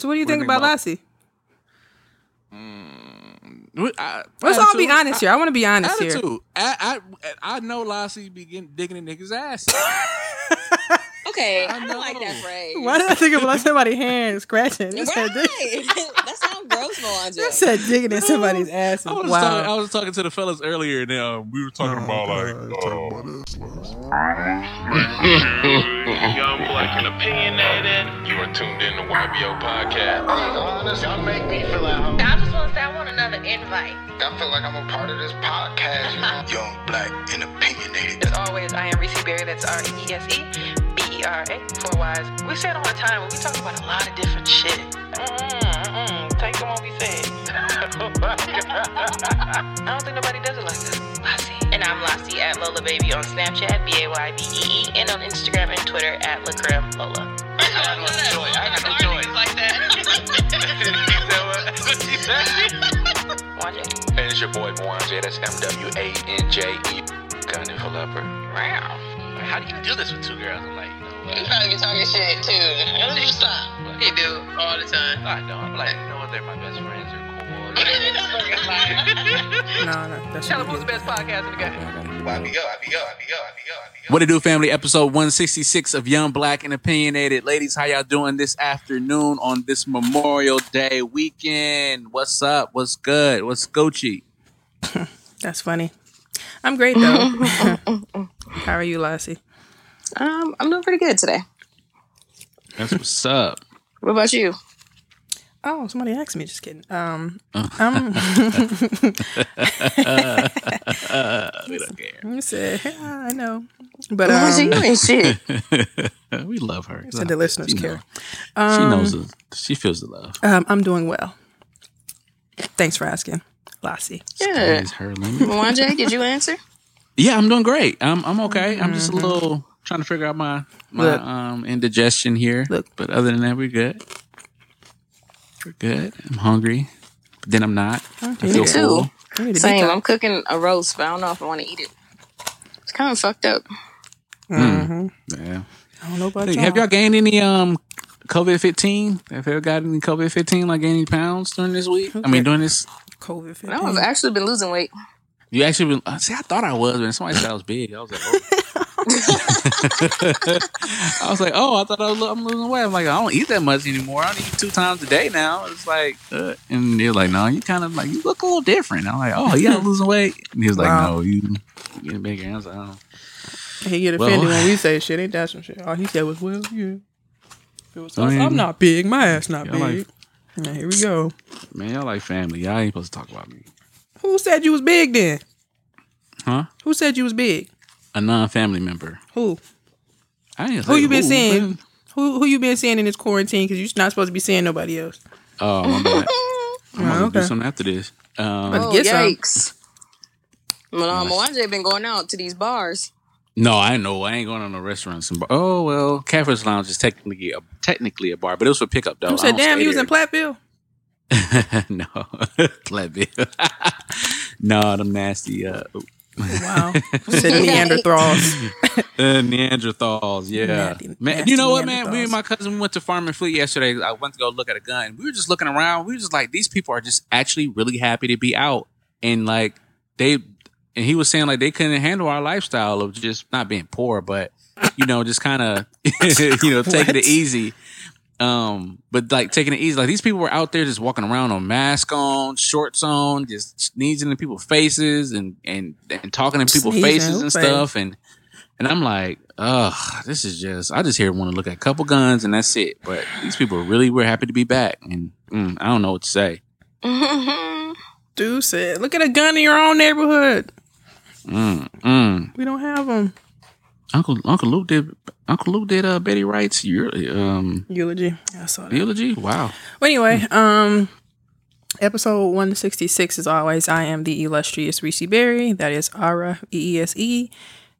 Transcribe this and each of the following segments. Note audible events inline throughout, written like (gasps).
So what do you think about think Lassie? Mm, I, Let's all be attitude- honest here. I want to be honest here. Attitude. I, I I know Lassie be getting, digging a nigga's ass. (laughs) Okay, I I don't like that know. phrase. Why did I think of like somebody's hand scratching? It said, dig- Right. that sounds gross, Mwanje. it said digging (laughs) in somebody's ass. I was, Wow. talking, I was talking to the fellas earlier, and uh, we were talking about like, uh, talking about (laughs) young, Black and Opinionated. You are tuned in to YBO Podcast. honest, y'all make me feel at home. I just want to say I want another invite. I feel like I'm a part of this podcast. You know? Young, black, and opinionated. As always, I am Reese Berry. That's R E E S E B E R A. Four Y's. We it all the time, we talk about a lot of different shit. mm-mm-mm take them what we said. (laughs) I don't think nobody does it like this. Lassie. And I'm Lassie at Lola Baby on Snapchat, B A Y B E E, and on Instagram and Twitter at Lacrim Lola. I got no (laughs) choice. I got no choice. Like that. What (laughs) you said? Wanje. And it's your boy Mwanje. That's M W A N J E. Gunning for leopard. Wow. How do you do this with two girls? I'm like, you know what? You probably be talking shit too. You stop. He do all the time. I don't. I'm like, you know what? They're my best friends. They're cool. (laughs) No, (laughs) no, that Tell should who's the best podcast in the game. What it do, family? Episode 166 of Young Black and Opinionated. Ladies, how y'all doing this afternoon on this Memorial Day weekend? What's up? What's good? What's Gucci? (laughs) That's funny. I'm great though. (laughs) (laughs) How are you, Lassie? Um, I'm doing pretty good today. That's what's up. What about you? Oh, somebody asked me. Just kidding. Um, Uh. (laughs) I'm. we don't care. You said, "Yeah, I know, but Mwanje, you um, ain't shit. we love her. said the listeners She care. know. she knows. The, she feels the love. Um, I'm doing well. Thanks for asking, Lassie. Yeah. Sky's her limit. Mwanje, did you answer? (laughs) Yeah, I'm doing great. I'm I'm okay. I'm just a little trying to figure out my my Look. um indigestion here. Look. but other than that, we're good. We're good. I'm hungry, but then I'm not. I Me feel too. full. You need to Same. I'm cooking a roast, but I don't know if I want to eat it. It's kind of fucked up. Mm-hmm. Yeah. I don't know about Hey, y'all. have y'all gained any um COVID fifteen? Have you ever got any COVID fifteen? Like any pounds during this week? I mean, during this. COVID 15. No, I've actually been losing weight. You actually been, uh, see, I thought I was, but somebody said I was big. I was like, oh. (laughs) (laughs) I was like, oh, I thought I was, I'm losing weight. I'm like, I don't eat that much anymore. I don't eat two times a day now. It's like, uh, and they're like, no, you kind of like, you look a little different. I'm like, oh, you got losing weight? And he was like, Wow. no, you you getting bigger. I was like, oh. He get Well- offended when we (laughs) say shit. Ain't that some shit? All he said was, "Well, yeah." It was I mean, I'm not big. My ass not Yeah, like- big. Now here we go. man, y'all like family. Y'all ain't supposed to talk about me. Who said you was big then? Huh? Who said you was big? A non-family member. Who? I didn't Who you been who, seeing? man. Who who you been seeing in this quarantine? Because you're not supposed to be seeing nobody else. Oh, my bad. (laughs) I'm gonna Oh, do something after this. Um, Let's Oh, get some. yikes. Well, um, Mwanje been going out to these bars. No, I know. I ain't going on no restaurants and bar. Oh well, Catfish Lounge is technically a technically a bar, but it was for pickup though. You said, don't "Damn, stay you was in. Platteville." (laughs) no, (laughs) Platteville. (laughs) no, them nasty uh, Wow. said Neanderthals. uh, Neanderthals. Yeah, Nasty- man. nasty you know what, man? Me and my cousin went to Farm and Fleet yesterday. I went to go look at a gun. We were just looking around. We were just like, these people are just actually really happy to be out, and like they. And he was saying like they couldn't handle our lifestyle of just not being poor, but you know, just kind of (laughs) you know taking it easy. Um, but like taking it easy, like these people were out there just walking around on mask on, shorts on, just sneezing in people's faces and and and talking in people's Sneezing, faces who and stuff. And and I'm like, ugh, this is just. I just here want to look at a couple guns and that's it. But these people really were happy to be back, and mm, I don't know what to say. (laughs) Dude said, "Look at a gun in your own neighborhood. Mm, mm. We don't have them." Uncle Uncle Luke did Uncle Luke did uh, Betty Wright's your um Eulogy. I saw that. eulogy. Wow. Well, anyway, um, episode one sixty six. is always, I am the illustrious Reese Berry. That is Ara E E S E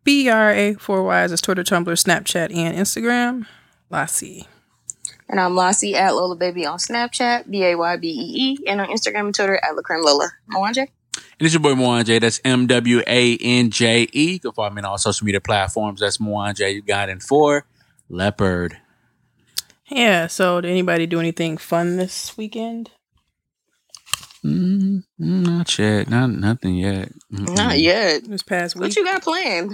B E R A four Y's. Is Twitter, Tumblr, Snapchat, and Instagram. Lassie. and I'm Lassie at Lola Baby on Snapchat, B A Y B E E, and on Instagram and Twitter at Lacrim Lola. Moanja? And it's your boy Mwanje. That's M W A N J E. You can follow me on all social media platforms. That's Mwanje. You got in for Leopard. Yeah. So, did anybody do anything fun this weekend? Mm, not yet. Not nothing yet. Mm-mm. Not yet. This past week? What you got planned?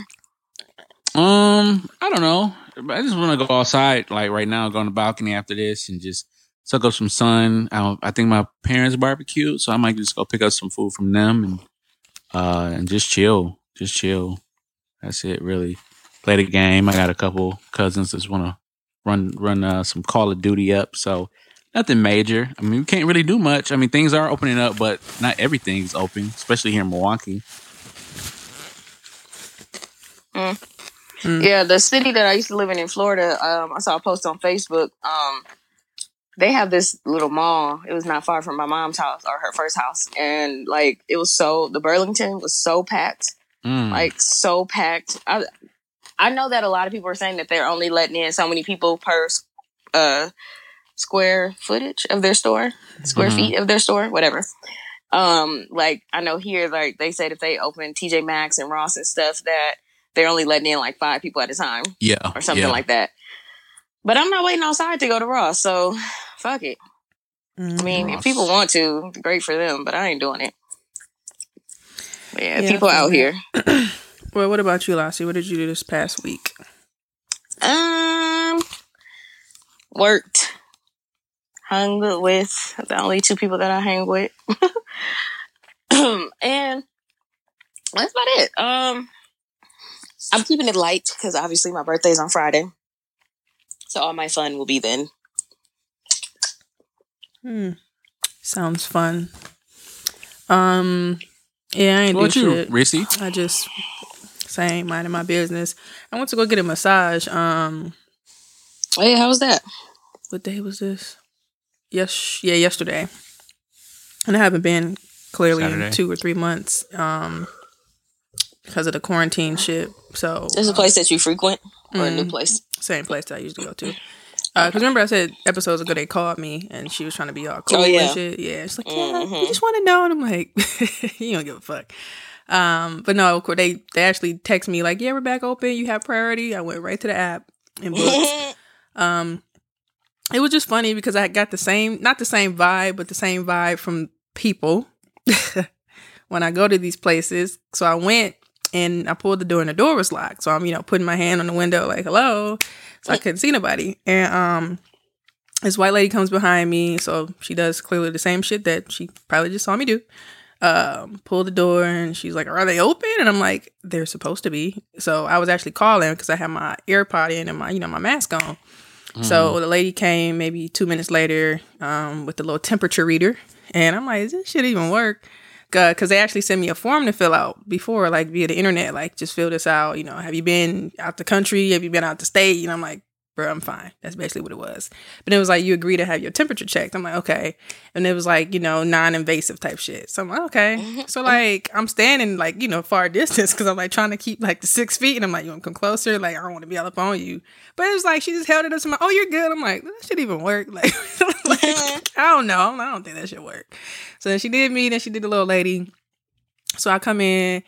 Um, I don't know. I just want to go outside, like right now, go on the balcony after this, and just suck up some sun. I, I think my parents barbecued, so I might just go pick up some food from them and uh and just chill, just chill. That's it, really. Play the game. I got a couple cousins that want to run run uh, some Call of Duty up, so nothing major. I mean, we can't really do much. I mean, things are opening up, but not everything's open, especially here in Milwaukee. Mm. Yeah, the city that I used to live in in Florida, um, I saw a post on Facebook. Um, they have this little mall. It was not far from my mom's house or her first house, and like it was so the Burlington was so packed, Mm. like so packed. I I know that a lot of people are saying that they're only letting in so many people per uh square footage of their store, square Mhm. feet of their store, whatever. Um, like I know here, like they said if they open TJ Maxx and Ross and stuff, that they're only letting in like five people at a time yeah, or something yeah. like that. But I'm not waiting outside to go to Ross, so fuck it. Mm. I mean, Ross. if people want to, great for them, but I ain't doing it. But yeah, Yeah, people out here. (clears throat) Well, what about you, Lassie? What did you do this past week? Um, worked, hung with the only two people that I hang with, (clears throat) and that's about it. Um, I'm keeping it light because obviously my birthday's on Friday, so all my fun will be then. Hmm. Sounds fun. Um, yeah, I ain't What do about you, shit. Rissy? I just same minding my business. I went to go get a massage. Um, Hey, how was that? what day was this? Yes, yeah, yesterday. And I haven't been clearly Saturday. in two or three months. Um, because of the quarantine shit. So This is a place that you frequent or a new Mm. place? same place that I usually go to. Because remember, I said episodes ago they called me and she was trying to be all cool Oh, yeah. and shit. Yeah, she's like, yeah, Mhm. you just want to know, and I'm like, (laughs) you don't give a fuck. Um, but no, of course they they actually text me like, yeah, we're back open. You have priority. I went right to the app and booked. (laughs) um, it was just funny because I got the same, not the same vibe, but the same vibe from people (laughs) when I go to these places. So I went and I pulled the door and the door was locked. So I'm, you know, putting my hand on the window like, hello. So I couldn't see nobody. And um this white lady comes behind me. So she does clearly the same shit that she probably just saw me do. Um, pull the door and she's like, Are they open? And I'm like, They're supposed to be. So I was actually calling because I had my AirPod in and my, you know, my mask on. So the lady came maybe two minutes later um, with the little temperature reader, and I'm like, "Does this shit even work?" Because they actually sent me a form to fill out before, like via the internet, like just fill this out. You know, have you been out the country? Have you been out the state? You know, I'm like, bro, I'm fine. That's basically what it was. But it was like you agree to have your temperature checked. I'm like, okay. And it was like, you know, non-invasive type shit. So I'm like, okay. (laughs) So like I'm standing like, you know, far (laughs) distance because I'm like trying to keep like the six feet and I'm like, you want to come closer? Like, I don't want to be all up on you. But it was like she just held it up to my, oh, you're good. I'm like, that should even work. (laughs) Like, like, I don't know. I don't think that should work. So then she did me, then she did the little lady. So I come in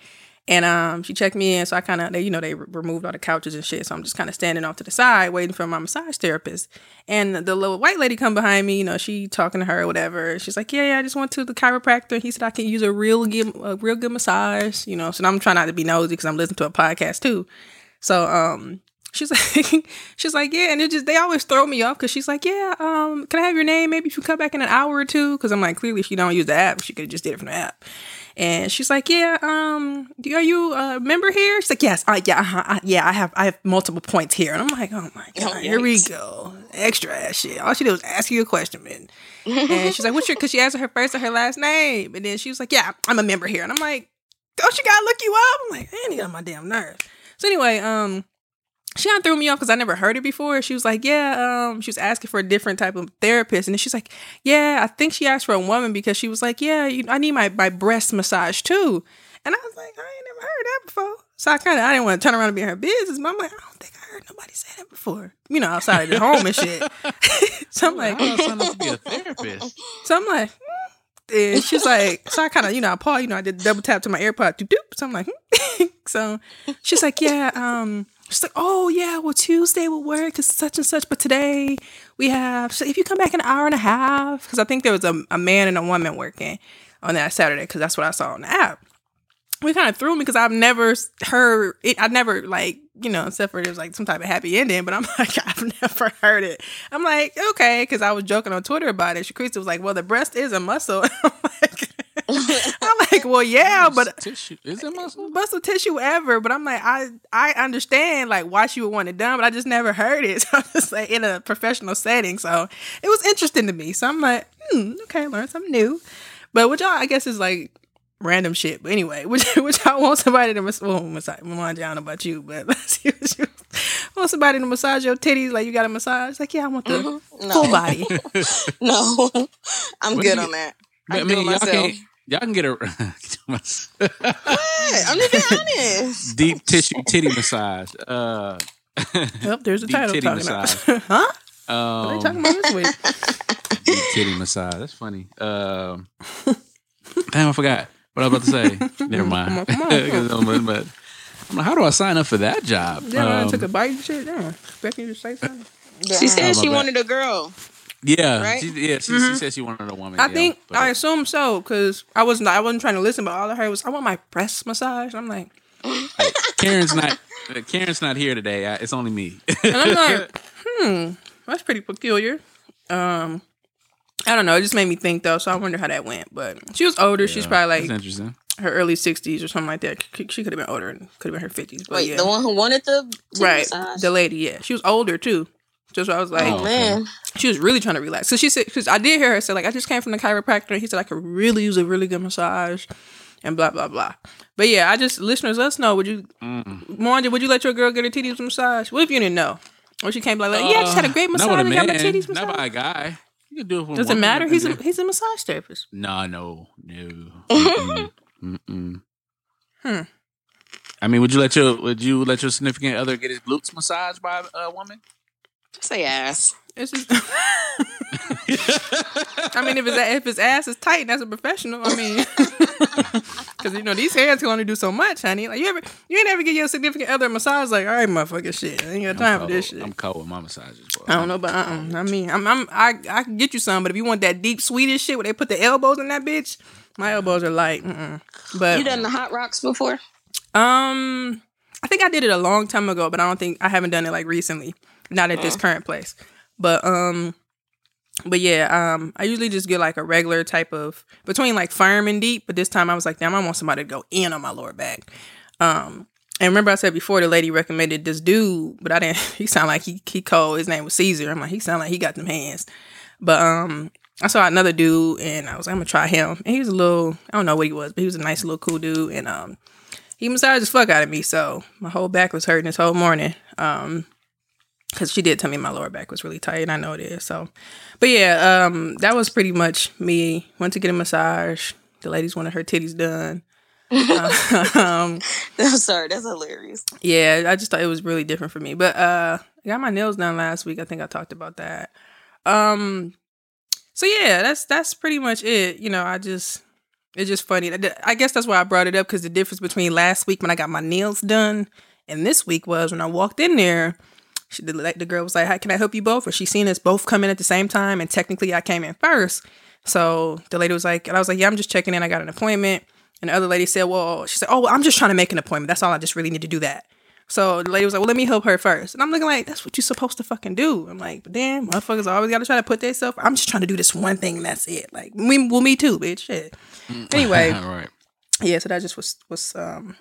and um she checked me in. So I kind of you know they re- removed all the couches and shit. So I'm just kind of standing off to the side waiting for my massage therapist. And the little white lady come behind me. You know she talking to her or whatever. She's like, yeah, yeah, I just went to the chiropractor. He said I can use a real good a real good massage. You know. So I'm trying not to be nosy because I'm listening to a podcast too. So um she's (laughs) like she's like yeah and it just they always throw me off because she's like yeah um can I have your name maybe if you come back in an hour or two because I'm like clearly she don't use the app she could have just did it from the app. And she's like, "Yeah, um, do- are you a member here?" She's like, "Yes, I, yeah, uh-huh, I, yeah, I have, I have multiple points here." And I'm like, "Oh my god, Oh, here we go, extra ass shit." All she did was ask you a question, man. And she's like, "What's your?" Because she asked her first and her last name, and then she was like, "Yeah, I'm a member here." And I'm like, "Don't you gotta look you up?" I'm like, "Man, you got my damn nerves." So anyway, um, she kind of threw me off because I never heard it before. She was like, "Yeah," um, she was asking for a different type of therapist, and then she's like, "Yeah, I think she asked for a woman because she was like, yeah, you, I need my my breast massage too." And I was like, "I ain't never heard that before." So I kind of I didn't want to turn around and be in her business, but I'm like, I don't think I heard nobody say that before, you know, outside of the home and shit. (laughs) so I'm like, I up to be a therapist. so I'm like, hmm. and she's like, so I kind of, you know, I paused, you know, I did double tap to my AirPod, doop, doop. So I'm like, hmm. (laughs) so she's like, yeah, um, she's like, oh yeah, well Tuesday will work because such and such, but today we have. If you come back an hour and a half, because I think there was a, a man and a woman working on that Saturday, because that's what I saw on the app. We kind of threw me because I've never heard it. I never like you know, except for there's like some type of happy ending, but I'm (laughs) like I've never heard it. I'm like okay, because I was joking on Twitter about it. Shakrista was like, well, the breast is a muscle. (laughs) I'm like, (laughs) I'm like, well, yeah, but tissue is it muscle? muscle tissue ever. But I'm like, I I understand like why she would want it done, but I just never heard it. (laughs) So I'm just like in a professional setting. So it was interesting to me. So I'm like, hmm, okay, learn something new. But which y'all I guess is like random shit. But anyway, which which I want somebody to mas- well, massage. Melania, I don't know about you, but (laughs) let's see what you want somebody to massage your titties like you got a massage. Like yeah, I want the No. full body. No, I'm What good you- on that. I I mean, do it y'all myself. Can y'all can get a (laughs) What? I'm just being honest. (laughs) deep tissue titty massage. Uh, Yep, there's a Deep title titty talking about. massage. (laughs) huh? What are they talking um, about this week? deep titty massage. That's funny. Um, damn, I forgot what I was about to say. Never mind. Come on, come on. but, but I'm like, how do I sign up for that job? Yeah, I Um, took a bite and shit. Yeah, expecting you to say something. She said she bad. wanted a girl. Yeah, Right? she, yeah. She, she said she wanted a woman. I yeah, think but- I assume so because I wasn't I wasn't trying to listen, but all I heard was I want my breast massage. I'm like, Karen's not. uh, Karen's not here today. I, it's only me. and I'm like, (laughs) hmm, that's pretty peculiar. Um, I don't know. It just made me think though, so I wonder how that went. But she was older. She's Yeah, probably that's like interesting. her early 60s or something like that. She could have been older and could have been her 50s. But Wait, yeah. the one who wanted the right, massage? the lady. Yeah, she was older too. Just I was like, Oh, man, she was really trying to relax. So she said, because I did hear her say, like, I just came from the chiropractor. And he said I could really use a really good massage and blah, blah, blah. But yeah, I just, listeners, let us know. Would you, Mm. Would you let your girl get her titties massage? What if you didn't know? Or she came like, like, yeah, I just had a great Uh, massage. Not with a and got my man. titties Not by a guy. You can do it. For Does it matter? He's a, he's a massage therapist. No, no, no. (laughs) Mm-mm. Mm-mm. Hmm. I mean, would you let your would you let your significant other get his glutes massaged by a woman? Say ass. It's just, (laughs) I mean, if his, if his ass is tight, that's a professional. I mean, (laughs) because, you know, these hands can only do so much, honey. Like, you ever, you ain't ever get your significant other a massage, like, all right, motherfucker, shit. I ain't got time for this shit. I'm cold with my massages. Bro. I don't know, but uh-uh. I mean, I'm, I'm, I, I can get you some, but if you want that deep Swedish shit where they put the elbows in that bitch, my elbows are light. Mm-mm. But You done the hot rocks before? um, I think I did it a long time ago, but I don't think I haven't done it like recently. Not at this current place, but um, but yeah, um, I usually just get like a regular type of between like firm and deep. But this time I was like, damn, I want somebody to go in on my lower back. Um, and remember I said before the lady recommended this dude, but I didn't. (laughs) He sounded like he he cold. His name was Caesar. I'm like, he sounded like he got them hands. But um, I saw another dude, and I was like, I'm gonna try him. And he was a little, I don't know what he was, but he was a nice little cool dude, and um, he massaged the fuck out of me. So my whole back was hurting this whole morning. Um, because she did tell me my lower back was really tight, and I know it is. So, but yeah, um, that was pretty much me. Went to get a massage. The ladies wanted her titties done. (laughs) um, (laughs) I'm sorry, that's hilarious. yeah, I just thought it was really different for me. But uh I got my nails done last week. I think I talked about that. Um so yeah, that's that's pretty much it. You know, I just it's just funny. I guess that's why I brought it up because the difference between last week when I got my nails done and this week was when I walked in there. She the, like the girl was like, "How can I help you both?" Or she seen us both come in at the same time, and technically I came in first. So the lady was like, and I was like, "Yeah, I'm just checking in. I got an appointment." And the other lady said, "Well," she said, "Oh, well, I'm just trying to make an appointment. That's all. I just really need to do that." So the lady was like, "Well, let me help her first. And I'm looking like, "That's what you're supposed to fucking do." I'm like, "But then motherfuckers always got to try to put themselves. I'm just trying to do this one thing. And that's it. Like, me, well, me too, bitch. Shit. Anyway, all (laughs) right. yeah. So that just was was um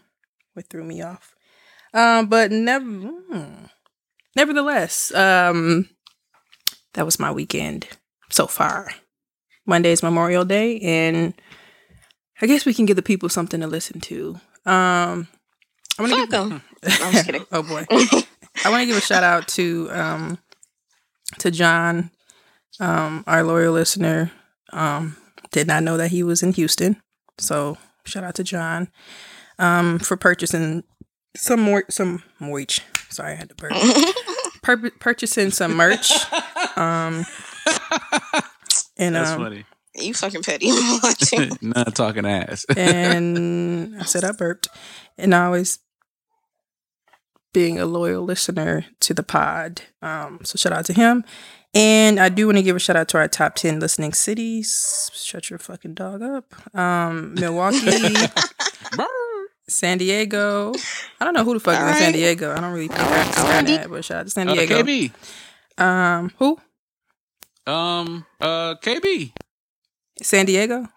what threw me off. Um, but never. hmm. Nevertheless, um, that was my weekend so far. Monday is Memorial Day, and I guess we can give the people something to listen to. Um, I'm gonna Fuck give, 'em. (laughs) I'm just kidding. (laughs) oh boy, (laughs) I want to give a shout out to um to John, um, our loyal listener. Um, did not know that he was in Houston, so shout out to John um for purchasing some more some merch. Sorry, I had to burp. (laughs) Pur- purchasing some merch. (laughs) Um, and That's um, funny. You fucking petty. (laughs) Not talking ass. and I said I burped, and I always being a loyal listener to the pod. Um, so shout out to him. And I do want to give a shout out to our top 10 listening cities. Shut your fucking dog up. Um, Milwaukee, San Diego. I don't know who the fuck All is in San. Diego. I don't really think All right, I all right. that, but shout out to San Uh, Diego. KB. Um, who? Um. Uh. KB. San Diego?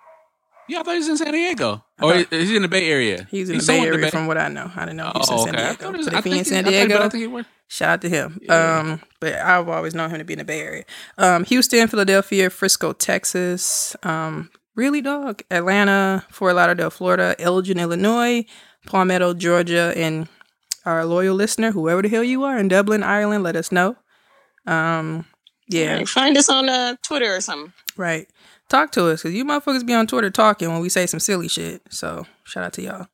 Yeah, I thought he was in San Diego. I Or thought- is he in the Bay Area? He's in the Bay Area from what I know. I didn't know He's was in Oh, San okay. I Diego. thought it was, But if he in think he- San I think- but Diego, I think he was. Shout out to him. Yeah. Um, but I've always known him to be in the Bay Area. Um, Houston, Philadelphia, Frisco, Texas. Um, really, dog. Atlanta, Fort Lauderdale, Florida, Elgin, Illinois, Palmetto, Georgia, and our loyal listener, whoever the hell you are in Dublin, Ireland, let us know. Um, yeah, Alright, Find us on uh, Twitter or something. right. Talk to us because you motherfuckers be on Twitter talking when we say some silly shit. So shout out to y'all.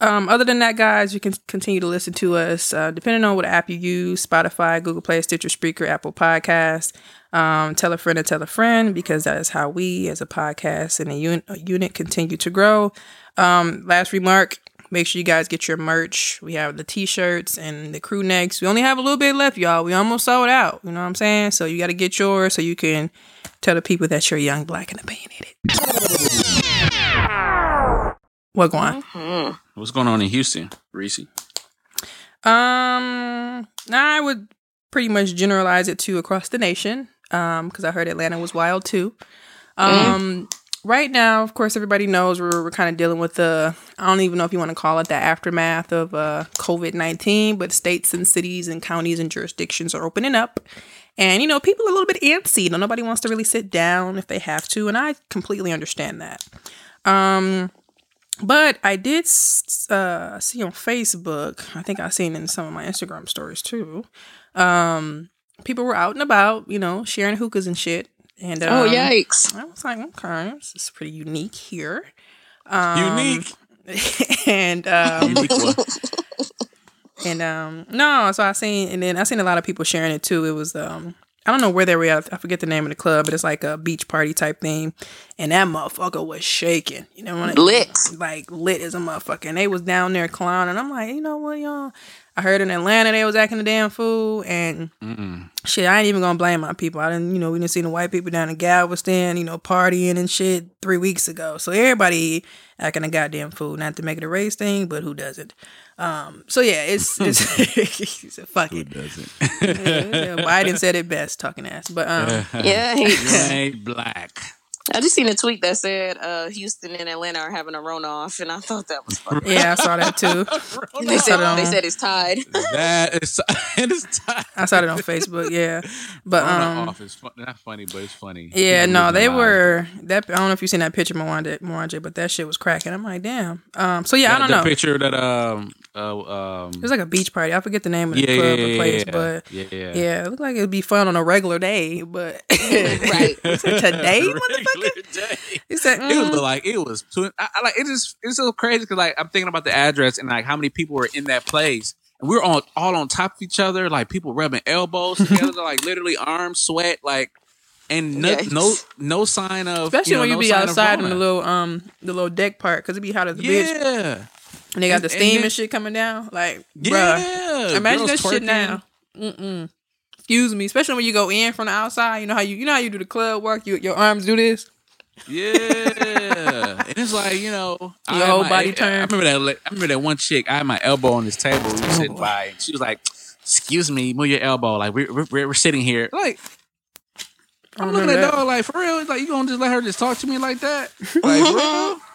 Um, other than that, guys, you can continue to listen to us uh, depending on what app you use Spotify, Google Play, Stitcher, Spreaker, Apple Podcast. Um, tell a friend and tell a friend because that is how we, as a podcast and a, un- a unit, continue to grow. Um, last remark make sure you guys get your merch. We have the t shirts and the crew necks. We only have a little bit left, y'all. We almost sold out. You know what I'm saying? So you got to get yours so you can tell the people that you're young, black, and opinionated. What going? Hmm. What's going on in Houston, Reese? Um, I would pretty much generalize it to across the nation. Um, because I heard Atlanta was wild too. Um, right now, of course, everybody knows we're, we're kind of dealing with the I don't even know if you want to call it the aftermath of uh COVID nineteen, but states and cities and counties and jurisdictions are opening up. And you know, people are a little bit antsy. No, nobody wants to really sit down if they have to, and I completely understand that. Um, but I did uh, see on Facebook, I think I seen in some of my Instagram stories too. Um, people were out and about, you know, sharing hookahs and shit. And um, oh yikes! I was like, okay, this is pretty unique here. Um, Unique. (laughs) and um, Unique one. (laughs) and um, no, so I seen, and then I seen a lot of people sharing it too. It was um, I don't know where they were at. I forget the name of the club, but it's like a beach party type thing. And that motherfucker was shaking. You know, when it- Lit. like lit as a motherfucker. And they was down there clowning. I'm like, you know what, y'all? I heard in Atlanta they was acting a damn fool, and Mm-mm. shit, I ain't even gonna blame my people. I didn't, you know, we didn't see the white people down in Galveston, you know, partying and shit three weeks ago. So everybody acting a goddamn fool. Not to make it a race thing, but who doesn't? Um, so yeah, it's (laughs) it's he (laughs) said, fuck Who it. doesn't? Yeah, Biden said it best, talking ass. But um, (laughs) Yeah, he- ain't black. I just seen a tweet that said uh, Houston and Atlanta are having a run off, and I thought that was funny. yeah, I saw that too. (laughs) They said Hold on. they said it's tied. That is (laughs) it is time. I saw it on Facebook. Yeah, but um, off is fun, not funny, but it's funny. Yeah, People no, they their lives. were that. I don't know if you seen that picture, Mwanje, Mwanje, but that shit was cracking. I'm like, damn. Um, so yeah, I don't the know. picture that um uh, um It was like a beach party. I forget the name of the yeah, club yeah, or place, yeah, but yeah, yeah. yeah, it looked like it'd be fun on a regular day. But (laughs) Right. (laughs) today, (laughs) motherfucker. day. He said, It was mm. like it was. Too, I, I like it. Just it's so crazy because like I'm thinking about the address and like how many people were in that place, and we were all all on top of each other, like people rubbing elbows together, like literally arms sweat, like and no Yikes. no no sign of especially you know, when you no be outside in the little um the little deck part because it'd be hot as a bitch, yeah and they got And- the steam and, then- shit coming down. Like, bruh, yeah. imagine Girls that shit now. Mm-mm. Excuse me, especially when you go in from the outside. You know how you you know how you do the club work. You your arms do this. Yeah, and it's like you know, I Your had whole my- body turn. I remember that. I remember that one chick. I had my elbow on this table. We were sitting boy. by, and she was like, "Excuse me, move your elbow." Like we're we're, we're sitting here. Like I I'm looking at that. dog. Like for real. Like you gonna just let her just talk to me like that? Like? (laughs)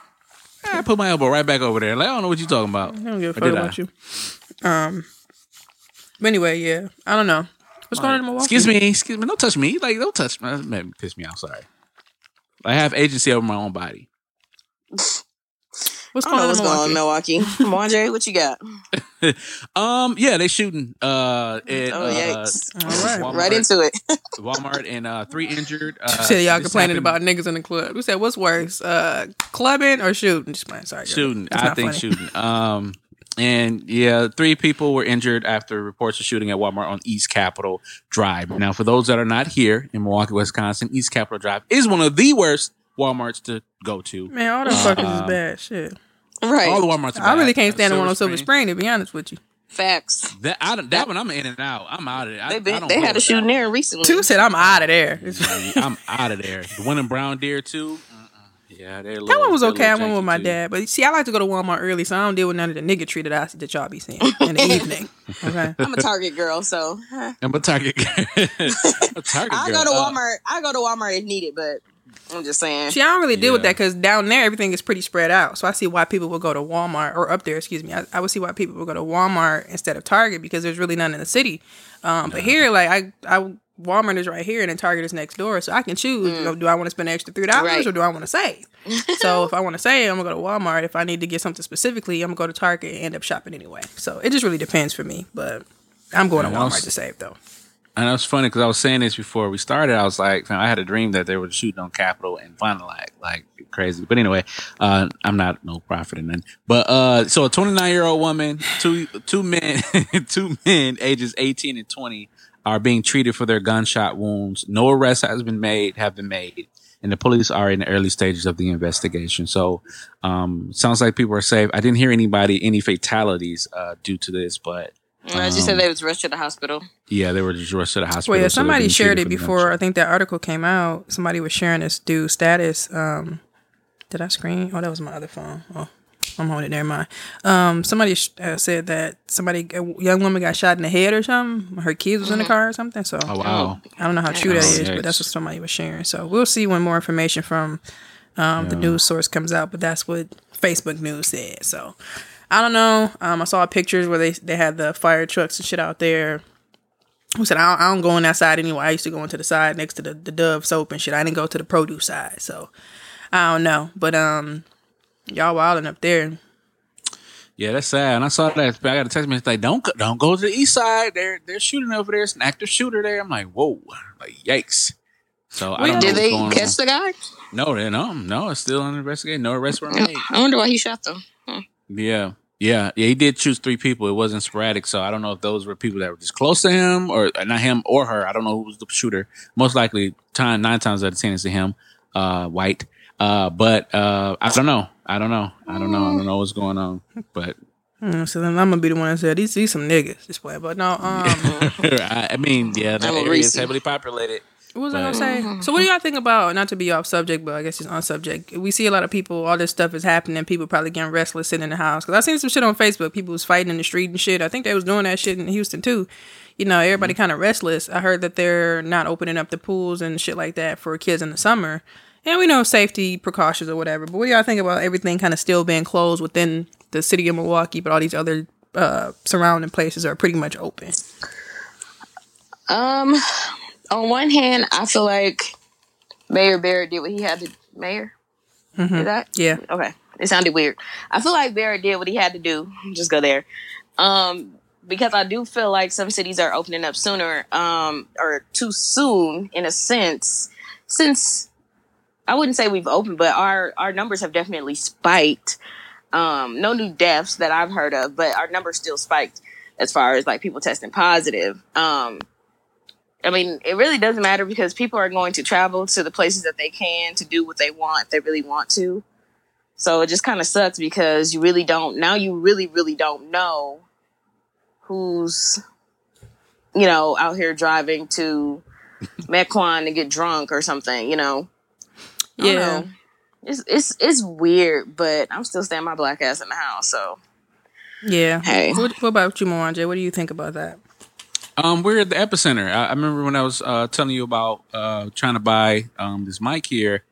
I put my elbow right back over there. Like I don't know what you're talking about. I don't give a fuck about I? you. Um. But anyway, yeah, I don't know. What's going on in Milwaukee? Excuse me, excuse me. Don't touch me. Like don't touch me. That piss me off. Sorry. I have agency over my own body. (laughs) What's I going don't know on what's in going on in Milwaukee? Milwaukee. (laughs) Mwanje, what you got? (laughs) Um, yeah, they shooting. Uh, at, Oh uh, yikes! All right. Walmart. Right into it. (laughs) Walmart and uh, three injured. Uh, You said y'all complaining happened- about niggas in the club. We said what's worse, uh, clubbing or shooting? Just playing. Sorry, shooting. I think funny. shooting. Um, and yeah, three people were injured after reports of shooting at Walmart on East Capitol Drive. Now, for those that are not here in Milwaukee, Wisconsin, East Capitol Drive is one of the worst WalMarts to go to. Man, all the fuckers is Um, bad shit. Right. All the WalMarts. Are I really can't stand the Silver one on Silver Spring. Spring. To be honest with you, Facts. That I, don't- that one I'm in and out. I'm out of it. I, They been, don't they had a with shooting there recently. Two said I'm out of there. (laughs) I'm out of there. The one in Brown Deer too. Uh-uh. Yeah, they're That one was okay. I went with my dad, but see, I like to go to Walmart early, so I don't deal with none of the niggatry that I see that y'all be seeing in the (laughs) evening. Okay. I'm a Target girl, so I'm a Target. (laughs) a Target I go to Uh, Walmart. I go to Walmart if needed, but I'm just saying. See, I don't really deal with that because down there everything is pretty spread out. So I see why people would go to Walmart or up there, excuse me. I, I would see why people would go to Walmart instead of Target because there's really none in the city. Um, But here, like I, I Walmart is right here and then Target is next door, so I can choose. You know, do I want to spend an extra three dollars Right. or do I want to save? (laughs) so if I want to save, I'm gonna go to Walmart. If I need to get something specifically, I'm gonna go to Target and end up shopping anyway. So it just really depends for me. But I'm going to Yeah, I was- Walmart to save though. And it was funny because I was saying this before we started. I was like, I had a dream that they were shooting on Capitol and finally like, crazy. But anyway, uh, I'm not no prophet and none. But uh, so a 29 year old woman, two two men, (laughs) two men ages 18 and 20 are being treated for their gunshot wounds. No arrest has been made, have been made, and the police are in the early stages of the investigation. So, um, sounds like people are safe. I didn't hear anybody any fatalities uh, due to this, but I just said they was rushed to the hospital. yeah, they were just rushed to the hospital. Well, yeah, somebody being shared it before. gunshot. I think that article came out. Somebody was sharing this dude's status. Um, did I screen? Oh, that was my other phone. Oh, I'm holding it. Never mind. Um, somebody sh- uh, said that somebody, a young woman, got shot in the head or something. Her kids was in the car or something. So Oh wow. I don't know how true that Oh, is, but that's what somebody was sharing. So we'll see when more information from um, the news source comes out. But that's what Facebook News said. So I don't know. Um, I saw pictures where they they had the fire trucks and shit out there. Who said I don't, I don't go on that side anyway? I used to go into the side next to the, the Dove soap and shit. I didn't go to the produce side, so I don't know. But um, y'all wilding up there. Yeah, that's sad. And I saw that. I got a text message like, "Don't go, don't go to the east side. They're they're shooting over there. It's an active shooter there." I'm like, "Whoa!" Like, yikes. So I don't know Did what's they going catch on. the guy? No, they no, no. It's still under investigation. No arrests were made. I wonder why he shot them. Yeah, yeah, yeah. He did choose three people. It wasn't sporadic, so I don't know if those were people that were just close to him, or uh, not him or her. I don't know who was the shooter. Most likely, time nine times out of ten, it's to him, uh, white. Uh, but uh, I don't know. I don't know. I don't know. I don't know what's going on. But Mm, so then I'm gonna be the one that said these these some niggas this way. But no, (laughs) um, I, I mean, yeah, that area is heavily populated. What was I gonna But- say? So what do y'all think about not to be off subject, but I guess it's on subject. We see a lot of people. All this stuff is happening. People probably getting restless sitting in the house. Cause I seen some shit on Facebook. People was fighting in the street and shit. I think they was doing that shit in Houston too. You know, everybody kind of restless. I heard that they're not opening up the pools and shit like that for kids in the summer. And we know safety precautions or whatever. But what do y'all think about everything kind of still being closed within the city of Milwaukee, but all these other uh, surrounding places are pretty much open? Um, on one hand, I feel like Mayor Barrett did what he had to. Mayor, Mm-hmm. is that Yeah. okay? It sounded weird. I feel like Barrett did what he had to do. (laughs) Just go there. Um, because I do feel like some cities are opening up sooner, um, or too soon in a sense. Since I wouldn't say we've opened, but our our numbers have definitely spiked. Um, no new deaths that I've heard of, but our numbers still spiked as far as like people testing positive. Um, I mean, it really doesn't matter because people are going to travel to the places that they can to do what they want if they really want to. So it just kind of sucks because you really don't now you really really don't know who's you know out here driving to (laughs) Mequon to get drunk or something, you know. Yeah. know. It's it's it's weird, but I'm still staying my black ass in the house, so Yeah. Hey. What, what about you, Mwanje? What do you think about that? Um, we're at the epicenter. I, I remember when I was uh, telling you about uh, trying to buy um, this mic here,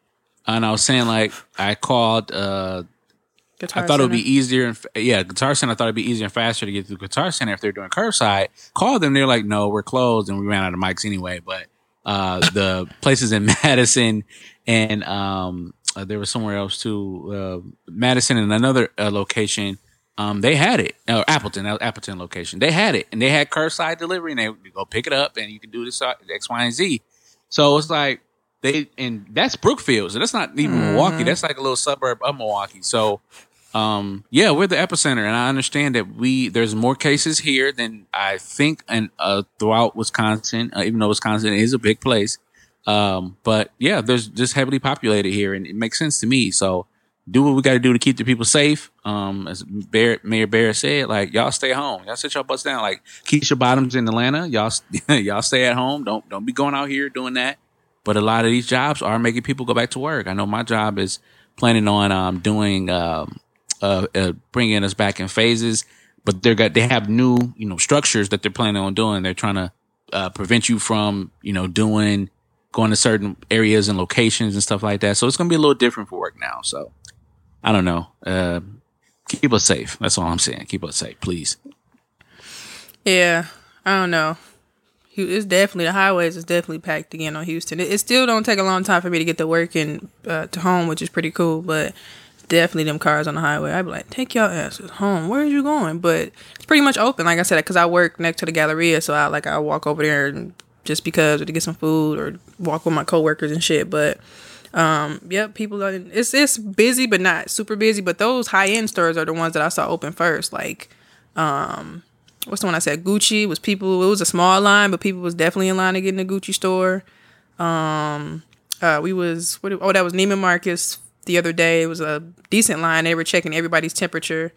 and I was saying like I called. Uh, Guitar I thought it would be easier and yeah, Guitar Center. I thought it'd be easier and faster to get to Guitar Center if they're doing curbside. Called them, they're like, "No, we're closed," and we ran out of mics anyway. But uh, the (laughs) places in Madison and um, uh, there was somewhere else too, uh, Madison and another uh, location. Um, they had it. Uh, Appleton, that was Appleton location. They had it, and they had curbside delivery, and they would go pick it up, and you can do this uh, X, Y, and Z. So it's like they, and that's Brookfield, so that's not even Milwaukee. That's like a little suburb of Milwaukee. So, um, yeah, we're the epicenter, and I understand that we there's more cases here than I think, and uh, throughout Wisconsin, uh, even though Wisconsin is a big place. Um, but yeah, there's just heavily populated here, and it makes sense to me. So, do what we got to do to keep the people safe. Um, as Mayor Barrett said, like y'all stay home, y'all sit your butts down. Like Keisha Bottoms in Atlanta, y'all (laughs) y'all stay at home. Don't don't be going out here doing that. But a lot of these jobs are making people go back to work. I know my job is planning on um, doing um, uh, uh, bringing us back in phases, but they're got they have new you know structures that they're planning on doing. They're trying to uh, prevent you from you know doing going to certain areas and locations and stuff like that. So it's going to be a little different for work now. So I don't know. Uh, keep us safe. That's all I'm saying. Keep us safe, please. Yeah, I don't know. It's definitely the highways is definitely packed again on Houston. It, it still don't take a long time for me to get to work and uh, to home, which is pretty cool. But definitely them cars on the highway. I'd be like, take your asses home. Where are you going? But it's pretty much open, like I said, because I work next to the Galleria, so I like I walk over there and just because or to get some food or walk with my coworkers and shit. But um, yep, people are. It's it's busy, but not super busy. But those high end stores are the ones that I saw open first. Like, um, what's the one I said? Gucci was people. It was a small line, but people was definitely in line to get in the Gucci store. Um, uh, we was what? Oh, that was Neiman Marcus the other day. It was a decent line. They were checking everybody's temperature.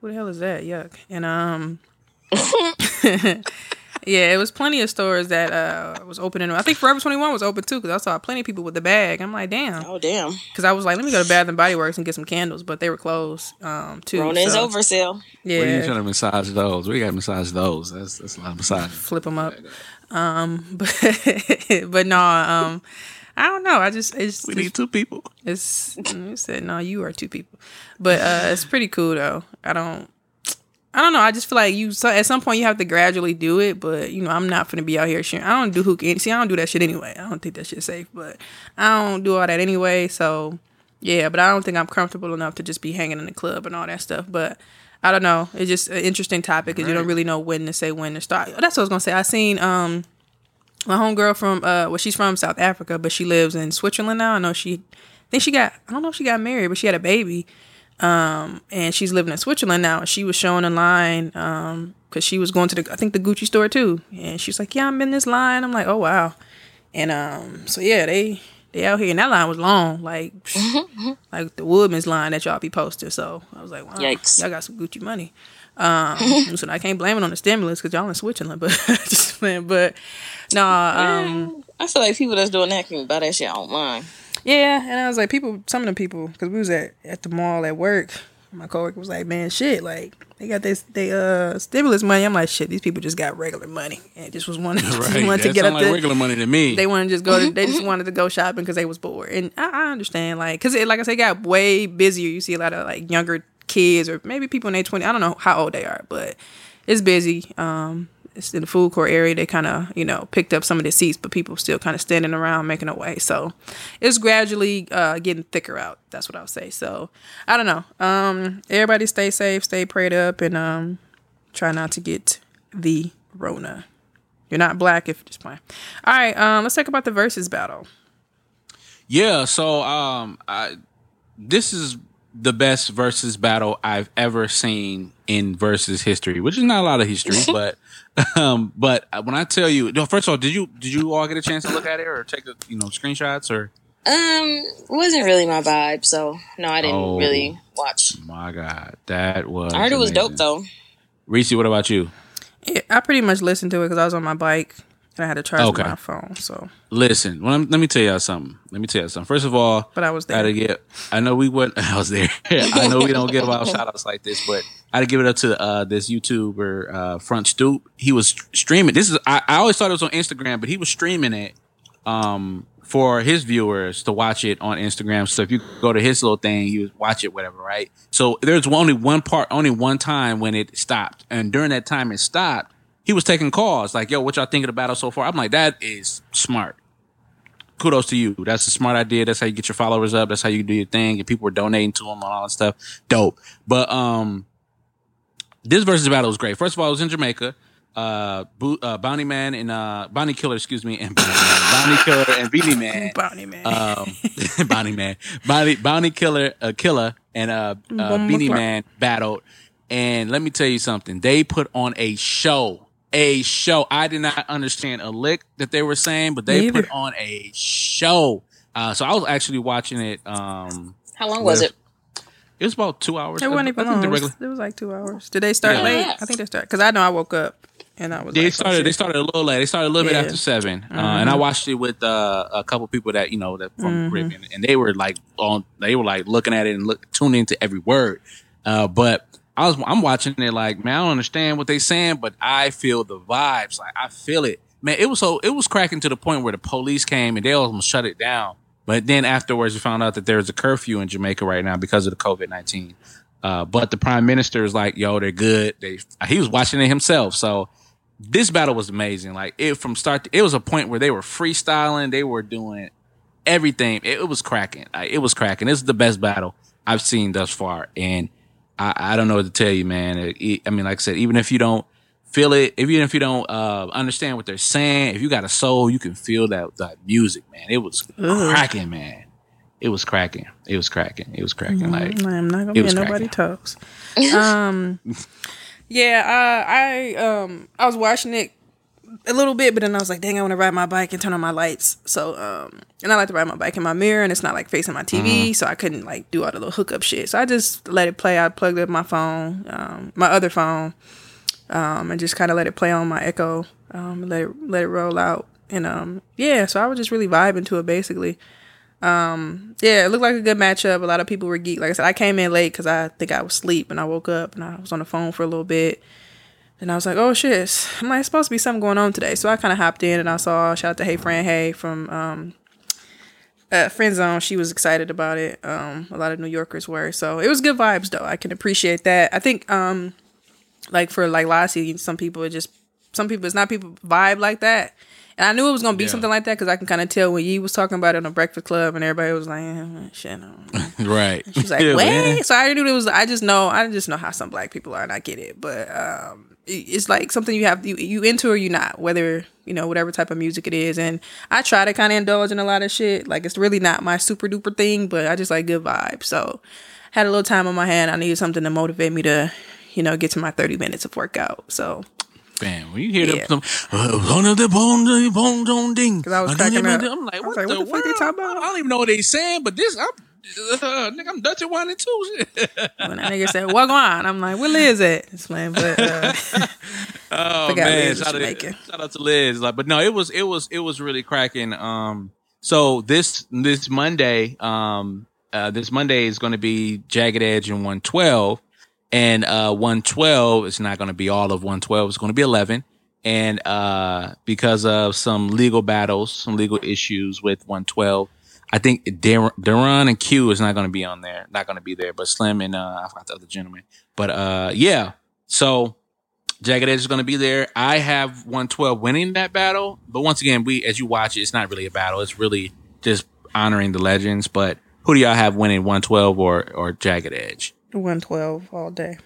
What the hell is that? Yuck. And um. (laughs) (laughs) Yeah, it was plenty of stores that uh was opening. I think Forever Twenty One was open too because I saw plenty of people with the bag. I'm like, damn, Oh damn. because I was like, let me go to Bath and Body Works and get some candles, but they were closed um too. Ronan's so, over sale. Where you Yeah, trying to massage those? We got to massage those. That's that's a lot of massage. flip them up. Um, (laughs) but but no, um, I don't know. I just it's We need two people. It's you said no, you are two people, but uh, it's pretty cool though. I don't, I don't know. I just feel like you. So at some point you have to gradually do it, but you know I'm not gonna be out here sharing. I don't do hook. See, I don't do that shit anyway. I don't think that shit's safe, but I don't do all that anyway. So yeah, but I don't think I'm comfortable enough to just be hanging in the club and all that stuff. But I don't know. It's just an interesting topic because you don't really know when to say when to start. That's what I was gonna say. I seen um my homegirl from uh well she's from South Africa, but she lives in Switzerland now. I know she I think she got I don't know if she got married, but she had a baby. Um and she's living in Switzerland now. And she was showing a line um cuz she was going to the I think the Gucci store too. And she's like, "Yeah, I'm in this line." I'm like, "Oh wow." And um so yeah, they they out here and that line was long, like like the Woodman's line that y'all be posting. So I was like, wow, Yikes. y'all got some Gucci money. Um, so I can't blame it on the stimulus because y'all in Switzerland, but (laughs) just playing. But no, um, I feel like people that's doing that can buy that shit online. Yeah. And I was like, people, some of the people, because we was at at the mall at work. My coworker was like, man, shit, like they got this they uh stimulus money. I'm like, shit, these people just got regular money and just was wanting, (laughs) just Right. wanted That to get up like regular money to me. They want to just go. To, they just (laughs) wanted to go shopping because they was bored, and I, I understand. Like, cause it, like I said, it got way busier. You see a lot of like younger kids or maybe people in their twenty. I don't know how old they are, but it's busy. Um, it's in the food court area. They kind of you know picked up some of the seats, but people still kind of standing around making a way. So it's gradually uh, getting thicker out. That's what I'll say. So I don't know. Um, everybody stay safe, stay prayed up, and um, try not to get the Rona. You're not black if just playing. All right, um, let's talk about the Verzuz battle. Yeah, so um I this is the best Verzuz battle I've ever seen in Verzuz history, which is not a lot of history, (laughs) but um but when I tell you, no, first of all, did you did you all get a chance to look at it or take a, you know screenshots or Um, wasn't really my vibe, so no, I didn't Oh. really watch. my god, that was I heard it was dope though. Reese, what about you? Yeah, I pretty much listened to it because I was on my bike and I had to charge Okay. my phone. So, Listen, well, let me tell y'all something. Let me tell y'all something. First of all, but I was I had there. to get. I know we went. (laughs) I was there. I know we don't give out (laughs) shout outs like this, but I had to give it up to uh, this YouTuber, uh, Front Stoop. He was streaming. This is. I, I always thought it was on Instagram, but he was streaming it um, for his viewers to watch it on Instagram. So if you go to his little thing, you watch it, whatever, right? So there's only one part, only one time when it stopped, and during that time it stopped, he was taking calls like, "Yo, what y'all think of the battle so far?" I'm like, "That is smart." kudos to you. That's a smart idea. That's how you get your followers up. That's how you do your thing. And people were donating to them and all that stuff. Dope. But um, this Verzuz battle was great. First of all, it was in Jamaica. Uh, Bo- uh Bounty Man and uh Bounty Killer, excuse me, and Bounty (laughs) Killer and Beenie Man. (laughs) Bounty man. Um, (laughs) Bounty Man, Bounty Bounty Killer, uh, Killer, and uh, uh Beenie Man battled. And let me tell you something. They put on a show. A show. I did not understand a lick that they were saying, but they put on a show. Uh, so I was actually watching it. Um, How long was With- it? It was about two hours. It wasn't I even think long. It was, regular- it was like two hours. Did they start Yeah. late? I think they started because I know I woke up and I was. They like, oh, started. shit. They started a little late. They started a little bit Yeah. Mm-hmm. after 7 uh, and I watched it with uh, a couple people that you know that from the Caribbean, and they were like on. They were like looking at it and look tuning into every word. Uh, but I was I'm watching it like man, I don't understand what they saying, but I feel the vibes. Like I feel it, man. It was so it was cracking to the point where the police came and they almost shut it down. But then afterwards, we found out that there's a curfew in Jamaica right now because of the COVID nineteen. Uh, but the prime minister is like, "Yo, they're good." They he was watching it himself, so this battle was amazing. Like it from start, to, it was a point where they were freestyling, they were doing everything. It, it was cracking. Like, it was cracking. This is the best battle I've seen thus far, and I, I don't know what to tell you, man. It- it- I mean, like I said, even if you don't feel it, if even if you don't uh, understand what they're saying, if you got a soul, you can feel that that music, man. It was cracking, man. It was cracking. It was cracking. It was cracking. Like I'm not gonna be nobody talks. (laughs) um, yeah, uh, I um, I was watching it a little bit, but then I was like, dang, I want to ride my bike and turn on my lights. So, um, and I like to ride my bike in my mirror, and it's not like facing my TV, so I couldn't like do all the little hookup shit. So I just let it play. I plugged up my phone, um, my other phone, um, and just kind of let it play on my Echo, um, let it let it roll out, and um, yeah. So I was just really vibing to it, basically. Um, yeah, it looked like a good matchup. A lot of people were geek. Like I said, I came in late because I think I was asleep, and I woke up and I was on the phone for a little bit. And I was like, oh shit, I'm like, supposed to be something going on today. So I kind of hopped in and I saw, shout out to Hey Fran Hey from um, uh, Friend Zone. She was excited about it. Um, a lot of New Yorkers were. So it was good vibes though. I can appreciate that. I think, um, like for like Lassie, some people it just, some people, it's not people vibe like that. And I knew it was gonna be Yeah. something like that because I can kind of tell when Yee was talking about it on the Breakfast Club and everybody was like, eh, shit, no. (laughs) right. She's like, (laughs) Yeah, what? man. So I already knew it was. I just know. I just know how some black people are, and I get it. But um, it's like something you have you you into or you not, whether you know whatever type of music it is. And I try to kind of indulge in a lot of shit. Like it's really not my super duper thing, but I just like good vibes. So had a little time on my hand. I needed something to motivate me to, you know, get to my thirty minutes of workout. So Man, when you hear Yeah. them, uh, one of the bone, bone, don't ding. 'Cause I was cracking up. I'm like, what, the, what the fuck they talking about? I don't even know what they saying, but this, I'm, uh, (laughs) nigga, I'm Dutch one and two. When that nigga said, "What going on?" I'm like, "Where Liz at?" It's playing, but uh, (laughs) Oh man, Liz shout out, shout out to Liz. Like, but no, it was it was it was really cracking. Um, so this this Monday, um, uh, this Monday is going to be Jagged Edge and one twelve, and uh, one twelve is not going to be all of one twelve. It's going to be eleven, and uh, because of some legal battles, some legal issues with one twelve. I think Dar- Daron and Q is not going to be on there, not going to be there, but Slim and uh, I forgot the other gentleman. But uh, yeah, so Jagged Edge is going to be there. I have 112 winning that battle, but once again, we as you watch it, it's not really a battle. It's really just honoring the legends. But who do y'all have winning 112 or or Jagged Edge? one twelve all day.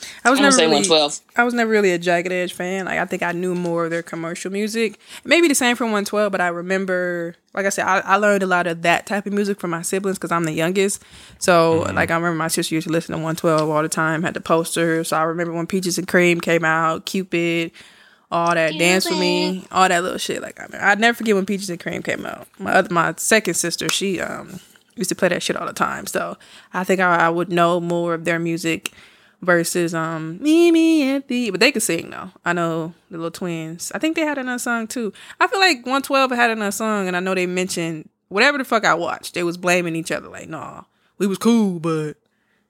Yeah, I was I'm never say really, 112. I was never really a Jagged Edge fan. Like I think I knew more of their commercial music. Maybe the same from 112, but I remember, like I said, I, I learned a lot of that type of music from my siblings because I'm the youngest. So like I remember my sister used to listen to 112 all the time. Had the poster. So I remember when Peaches and Cream came out, Cupid, all that Dance with Me, all that little shit. Like I mean, I'd never forget when Peaches and Cream came out. My other, my second sister, she um used to play that shit all the time. So I think I, I would know more of their music versus um me me and the but they could sing though. I know the little twins. I think they had another song too. I feel like 112 had another song and I know they mentioned whatever the fuck I watched. They was blaming each other like, nah, we was cool, but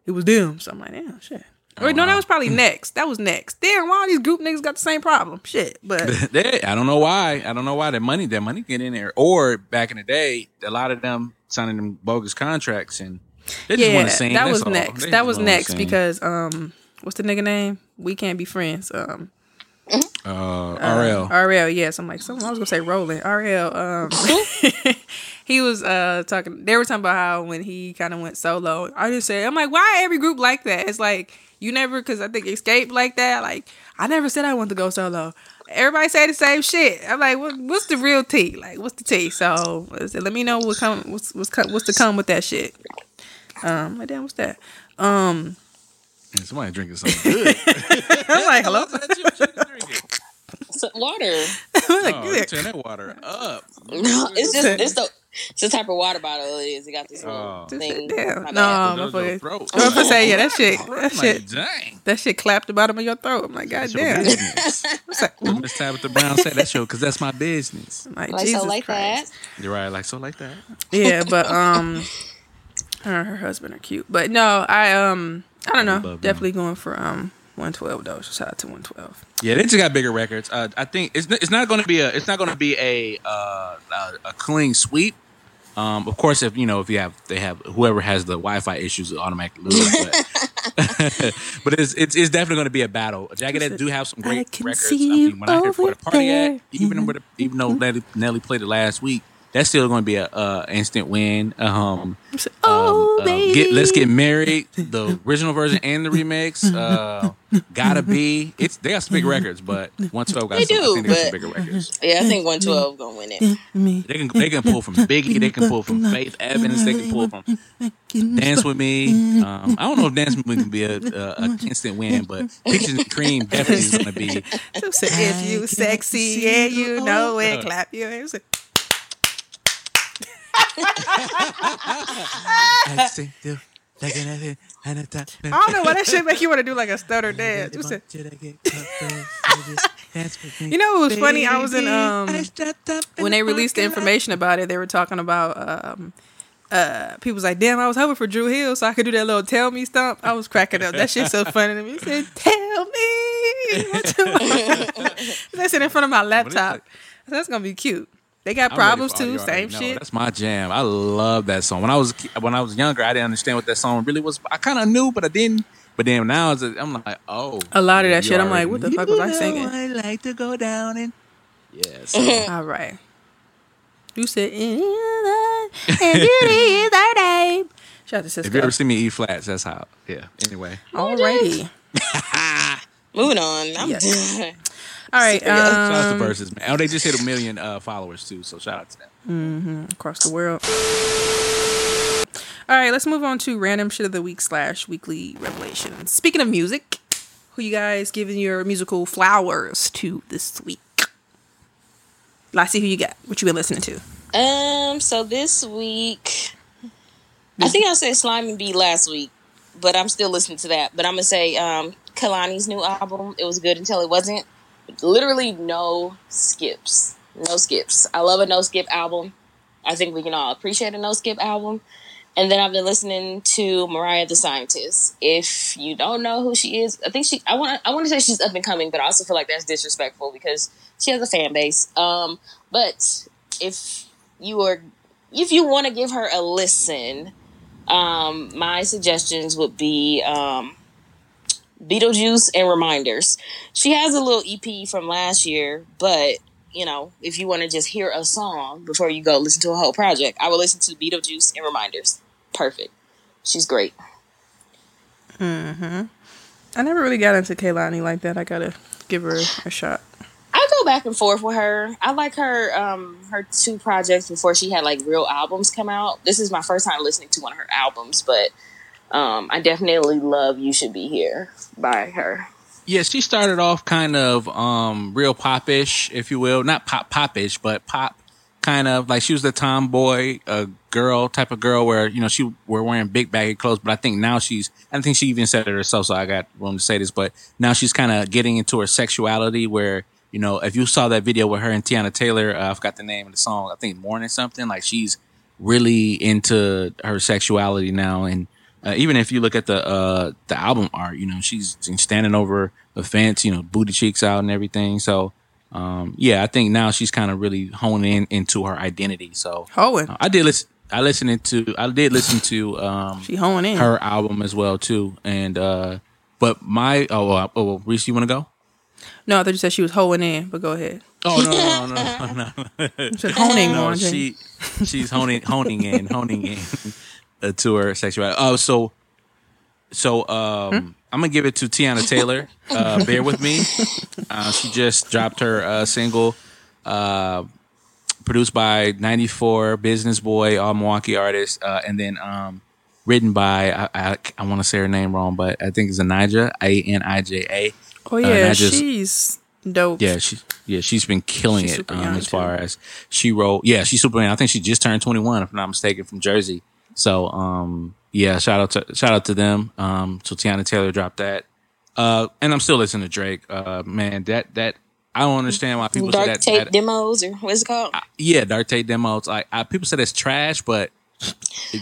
it was them. So I'm like, damn, shit. Or no, that was probably (clears throat) next. That was next. Damn, why all these group niggas got the same problem? Shit, but (laughs) They- I don't know why. I don't know why that money that money get in there. Or back in the day, a lot of them signing them bogus contracts and they just yeah, want to sing. that was all. next. They That was next because um, what's the nigga name? We can't be friends. Um, uh, RL. RL, yes. I'm like, someone I was gonna say Roland. RL, um (laughs) he was uh talking they were talking about how when he kind of went solo. I just said, I'm like, why every group like that? It's like you never cause I think Xscape like that. Like, I never said I want to go solo. Everybody say the same shit. I'm like, what, what's the real tea? Like, what's the tea? So let me know what come what's what's what's to come with that shit. Um, like, damn, what's that? Um, Yeah, somebody drinking something good. (laughs) (laughs) I'm like, hello. That's you, what you drinking? So, water. I'm like, Oh, you turn that water up. (laughs) No, it's just it's the It's the type of water bottle it is. It got this little Oh. Thing. sit down. My No, bad. Those motherfucker. are. I was gonna say, yeah, that shit, I'm that like, shit, dang. that shit clapped the bottom of your throat. I'm like, God damn. business. It's like, What Miss Tabitha Brown said that show because that's my business. I'm like, Like Jesus so, like Christ. that. You're right, like so, like that. Yeah, but um, her and her husband are cute. But no, I um, I don't know. love them. Definitely going for um, 112 though. Shout out to 112. Yeah, they just got bigger records. Uh, I think it's it's not going to be a it's not going to be a, uh, a a clean sweep. Um, of course, if you know if you have they have whoever has the Wi-Fi issues automatically lose. But, (laughs) but it's, it's it's definitely going to be a battle. Jagged Edge do have some I great can records. I see mean, you when I heard where over the party there. at, even with the, even though Nelly, Nelly played it last week, that's still going to be a uh, instant win. Um, Oh, um, uh, get, let's get married. The original version and the remix. Uh, (laughs) gotta be. It's they got some big records, but one twelve got They some. I do, think they got some bigger records. Yeah, I think 112 gonna win it. They can they can pull from Biggie. They can pull from Faith Evans. They can pull from Dance with Me. Um, I don't know if Dance with Me can be a, a, a instant win, but Peaches and Cream definitely is gonna be. (laughs) If you sexy yeah, you know it, clap your hands. I don't know why that shit make you want to do like a stutter dance. You said- (laughs) You know what was funny? I was in um when they released the information about it, they were talking about um uh people was like, damn, I was hoping for Dru Hill so I could do that little tell me stomp. I was cracking up. That shit's so funny to me. He said, Tell me what you want." That's it in front of my laptop. So that's gonna be cute. They got I'm problems too, same know. shit. That's my jam. I love that song. When I was when I was younger, I didn't understand what that song really was. I kind of knew, but I didn't. But then now it's a- I'm like, oh, A lot of that shit, I'm like, what the fuck was I singing? I like to go down and yes. (laughs) All right. You said, "In the- (laughs) and beauty is our name. Shout out to if you ever see me eat flats, that's how. Yeah. Anyway, Alrighty. (laughs) Moving on. I'm Yes. done. All right. Super good. shout out to Um, Verzuz, man. Oh, they just hit a million uh, followers too, so shout out to them. across the world. All right, let's move on to random shit of the week slash weekly revelations. Speaking of music, who you guys giving your musical flowers to this week? Let's see who you got. What you been listening to? Um, so this week, I think I said Slime and Bee last week, but I'm still listening to that. But I'm gonna say um, Kehlani's new album. It was good until it wasn't. Literally no skips, no skips. I love a no skip album. I think we can all appreciate a no skip album. And then I've been listening to Mariah the Scientist. If you don't know who she is, I think she. I want. I want to say she's up and coming, but I also feel like that's disrespectful because she has a fan base. Um, but if you are, if you want to give her a listen, um, my suggestions would be um, Beetlejuice and Reminders. She has a little EP from last year, but you know, if you want to just hear a song before you go listen to a whole project, I would listen to Beetlejuice and Reminders. Perfect. She's great. Mhm. I never really got into Kehlani like that. I gotta give her a shot. I go back and forth with her. I like her um her two projects before she had like real albums come out. This is my first time listening to one of her albums, but um I definitely love You Should Be Here by her. Yeah, she started off kind of um real popish, if you will, not pop popish, but pop kind of like she was the tomboy uh, girl type of girl where you know she were wearing big baggy clothes, but I think now she's I think she even said it herself, so I got room to say this, but now she's kind of getting into her sexuality where you know if you saw that video with her and Teyana Taylor, uh, I forgot the name of the song, I think Morning something, like she's really into her sexuality now and uh, even if you look at the uh the album art you know she's standing over the fence you know booty cheeks out and everything so um yeah i think now she's kind of really honing in into her identity so Hoeing. uh, i did listen i listened to i did listen to um She hoeing in. her album as well too and uh but my oh uh, oh reese you want to go No, I thought you said she was honing in, but go ahead. oh no no no no, (laughs) no. You honing no, she she's honing honing in honing in uh, to her sexuality. Oh, so so um, I'm gonna give it to Tiana Taylor. (laughs) Uh, bear with me. Uh, she just dropped her uh, single, uh, produced by '94 Business Boy, all Milwaukee artist, uh, and then um, written by I, I, I want to say her name wrong, but I think it's Anija A N I J A. Oh yeah, I just- she's dope. Yeah, she yeah she's been killing She's it um, as far too. as she wrote. Yeah, she's super. I think she just turned twenty one, if I'm not mistaken, from Jersey. So um yeah, shout out to shout out to them. Um, so Tiana Taylor dropped that. Uh, and I'm still listening to Drake. Uh, man, that that I don't understand why people say Dark that. tape that- demos or what's it called? yeah, Dark Tape demos. Like I, people say that's trash, but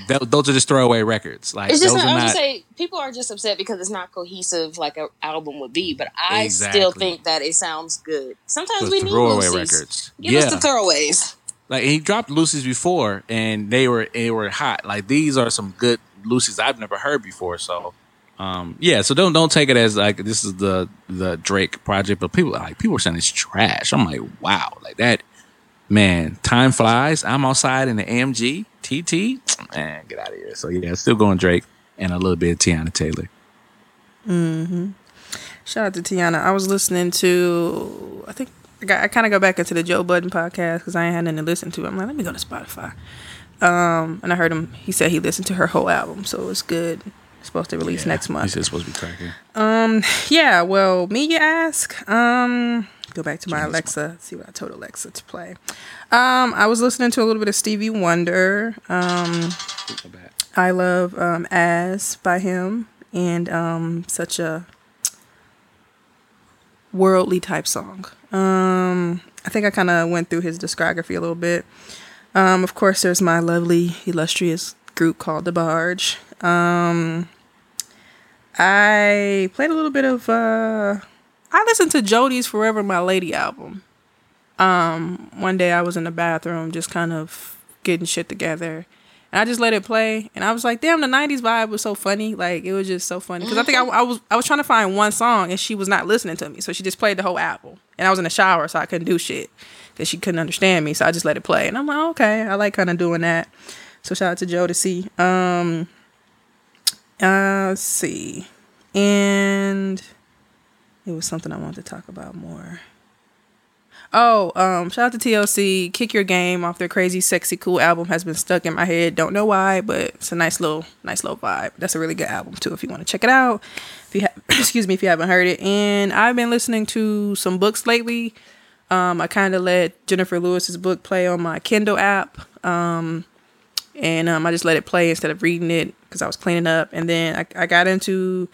th- those are just throwaway records. Like It's just those not, I are not. gonna say people are just upset because it's not cohesive like an album would be. But I Exactly. still think that it sounds good. Sometimes those we need throwaway records. Give yeah, us the throwaways. Like he dropped loosies before, and they were they were hot. Like these are some good loosies I've never heard before. So, um, yeah. So don't don't take it as like this is the the Drake project, but people like people are saying it's trash. I'm like, wow, like that. Man, time flies. I'm outside in the AMG TT. Man, get out of here. So yeah, still going Drake and a little bit of Tiana Taylor. Mm-hmm. Shout out to Tiana. I was listening to, I think, I, I kind of go back into the Joe Budden podcast because I ain't had nothing to listen to. I'm like, let me go to Spotify. Um, and I heard him, he said he listened to her whole album, so it was good. It's supposed to release next He month. said it's supposed to be cracking. Yeah, well, me, you ask. Um, go back to my Alexa, see what I told Alexa to play. Um, I was listening to a little bit of Stevie Wonder. Um, I love um, As by him and um, such a worldly type song. Um, I think I kind of went through his discography a little bit. Um, of course, there's my lovely, illustrious group called The Barge. Um, I played a little bit of. Uh, I listened to Jodeci's "Forever My Lady" album. Um, one day I was in the bathroom, just kind of getting shit together, and I just let it play, and I was like, "Damn, the '90s vibe was so funny. Like it was just so funny." Because I think I, I was I was trying to find one song, and she was not listening to me, so she just played the whole album, and I was in the shower, so I couldn't do shit because she couldn't understand me. So I just let it play, and I'm like, okay, I like kind of doing that. So shout out to Jodeci. Um, uh, see, and it was something I wanted to talk about more. Oh, um, shout out to TLC. Kick Your Game off their crazy, sexy, cool album has been stuck in my head. Don't know why, but it's a nice little, nice little vibe. That's a really good album too. If you want to check it out, if you (coughs) excuse me, if you haven't heard it. And I've been listening to some books lately. Um, I kind of let Jennifer Lewis's book play on my Kindle app. Um, and um, I just let it play instead of reading it because I was cleaning up. And then I, I got into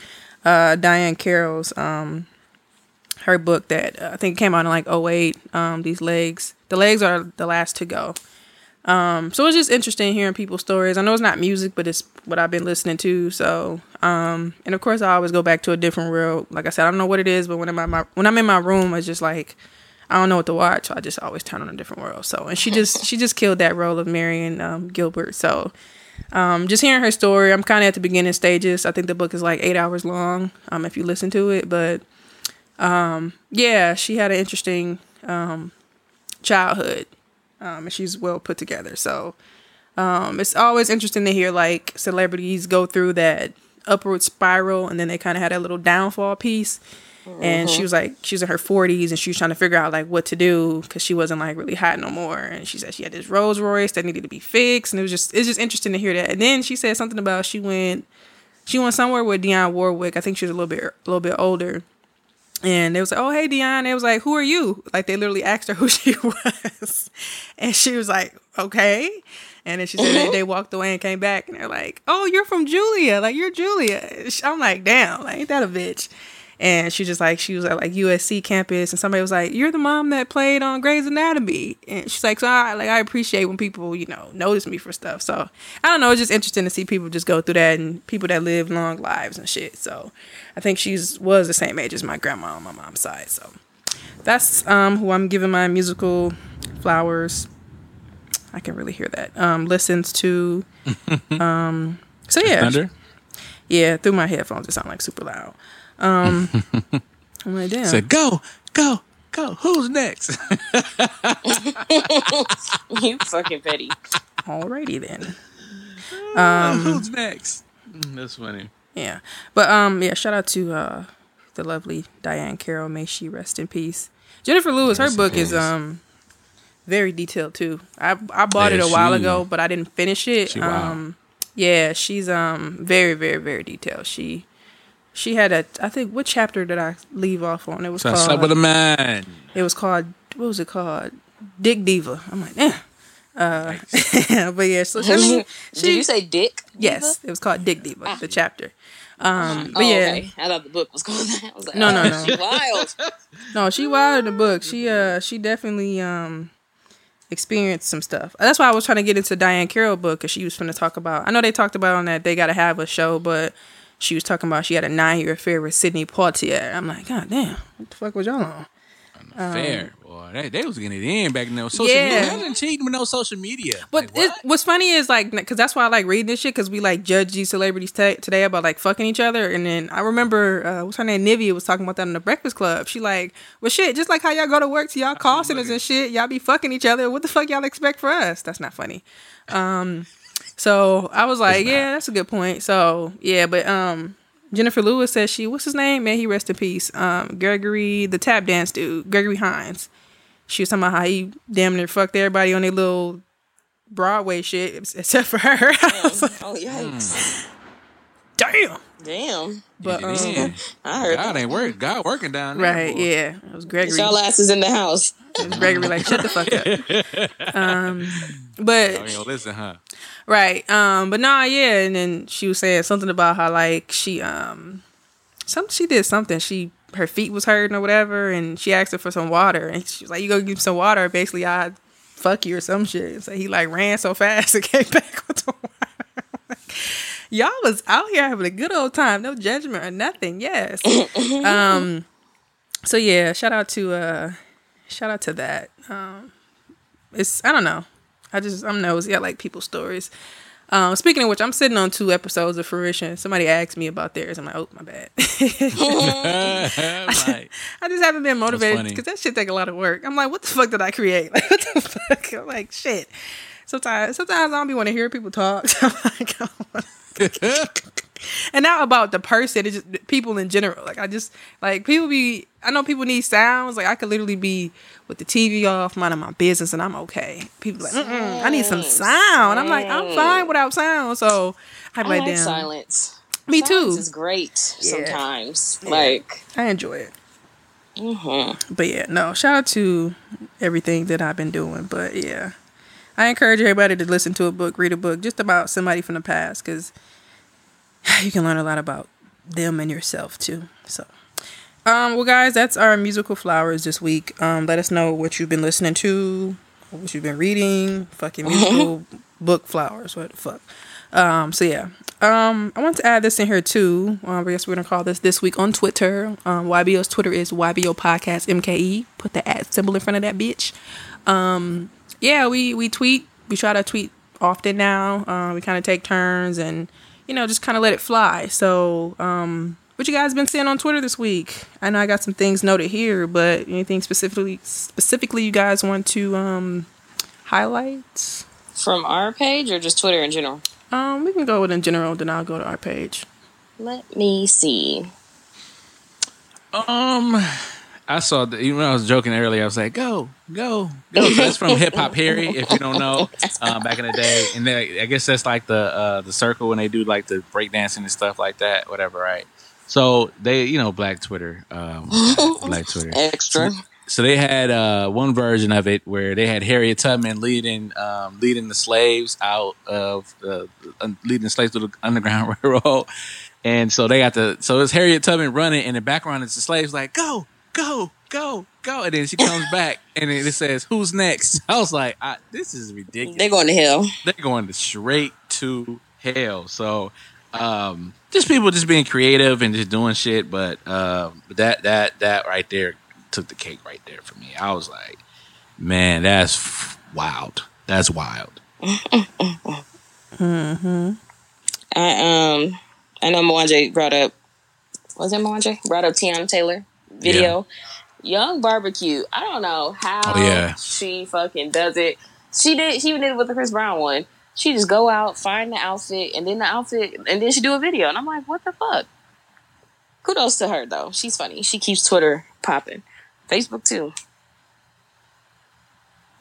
uh, Diahann Carroll's um, her book that uh, I think came out in like 08, um, These Legs. The Legs are the last to go. Um, so it's just interesting hearing people's stories. I know it's not music, but it's what I've been listening to. So, um, and of course, I always go back to a different world. Like I said, I don't know what it is, but when I'm in my when I'm in my room, it's just like I don't know what to watch. So I just always turn on a different world. So, and she (laughs) just she just killed that role of Marion um, Gilbert. So, um, just hearing her story, I'm kind of at the beginning stages. I think the book is like eight hours long. Um, if you listen to it, but um, yeah, she had an interesting um childhood. Um, and she's well put together. So, um, it's always interesting to hear like celebrities go through that upward spiral, and then they kind of had a little downfall piece. And she was like, she was in her 40s and she was trying to figure out like what to do because she wasn't like really hot no more. And she said she had this Rolls Royce that needed to be fixed. And it was just, it's just interesting to hear that. And then she said something about she went, she went somewhere with Dionne Warwick. I think she was a little bit, a little bit older. And they was like, "Oh, hey, Dionne." It was like, "Who are you?" Like they literally asked her (laughs) who she (laughs) was, and she was like, "Okay." And then she said they, mm-hmm. they walked away and came back, and they're like, "Oh, you're from Julia. Like you're Julia." I'm like, "Damn, like, ain't that a bitch?" And she just like she was at like USC campus, and somebody was like, "You're the mom that played on Grey's Anatomy," and she's like, "So I like I appreciate when people you know notice me for stuff." So I don't know, it's just interesting to see people just go through that and people that live long lives and shit. So I think she's was the same age as my grandma on my mom's side. So that's um who I'm giving my musical flowers. I can really hear that. Um, listens to. (laughs) Um, so yeah, yeah, through my headphones, it sound like super loud. Um, (laughs) I'm like, damn. Said go, go, go. Who's next? (laughs) you fucking petty. Alrighty then. (laughs) Um, Who's next? Mm, That's funny. Yeah, but um, yeah. Shout out to uh, the lovely Diahann Carroll. May she rest in peace. Jennifer Lewis. Her Rest in book is um very detailed too. I I bought it Yeah, a while she- ago, but I didn't finish it. she wild. um, yeah, she's um very very very detailed. She she had a. I think what chapter did I leave off on? It was So I slept with a called. man. It was called. What was it called? Dick Diva. I'm like, eh. Uh, (laughs) but yeah, so she, Did you say Dick? yes, it was called Dick Diva, the chapter. Um, but Oh, yeah, okay. I thought the book was called that. I was like, No, no, oh, no. she wild. No, she wild in the book. She uh she definitely um experienced some stuff. That's why I was trying to get into Diahann Carroll book because she was going to talk about. I know they talked about on that they got to have a show, but she was talking about she had a nine year affair with Sidney Poitier. I'm like, God damn, what the fuck was y'all on? Fair. Boy, they, they was getting it in back then. Social Yeah. media. They wasn't cheating with no social media. But Like, it, what's funny is like, because that's why I like reading this shit because we like judge these celebrities t- today about like fucking each other. And then I remember uh, what's her name, Nivea was talking about that in the Breakfast Club. She like, well, shit, just like how y'all go to work to y'all call centers and shit, y'all be fucking each other. What the fuck y'all expect for us? That's not funny. Um, so I was like, yeah, that's a good point. So yeah, but um. Jennifer Lewis says she, what's his name? May he rest in peace. Um, Gregory, the tap dance dude, Gregory Hines. She was talking about how he damn near fucked everybody on their little Broadway shit except for her. (laughs) I was like, Oh yikes! damn. Damn, But um, in. I heard. God that. ain't work. God working down there. right, boy. yeah, it was Gregory. Y'all asses in the house. It was Gregory like shut the fuck up. (laughs) um, Oh, but you don't listen, huh? Right, um, but nah, yeah, and then she was saying something about how like she um, some she did something she. Her feet was hurting or whatever, and she asked her for some water, and she was like, "You go give me some water." Basically, I fuck you or some shit. So he like ran so fast (laughs) and came back with the water. (laughs) Y'all was out here having a good old time, no judgment or nothing. Yes. (laughs) um. So yeah, shout out to uh, shout out to that. Um, it's I don't know. I just I'm nosy. I like people's stories. Um, speaking of which, I'm sitting on two episodes of Fruition. Somebody asked me about theirs. I'm like, oh my bad. (laughs) (laughs) I just haven't been motivated because that shit take a lot of work. I'm like, what the fuck did I create? (laughs) Like, what the fuck? I'm like, shit. Sometimes, sometimes I don't be want to hear people talk. So I'm like, wanna- and not about the person, it's just people in general. Like I just like people be. I know people need sounds. Like I could literally be with the TV off, minding my business, and I'm okay. People like, Mm-mm, I need some sound. I'm like, I'm fine without sound. So I I be like, damn. silence. Me Silence too. is great Yeah. sometimes. Like, I enjoy it. mhm. But yeah, no, shout out to everything that I've been doing. But yeah, I encourage everybody to listen to a book, read a book just about somebody from the past because (sighs) you can learn a lot about them and yourself too. So, um, well, guys, that's our musical flowers this week. Um, let us know what you've been listening to, what you've been reading, fucking musical (laughs) book flowers, what the fuck. Um, so yeah. Um, I want to add this in here too. Um, I guess we're gonna call this this week on Twitter. Um, YBO's Twitter is YBO Podcast MKE. Put the at symbol in front of that bitch. Um, yeah, we we tweet. We try to tweet often now. Uh, we kind of take turns and you know just kind of let it fly. So, um, what you guys been seeing on Twitter this week? I know I got some things noted here, but anything specifically specifically you guys want to um highlight? from our page or just Twitter in general? Um, we can go with in general, then I'll go to our page. Let me see. Um, I saw the, even when I was joking earlier, I was like, "Go, go, go!" So that's from Hip Hop Harry, if you don't know, (laughs) um, back in the day. And they, I guess that's like the uh, the circle when they do like the breakdancing and stuff like that, whatever, right? So they, you know, Black Twitter, um, (laughs) Black Twitter. Extra. So they had uh, one version of it where they had Harriet Tubman leading um, leading the slaves out of uh, leading the slaves to the Underground (laughs) Railroad, and so they got the so it's Harriet Tubman running, and in the background it's the slaves like go go go go, and then she comes back and it says who's next. (laughs) I was like, I, this is ridiculous. They're going to hell. They're going to straight to hell. So um, just people just being creative and just doing shit, but um, that that that right there took the cake right there for me. I was like, man, that's wild. That's wild. I um I know Mwanje brought up was it Mwanje? Brought up Tiana Taylor video. Young barbecue. I don't know how Oh, yeah. she fucking does it. She did she even did it with the Chris Brown one. She just go out, find the outfit, and then the outfit and then she do a video. And I'm like, what the fuck? Kudos to her though. She's funny. She keeps Twitter popping. Facebook too.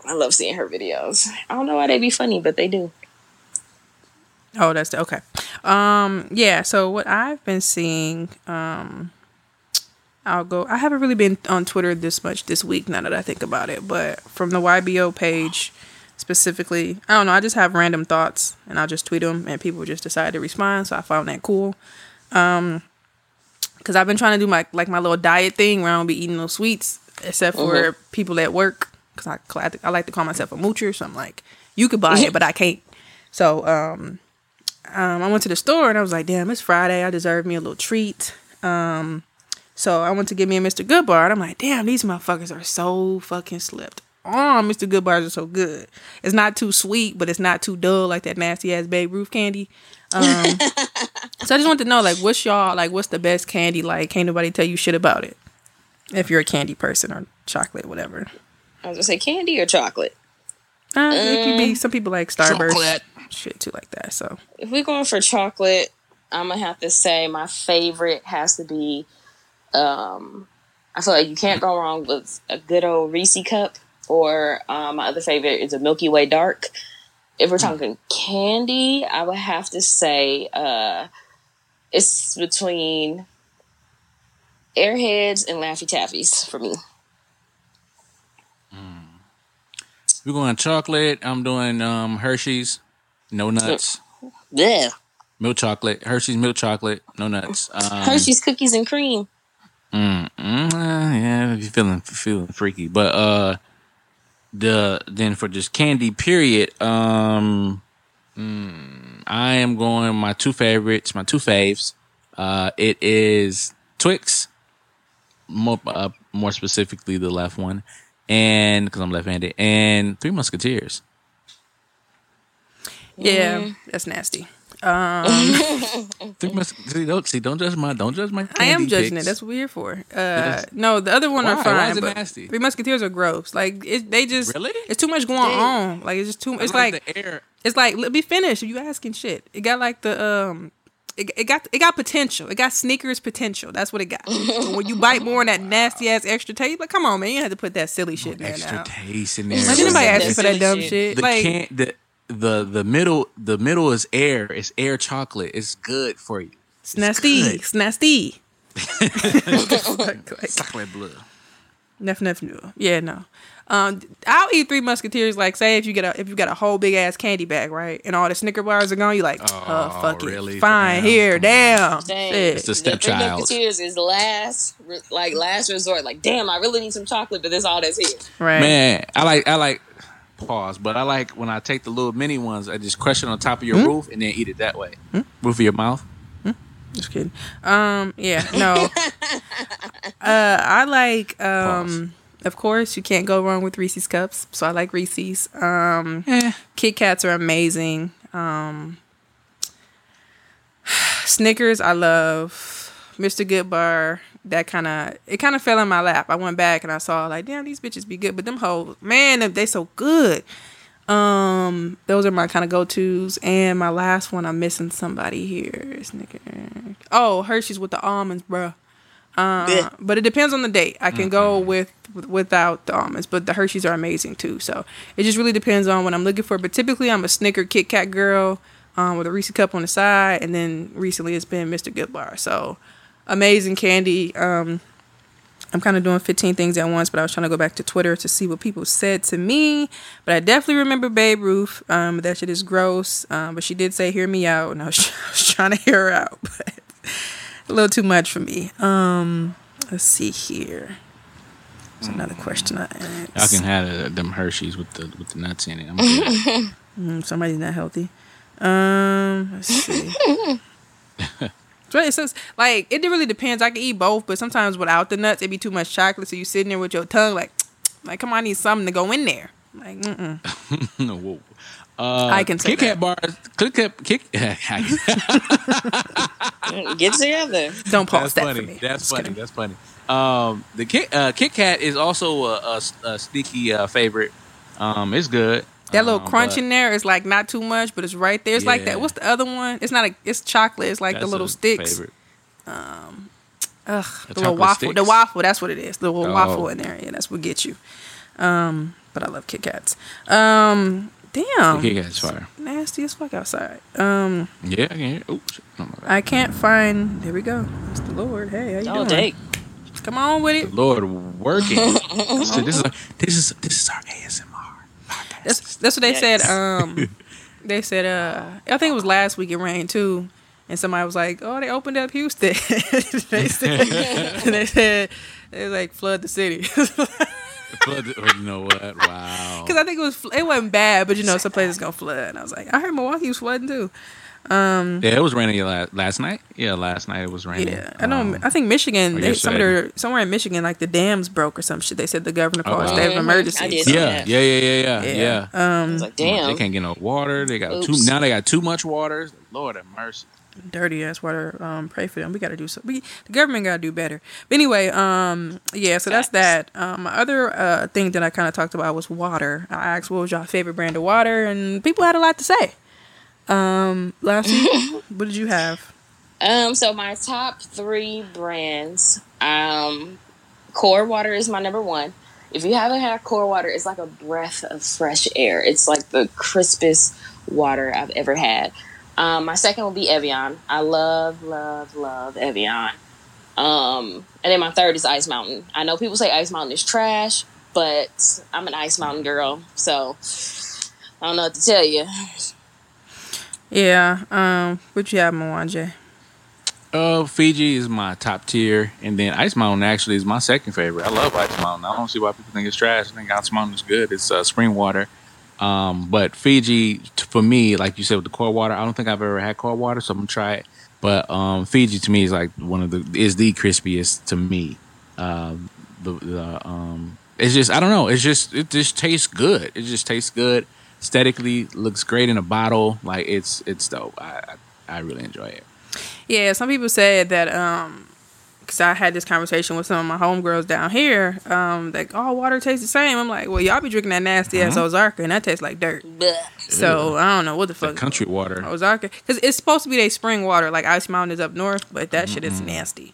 I love seeing her videos. I don't know why they be funny, but they do. Oh, that's the, okay. Um, yeah. So what I've been seeing, um, I'll go. I haven't really been on Twitter this much this week. Now that I think about it, but from the YBO page specifically, I don't know. I just have random thoughts and I'll just tweet them, and people just decide to respond. So I found that cool. Um, because I've been trying to do my like my little diet thing where I don't be eating no sweets except for people at work. Because I, I I like to call myself a moocher, so I'm like, you could buy it, but I can't. So um, um, I went to the store and I was like, damn, it's Friday. I deserve me a little treat. Um, so I went to get me a Mr. Goodbar, and I'm like, damn, these motherfuckers are so fucking slipped. Oh, Mr. Goodbars are so good. It's not too sweet, but it's not too dull like that nasty ass Babe Ruth candy. Um, (laughs) so I just want to know, like, what's y'all like? What's the best candy? Like, can't nobody tell you shit about it. If you're a candy person or chocolate, whatever. I was gonna say candy or chocolate. Uh, it could be some people like Starburst, Chocolate. shit too like that. So If we're going for chocolate, I'm gonna have to say my favorite has to be. Um, I feel like you can't go wrong with a good old Reese cup, or um, my other favorite is a Milky Way Dark. If we're talking candy, I would have to say uh, it's between Airheads and Laffy Taffies for me. We're going chocolate. I'm doing um, Hershey's, no nuts. Yeah, Milk chocolate. Hershey's milk chocolate, no nuts. Um, Hershey's cookies and cream. Mm, mm, yeah, if you're feeling feeling freaky, but uh, the then for just candy, period. Um, mm, I am going my two favorites, my two faves. Uh, it is Twix, more uh, more specifically the left one, and because I'm left-handed, and Three Musketeers. yeah, that's nasty. (laughs) Three Musketeers. See, don't see, don't judge my, don't judge my. I am judging picks. it. That's what we're here for. Uh, Yes. no, the other one are Why? fine. Why is it nasty? Three Musketeers are gross. Like it, they just Really? It's too much going on. Like it's just too. I It's like, the air. it's like let me finish. You asking shit. It got like the um. It, it got it got potential. It got sneakers potential. That's what it got. But (laughs) when you bite more on that nasty ass extra taste, like come on, man, you had to put that silly shit in there extra now. taste in there. Like, anybody That ask for that dumb shit. shit? the like can the the the middle the middle is air. It's air chocolate. It's good for you. it's nasty. good. It's nasty. (laughs) like, like, Chocolate blue. Neff neff no. Yeah, no. Um, I'll eat three musketeers. Like, say if you get a if you got a whole big ass candy bag, right, and all the Snicker bars are gone, you like, oh, Oh, fuck really? it, fine Damn. here, damn. Dang. Shit. It's the The Three stepchild. Musketeers is last, re- like last resort. Like, damn, I really need some chocolate, but this all that's here. right. Man, I like I like pause, but I like when I take the little mini ones. I just crush it on top of your roof and then eat it that way. Roof of your mouth. Just kidding. Um, yeah, no. (laughs) uh, I like um. Of course, you can't go wrong with Reese's cups. So I like Reese's. Um, Kit Kats are amazing. Um, (sighs) Snickers, I love. Mr. Goodbar, that kind of it kind of fell in my lap. I went back and I saw like, damn, these bitches be good, but them hoes, man, they so good. Um, those are my kind of go tos. And my last one, I'm missing somebody here. Snicker. Oh, Hershey's with the almonds, bruh. Uh, but it depends on the date. I can go with, with without the almonds, but the Hershey's are amazing too. So it just really depends on what I'm looking for. But typically, I'm a Snicker Kit Kat girl um, with a Reese cup on the side, and then recently it's been Mr. Goodbar. So amazing candy. Um, I'm kind of doing 15 things at once, but I was trying to go back to Twitter to see what people said to me. But I definitely remember Babe Ruth. Um, that shit is gross. Um, but she did say, "Hear me out," and I was, (laughs) I was trying to hear her out, (laughs) but a little too much for me. Um, let's see here. There's another question I asked. can have uh, them Hershey's with the with the nuts in it. I'm. (laughs) Mm, somebody's not healthy. Um, let's see. So it says like it really depends. I can eat both, but sometimes without the nuts, it'd be too much chocolate. So you sitting there with your tongue like, (tsk) like come on, I need something to go in there. Like, mm-mm. (laughs) Whoa. Uh, I can say Kit Kat bars. Kit Kat. Kit. (laughs) Get together. don't pause That's that funny. for me. That's funny. kidding. That's funny. Um, the Kit uh, Kit Kat is also a, a, a sneaky uh, favorite. Um, it's good. That little Um, crunch in there is like not too much, but it's right there. It's like that. What's the other one? It's not a. It's chocolate. It's like the little a sticks. favorite. Ugh, A the little chocolate waffle. The waffle. That's what it is. The little Oh. waffle in there. Yeah, that's what get you. Um, but I love Kit Kats. Um, Damn. Okay, guys, fire. Nasty as fuck outside. Um, Yeah, I can hear. Oops. Oh I can't find. There we go. It's the Lord. Hey, how you Oh, doing? dang. Come on with it. The Lord working. so (laughs) this is this is this is our ASMR. That's that's what they said. Um, (laughs) they said. Uh, I think it was last week it rained too, and somebody was like, "Oh, they opened up Houston." (laughs) (laughs) they said. they said they like flood the city. But, oh, you know what? Wow. Because I think it was it wasn't bad, but you know some places gonna flood. And I was like, I heard Milwaukee was flooding too. Um, Yeah, it was raining last, last night. Yeah, last night it was raining. yeah, I know. Um, I think Michigan, they, some of their somewhere in Michigan, like the dams broke or some shit. They said the governor called a wow. state of emergency. I did So, yeah, yeah, yeah, yeah, yeah, yeah. yeah. Um, I was like, They can't get no water. They got too now. They got too much water. Lord have mercy. dirty ass water. Um, pray for them. We got to do so. We the government got to do better. But anyway, um, yeah. So that's that. Um, my other uh thing that I kind of talked about was water. I asked what was your favorite brand of water, and people had a lot to say. Um, last week, (laughs) what did you have? Um, so my top three brands, um, Core Water is my number one. If you haven't had Core Water, it's like a breath of fresh air. It's like the crispest water I've ever had. Um, my second will be Evian. I love, love, love Evian. Um, and then my third is Ice Mountain. I know people say Ice Mountain is trash, but I'm an Ice Mountain girl, so I don't know what to tell you. Yeah. Um, what you have, Mwanje? Uh, Fiji is my top tier, and then Ice Mountain actually is my second favorite. I love Ice Mountain. I don't see why people think it's trash. I think Ice Mountain is good. It's uh, spring water. Um, but Fiji, for me, like you said with the core water, I don't think I've ever had core water, so I'm gonna try it. But um, Fiji to me is like one of the is the crispiest to me. Um, the, the um, it's just I don't know. It's just it just tastes good. It just tastes good. Aesthetically, looks great in a bottle. Like it's it's dope. I I, I really enjoy it. Yeah, some people said that um because I had this conversation with some of my homegirls down here, um, like, oh, water tastes the same. I'm like, well, y'all be drinking that nasty ass Ozarka, and that tastes like dirt. Blech. So I don't know what the The fuck. country water. Ozarka, because it's supposed to be their spring water, like Ice Mountain is up north, but that shit is nasty.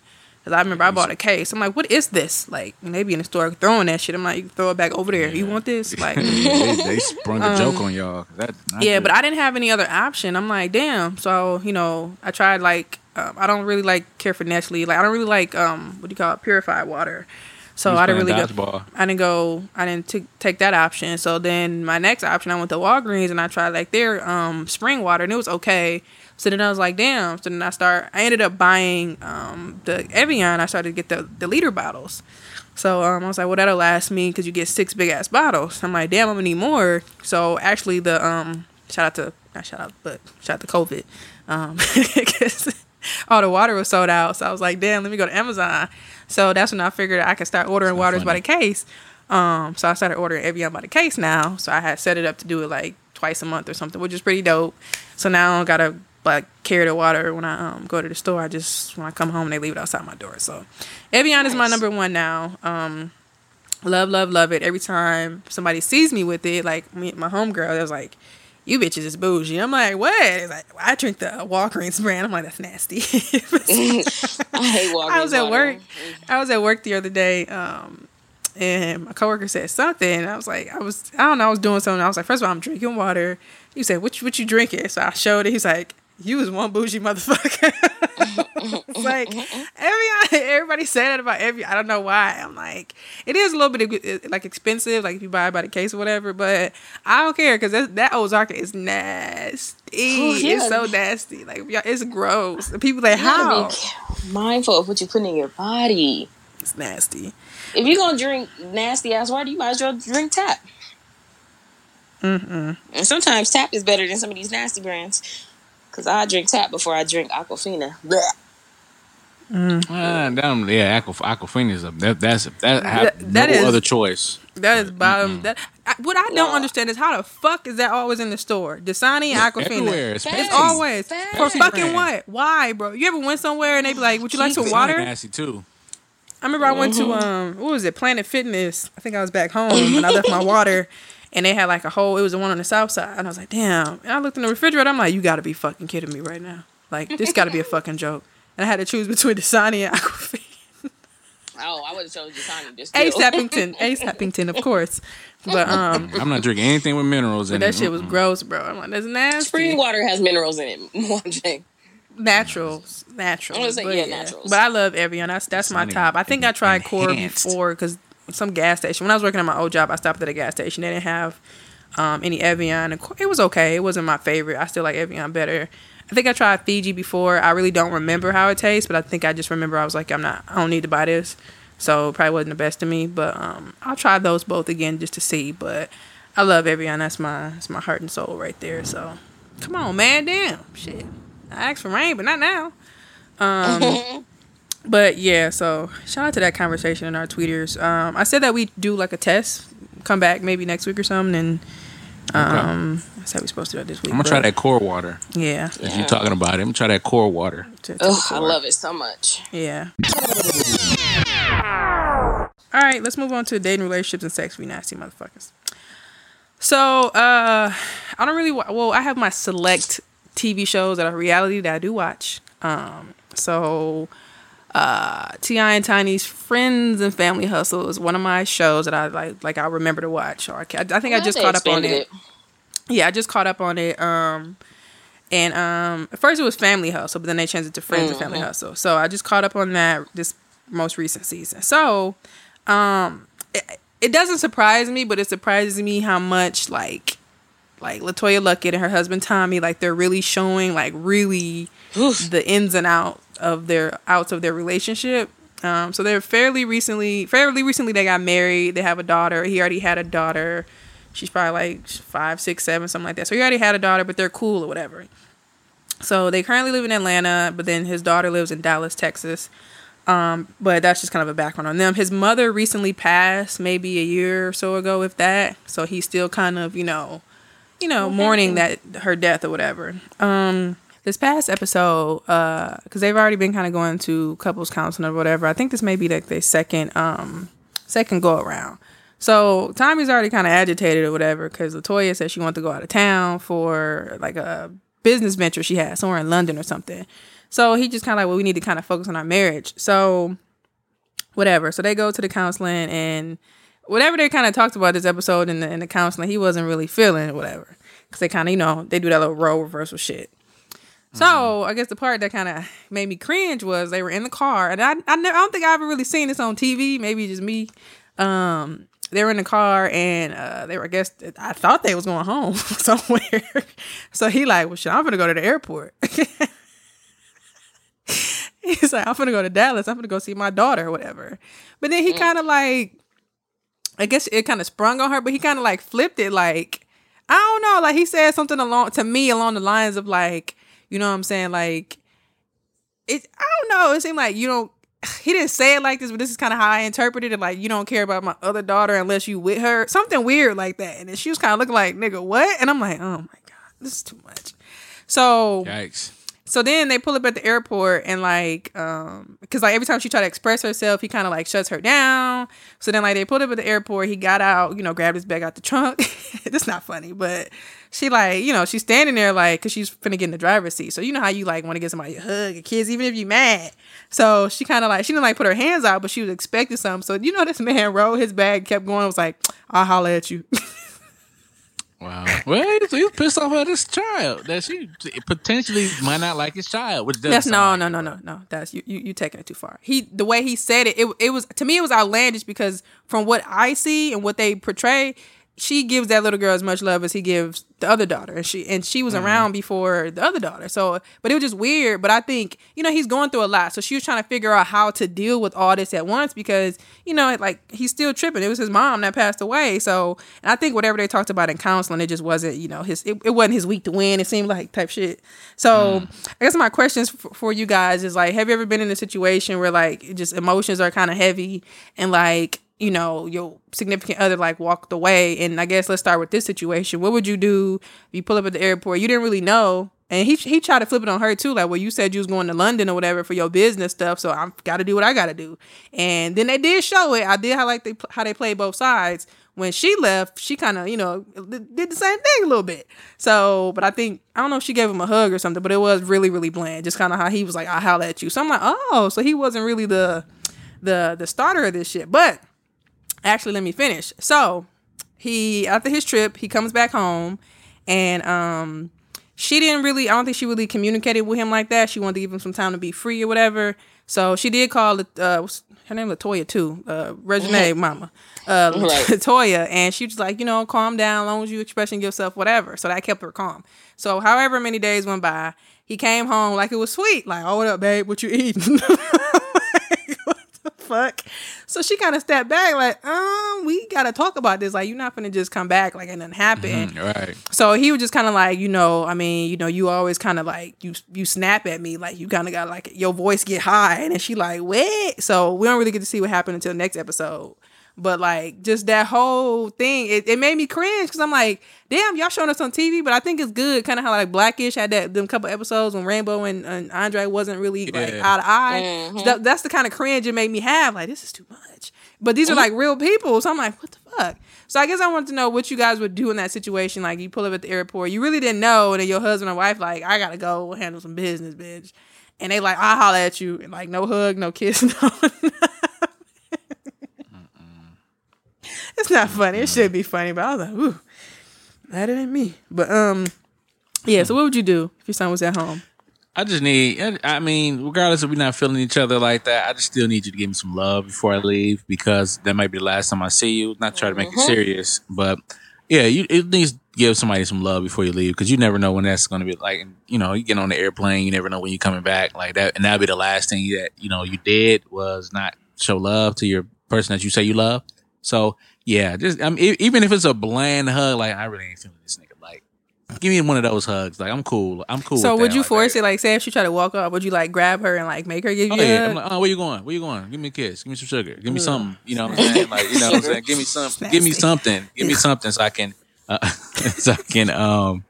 Because I remember I bought a case. I'm like, what is this? Like, and they be in the store throwing that shit. I'm like, you can throw it back over there. You want this? (laughs) Like, they, they (laughs) sprung a joke on y'all. Um, yeah, but I didn't have any other option. I'm like, damn. So you know, I tried like um, I don't really like care for Nestle. Like I don't really like um what do you call it purified water. So I didn't really go. I didn't go. I didn't t- take that option. So then my next option, I went to Walgreens and I tried like their um spring water and it was okay. So then I was like, damn. So then I start. I ended up buying um the Evian. I started to get the the liter bottles. So um, I was like, well, that'll last me because you get six big ass bottles. I'm like, damn, I'm gonna need more. So actually, the um, shout out to not shout out, but shout out to COVID, um, (laughs) 'cause all the water was sold out. So I was like, damn, let me go to Amazon. So that's when I figured I could start ordering waters by the case. Um, so I started ordering Evian by the case now. So I had set it up to do it like twice a month or something, which is pretty dope. So now I gotta like carry the water when I um go to the store. I just when I come home they leave it outside my door. So Evian is my number one now. Um, love, love, love it. Every time somebody sees me with it, like me, my homegirl, they was like, "You bitches is bougie." I'm like, "What?" It's like, I drink the Walgreens brand. I'm like, "That's nasty." (laughs) (laughs) I hate Walgreens I was at water. work. I was at work the other day, um, and my coworker said something. I was like, I was, I don't know, I was doing something. I was like, first of all, I'm drinking water. He said, "What you, what you drinking?" So I showed it. He's like, "You was one bougie motherfucker." (laughs) it's like every everybody say that about every. I don't know why. I'm like, it is a little bit like expensive, like if you buy it by the case or whatever. But I don't care because that, that Ozarka is nasty. Oh, yeah. It's so nasty. Like y'all- it's gross. The people like You gotta how be mindful of what you put in your body. it's nasty. If you're gonna drink nasty ass water, you might as well drink tap. Mm-mm. And sometimes tap is better than some of these nasty brands. Cause I drink tap before I drink Aquafina. Blech. Ah, damn, yeah, Aquaf- Aquafina is a that, that's that, That- have that no is- other choice. That is bottom. That I, what I don't No. understand is how the fuck is that always in the store? Dasani and Aquafina. Everywhere, It's Pepsi. always Pepsi for fucking brand. what? Why, bro? You ever went somewhere and they be like, "Would you like some It's water?" nasty too. I remember I went to um, what was it, Planet Fitness? I think I was back home (laughs) and I left my water, and they had like a whole. It was the one on the south side, and I was like, "Damn!" And I looked in the refrigerator. I'm like, "You got to be fucking kidding me right now! Like this got to be a fucking joke." And I had to choose between Dasani and Aquafina. Oh, I would have chosen Johnny. Just Ace still. Happington, Ace Happington, of course. But um, I'm not drinking anything with minerals in that it. That shit was Mm-mm. gross, bro. I'm like, that's nasty. Spring water has minerals in it. (laughs) Mwanje. Naturals, naturals. I wanna say, but yeah, naturals. But I love Evian. That's that's my top. I think I tried Core before because some gas station. When I was working at my old job, I stopped at a gas station. They didn't have um, any Evian. It was okay. It wasn't my favorite. I still like Evian better. I think I tried Fiji before. I really don't remember how it tastes, but I think I just remember I was like, I'm not. I don't need to buy this. So probably wasn't the best to me. But um, I'll try those both again just to see. But I love Evian. That's my that's my heart and soul right there. So come on, man. Damn shit. I asked for rain, but not now. Um, (laughs) but yeah, so shout out to that conversation in our tweeters. Um, I said that we do like a test, come back maybe next week or something, and um, I said we're supposed to do that this week. I'm gonna try that core water. Yeah, If you're talking about it, I'm gonna try that core water. to- to Ugh, I love it so much. Yeah. All right, let's move on to dating, relationships, and sex. We nasty motherfuckers. So, uh, I don't really. wa- Well, I have my select TV shows that are reality that I do watch. Um, so, uh, T.I. and Tiny's Friends and Family Hustle is one of my shows that I like. Like I remember to watch. Or I, I think I just caught up on expanded it. Yeah, I just caught up on it. Um, and um, at first it was Family Hustle, but then they changed it to Friends and Family Hustle. So I just caught up on that this most recent season. So, um, it, it doesn't surprise me, but it surprises me how much like like LeToya Luckett and her husband Tommy, like they're really showing like really the ins and out of their outs of their relationship. Um, so they're fairly recently, fairly recently they got married. They have a daughter. He already had a daughter. She's probably like five, six, seven, something like that. So he already had a daughter, but they're cool or whatever. So they currently live in Atlanta, but then his daughter lives in Dallas, Texas. Um, but that's just kind of a background on them. His mother recently passed, maybe a year or so ago, if that. So he's still kind of, you know, you know, mourning that her death or whatever. Um, this past episode, uh, because they've already been kind of going to couples counseling or whatever. I think this may be like their second, um, second go around. So Tommy's already kind of agitated or whatever because LeToya said she wanted to go out of town for like a business venture she had somewhere in London or something. So he just kind of like, well, we need to kind of focus on our marriage. So whatever. So they go to the counseling and whatever they kind of talked about this episode in the in the counseling, he wasn't really feeling whatever. Because they kind of, you know, they do that little role reversal shit. So I guess the part that kind of made me cringe was they were in the car, and I I, never, I don't think I ever really seen this on TV. Maybe just me. Um, they were in the car, and uh, they were. I guess I thought they was going home (laughs) somewhere. so he like, well, shit, I'm gonna go to the airport. (laughs) He's like, I'm gonna go to Dallas. I'm gonna go see my daughter or whatever. But then he kind of like, I guess it kind of sprung on her, but he kind of like flipped it. Like, I don't know. Like he said something along to me along the lines of like, you know what I'm saying? Like, it. I don't know. It seemed like you don't. (sighs) He didn't say it like this, but this is kind of how I interpreted it. Like, you don't care about my other daughter unless you with her. Something weird like that. And then she was kind of looking like, nigga, what? And I'm like, oh my god, this is too much. So Yikes. So then they pull up at the airport and like um because like every time she tried to express herself he kind of like shuts her down. So then like they pulled up at the airport. He got out you know grabbed his bag out the trunk. (laughs) That's not funny but she like you know she's standing there like because she's finna get in the driver's seat. So you know how you like want to get somebody a hug a kiss even if you mad. So she kind of like she didn't like put her hands out but she was expecting something so you know this man (laughs) rolled his bag kept going was like i'll holler at you (laughs) Wow. Well, he's, he's pissed off at his child that she potentially might not like his child, which doesn't That's no, no, no, no, no. That's you, you. You taking it too far. He, the way he said it, it, it was to me, it was outlandish because from what I see and what they portray, she gives that little girl as much love as he gives the other daughter, and she and she was mm-hmm. around before the other daughter. So, but it was just weird. But I think you know he's going through a lot, so she was trying to figure out how to deal with all this at once because you know like he's still tripping. It was his mom that passed away, so and I think whatever they talked about in counseling, it just wasn't you know his it, it wasn't his week to win. It seemed like type shit. So mm. I guess my questions f- for you guys is like, have you ever been in a situation where like just emotions are kind of heavy and like you know your significant other like walked away. And i guess let's start with this situation. What would you do if you pull up at the airport? You didn't really know. And he he tried to flip it on her too. Like well you said you was going to london or whatever for your business stuff so I've gotta do what i gotta do. And then they did show it. I did how like they how they played both sides. When she left she kind of you know did the same thing a little bit. So but i think i don't know if she gave him a hug or something but it was really really bland. Just kind of how he was like i'll holler at you. So i'm like oh. So he wasn't really the the the starter of this shit. But actually, let me finish. So he after his trip, he comes back home, and um, she didn't really. I don't think she really communicated with him like that. She wanted to give him some time to be free or whatever. So she did call it. Uh, her name Latoya too. Uh, Regine mama. Uh, Right. (laughs) Latoya, and she was like, you know, calm down, as long as you expressing yourself, whatever. So that kept her calm. So however many days went by, he came home like it was sweet. Like, oh, what up, babe? What you eating? (laughs) What fuck? So she kind of stepped back, like, um, we gotta talk about this. Like, you're not gonna just come back like it nothing happened. Right. So he was just kind of like, you know, I mean, you know, you always kind of like you you snap at me, like you kind of got like your voice get high, and then she like, wait. So we don't really get to see what happened until next episode. But like just that whole thing, it, it made me cringe because I'm like, damn, y'all showing us on TV, but I think it's good, kind of how like Blackish had that them couple episodes when Rainbow and, and Andre wasn't really like Yeah. eye to eye. Mm-hmm. So that- that's the kind of cringe it made me have. Like this is too much. But these are mm-hmm. like real people, so I'm like, what the fuck? So I guess I wanted to know what you guys would do in that situation. Like you pull up at the airport, you really didn't know, and then your husband and wife like, I gotta go handle some business, bitch. And they like, I'll holler at you. And like no hug, no kiss, (laughs) no. It's not funny. It should be funny, but I was like, ooh, that ain't me. But um, yeah. So what would you do if your son was at home? I just need. I- mean, regardless if we're not feeling each other like that, I just still need you to give me some love before I leave because that might be the last time I see you. Not trying to make it serious, but yeah, you it needs to give somebody some love before you leave because you never know when that's going to be. Like, you know, you get on the airplane, you never know when you're coming back. Like that, and that'll be the last thing that you know you did was not show love to your person that you say you love. So yeah, just I mean, even if it's a bland hug, like I really ain't feeling this nigga. Like, give me one of those hugs. Like I'm cool. I'm cool. so would you Like, force it? Like, say if she tried to walk up, would you like grab her and like make her give Oh you? yeah, a I'm like, oh, where you going? Where you going? Give me a kiss. Give me some sugar. Give me something. You know what I'm saying? Like, you know what I'm saying? Give me (laughs) some. Give me something. Give me something so I can, uh, (laughs) so I can, um,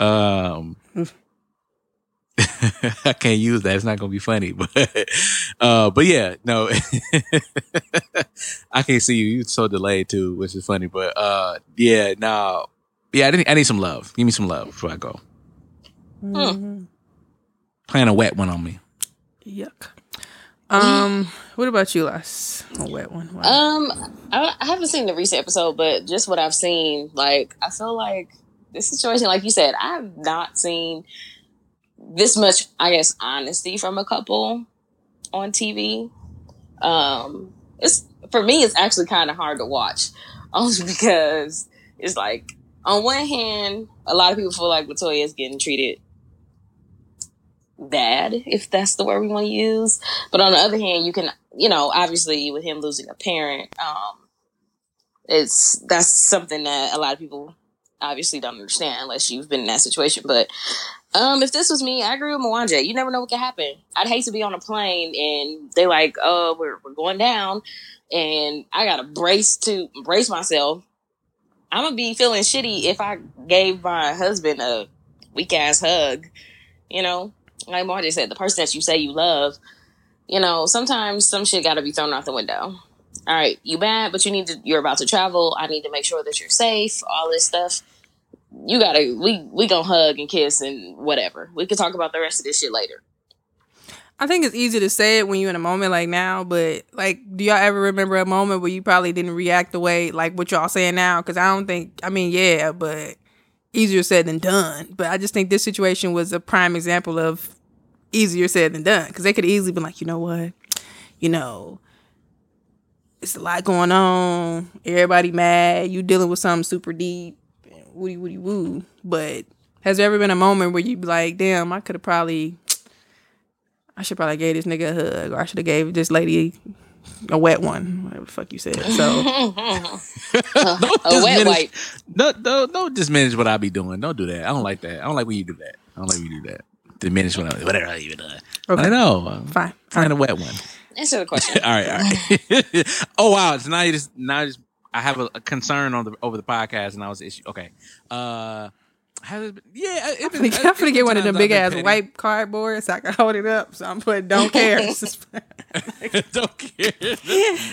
um. (laughs) I can't use that. It's not gonna be funny, (laughs) but, uh, but yeah, no, (laughs) I can't see you. You're so delayed too, which is funny. But uh, yeah, no, yeah, I, need, I need some love. Give me some love before I go. Mhm. Playing a wet one on me. Yuck. Um, what about you, Les? A wet one. Wow. Um, I, I haven't seen the recent episode, but just what I've seen, like I feel like this situation, like you said, I have not seen this much, I guess, honesty from a couple on TV. Um, it's for me, it's actually kind of hard to watch, only (laughs) because it's like on one hand, a lot of people feel like LeToya is getting treated bad, if that's the word we want to use. But on the other hand, you can, you know, obviously with him losing a parent, um, it's that's something that a lot of people obviously don't understand unless you've been in that situation. But um, if this was me, I agree with Mwanje. You never know what could happen. I'd hate to be on a plane and they like, oh, we're we're going down, and I gotta brace to brace myself. I'm gonna be feeling shitty if I gave my husband a weak ass hug. You know, like Margie said, the person that you say you love, you know, sometimes some shit got to be thrown out the window. All right, you bad, but you need to. You're about to travel. I need to make sure that you're safe. All this stuff. You gotta. We we gonna hug and kiss and whatever. We can talk about the rest of this shit later. I think it's easy to say it when you're in a moment like now, but like, do y'all ever remember a moment where you probably didn't react the way like what y'all saying now? Because I don't think. I mean, yeah, but easier said than done. But I just think this situation was a prime example of easier said than done. Because they could easily been like, you know what, you know, it's a lot going on. Everybody mad. You dealing with something super deep. Woody woody woo. But has there ever been a moment where you be like, damn, I could have probably I should probably gave this nigga a hug, or I should have gave this lady a wet one, whatever the fuck you said. So (laughs) (laughs) a wet wipe. Don't, don't, don't diminish what I be doing. Don't do that. I don't like that. I don't like when you do that. I don't like when you do that. Diminish what I, whatever I even uh, done. Okay. I know. Fine, Find a wet one. Answer the (laughs) question. all right, all right. oh wow! So now you just now you just I have a, a concern on the over the podcast, and I was issue. Okay. Uh, has it been, yeah, it, I'm gonna, I'm gonna get one of them big ass petty. white cardboard so I can hold it up. So I'm putting don't care. (laughs) (laughs) Don't care.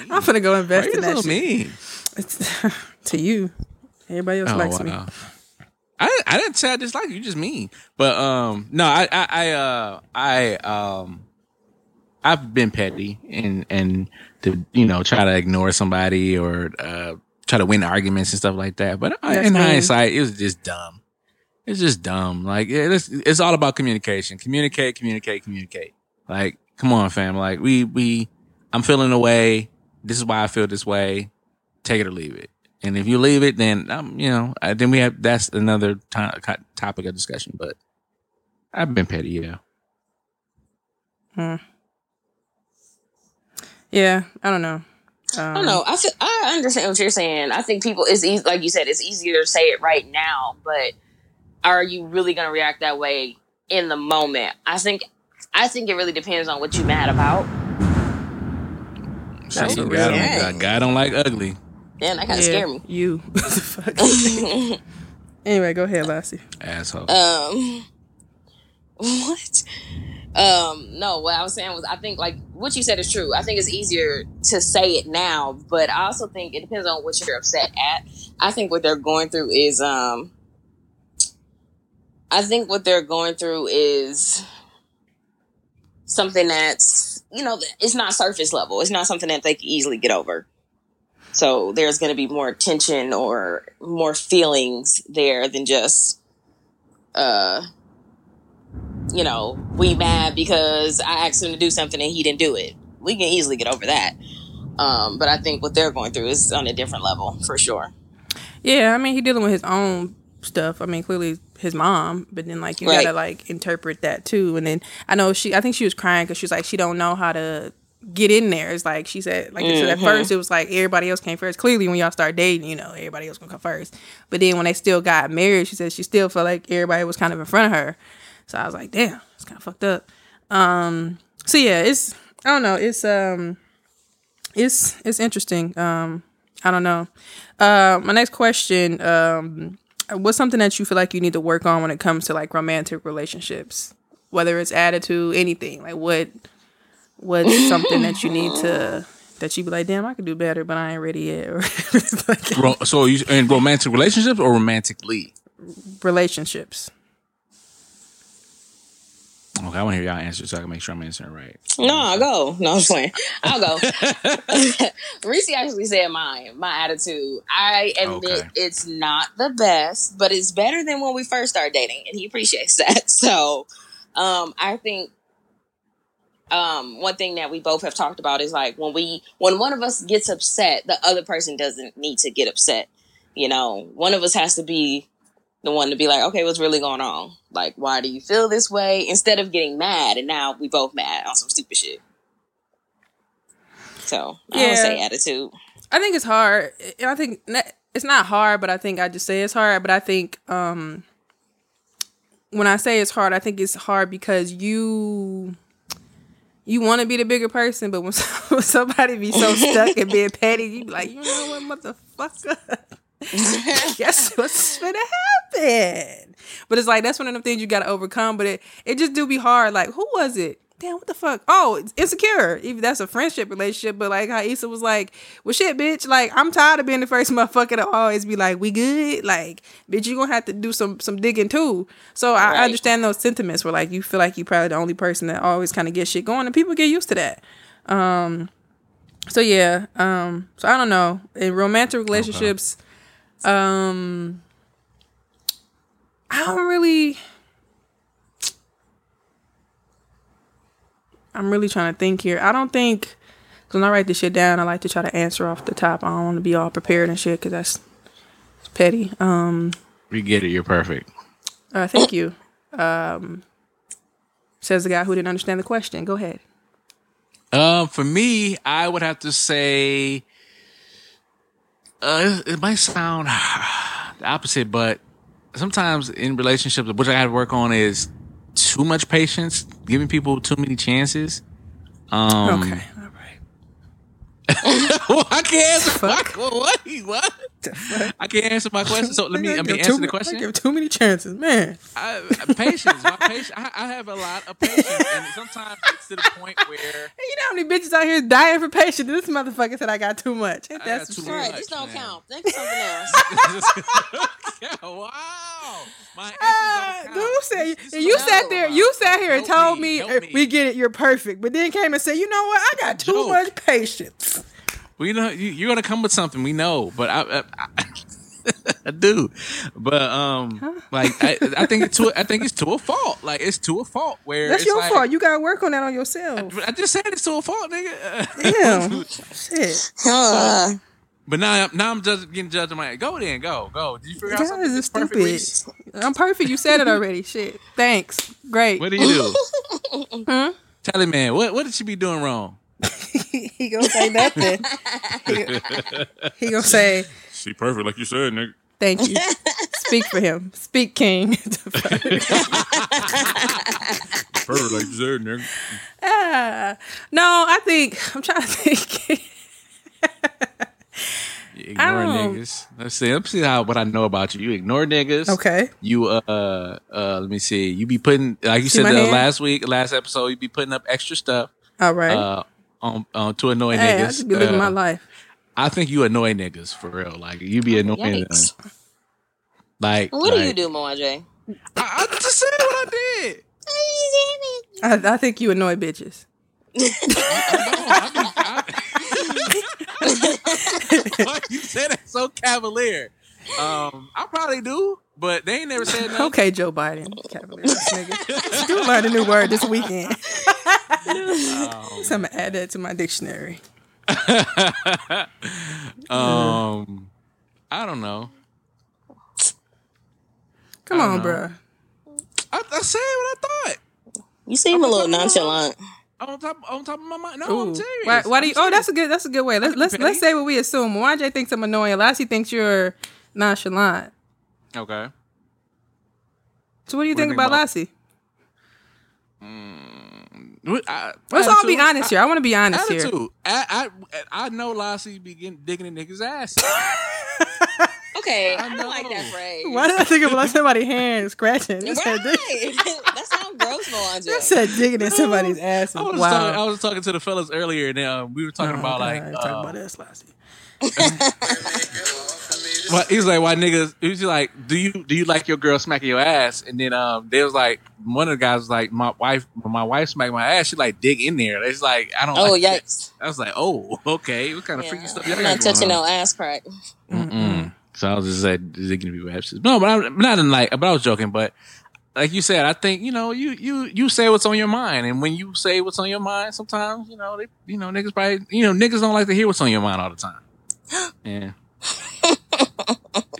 I'm gonna go invest you in that so shit. mean? It's, (laughs) to you, everybody else Oh likes me. I I didn't say I dislike you, just mean. But um no, I I, I uh I um I've been petty and and to you know try to ignore somebody or uh, try to win arguments and stuff like that. But That's in mean. hindsight, it was just dumb. It's just dumb. Like it's it's all about communication. Communicate, communicate, communicate. Like, come on, fam. Like we we I'm feeling a way. This is why I feel this way. Take it or leave it. And if you leave it, then um, you know, uh, then we have that's another to- topic of discussion. But I've been petty, yeah. Yeah, I don't know. Um, I don't know. I feel, I understand what you're saying. I think people it's easy, like you said, it's easier to say it right now, but are you really going to react that way in the moment? I think I think it really depends on what you're mad about. See, That's God, a don't, real- God, God don't like ugly. Damn, that kind of yeah, scared me. You. (laughs) (laughs) Anyway, go ahead, Lassie. Asshole. Um, (laughs) what? Um, no, what I was saying was, I think like what you said is true. I think it's easier to say it now, but I also think it depends on what you're upset at. I think what they're going through is, um, I think what they're going through is something that's, you know, it's not surface level. It's not something that they can easily get over. So there's going to be more tension or more feelings there than just, uh, you know, we mad because I asked him to do something and he didn't do it. We can easily get over that. Um, but I think what they're going through is on a different level for sure. Yeah, I mean, he dealing with his own stuff. I mean, clearly his mom, but then like you Right. gotta like interpret that too. And then I know she, I think she was crying because she was like she don't know how to get in there. It's like she said, like so at Mhm. first it was like everybody else came first. Clearly, when y'all start dating, you know everybody else gonna come first. But then when they still got married, she said she still felt like everybody was kind of in front of her. So I was like, damn, it's kind of fucked up. Um, so yeah, it's I don't know, it's um, it's it's interesting. Um, I don't know. Uh, my next question, um, what's something that you feel like you need to work on when it comes to like romantic relationships, whether it's attitude, anything. Like what, what's something that you need to that you be like, damn, I could do better, but I ain't ready yet. (laughs) Like so you in romantic relationships or romantically? relationships. Okay, I want to hear y'all answer so I can make sure I'm answering right. No, I'll go. No, I'm just playing. I'll go. (laughs) Reese actually said mine, my attitude. I admit Okay. it's not the best, but it's better than when we first started dating, and he appreciates (laughs) that. So, um, I think um, one thing that we both have talked about is like when we when one of us gets upset, the other person doesn't need to get upset. You know, one of us has to be the one to be like, okay, what's really going on? Like, why do you feel this way? Instead of getting mad, and now we both mad on some stupid shit. So I Yeah. don't say attitude. I think it's hard, and I think it's not hard, but I think I just say it's hard. But I think um, when I say it's hard, I think it's hard because you you want to be the bigger person, but when, when (laughs) somebody be so stuck and being petty, you be like, you know what, motherfucker. (laughs) Guess (laughs) what's gonna happen? But it's like that's one of the things you gotta overcome. But it it just do be hard. Like who was it? Damn, what the fuck? Oh, it's insecure. Even that's a friendship relationship. But like how Issa was like, well, shit, bitch. Like I'm tired of being the first (laughs) motherfucker to always be like, we good. Like, bitch, you gonna have to do some some digging too. So I, I understand those sentiments where like you feel like you're probably the only person that always kind of gets shit going, and people get used to that. Um, so yeah. Um, so I don't know. In romantic relationships, um, I don't really. I'm really trying to think here. I don't think because when I write this shit down, I like to try to answer off the top. I don't want to be all prepared and shit because that's it's petty. Um, We get it. You're perfect. uh, thank you. Um, says the guy who didn't understand the question. Go ahead. Um, for me, I would have to say, uh, it might sound (sighs) the opposite, but sometimes in relationships, which I had to work on is too much patience, giving people too many chances. Um, Okay. All right. (laughs) I can't answer. Fuck. (laughs) What? What? What? I can't answer my question. So let me let me answer too the question. I question. give too many chances, man. I, patience, my (laughs) patience. I, I have a lot of patience, and sometimes it's to the point where Hey, (laughs) you know how many bitches out here dying for patience? This motherfucker said I got too much. Ain't I that got some too shit? All right, much, this don't man. count. Think of something else. (laughs) yeah, wow. My answers Ah, dude said This- this you sat there, about. you sat here and Help told me, help uh, we get it, you're perfect, but then came and said, you know what, I got too Joke. much patience. We know you, you're gonna come with something. We know, but I, I, I, (laughs) I do. But um, like I, I think it's to I think it's to a fault. Like it's to a fault where That's it's your like- fault. You gotta work on that on yourself. I just said it's to a fault, nigga. Damn, (laughs) shit. Uh, but now, now I'm just getting judged. I'm like, go then, go, go. Did you figure out Guys something? is that's perfect, stupid. I'm perfect. You said it already. Shit. Thanks. Great. What do you do? (laughs) Huh? Tell him, man. What what did she be doing wrong? (laughs) he gonna say nothing. he, he gonna say, She perfect, like you said, nigga. "Thank you." Speak for him. Speak, King. (laughs) Perfect, like you said, nigga. Ah. no, I think I'm trying to think. (laughs) You ignore don't- niggas. Let's see. Let's see how what I know about you. You ignore niggas. okay. You uh uh let me see. You be putting like you See said my the last week, last episode, you be putting up extra stuff All right. uh on, on to annoy hey, I niggas. just be living Uh, my life. I think you annoy niggas for real. Like you be annoying them. Like what do you do, Mwanje? I, I just said what I did. (laughs) I, I think you annoy bitches. No, I mean, I- (laughs) Why you said that so cavalier? Um, I probably do, but they ain't never said nothing. Okay, Joe Biden. Cavalier ass nigga. You learned a new word this weekend. Um, so I'm gonna add that to my dictionary. (laughs) um, I don't know. Come on, don't bruh. I, I said what I thought. You seem a little nonchalant. On top, on top of my mind. No, Ooh. I'm serious. Why, why do I'm you? Oh, that's a good. That's a good way. Let's let's let's say what we assume. YJ thinks I'm annoying. Lassie thinks you're nonchalant. okay. So what do you What do you think think about about- Lassie? What- I- Let's all be attitude- honest here. I want to be honest here. I, I I know Lassie begin digging in niggas' ass. (laughs) Okay, I I don't like that phrase. Why did I think of like somebody's hand scratching? It said, dig- Right. (laughs) that sounds gross, it Mwanje. said digging in somebody's ass. I was, Wow. talking, I was talking to the fellas earlier, and uh, we were talking Oh, about God, like, talking uh, about us, Lassie. (laughs) (laughs) Well, he was like, "Why niggas?" He was like, "Do you do you like your girl smacking your ass?" And then um, they was like, one of the guys was like, "My wife, my wife smacked my ass, she like dig in there." It's like I don't. Oh, like that. yikes. I was like, "Oh, okay. What kind of Yeah, freaky stuff?" I'm not touching no ass crack. Mm-mm. So I was just like digging people asses. No, but I'm not in like, but I was joking. But like you said, I think you know you you you say what's on your mind, and when you say what's on your mind, sometimes you know they you know niggas probably you know niggas don't like to hear what's on your mind all the time. (gasps) Yeah.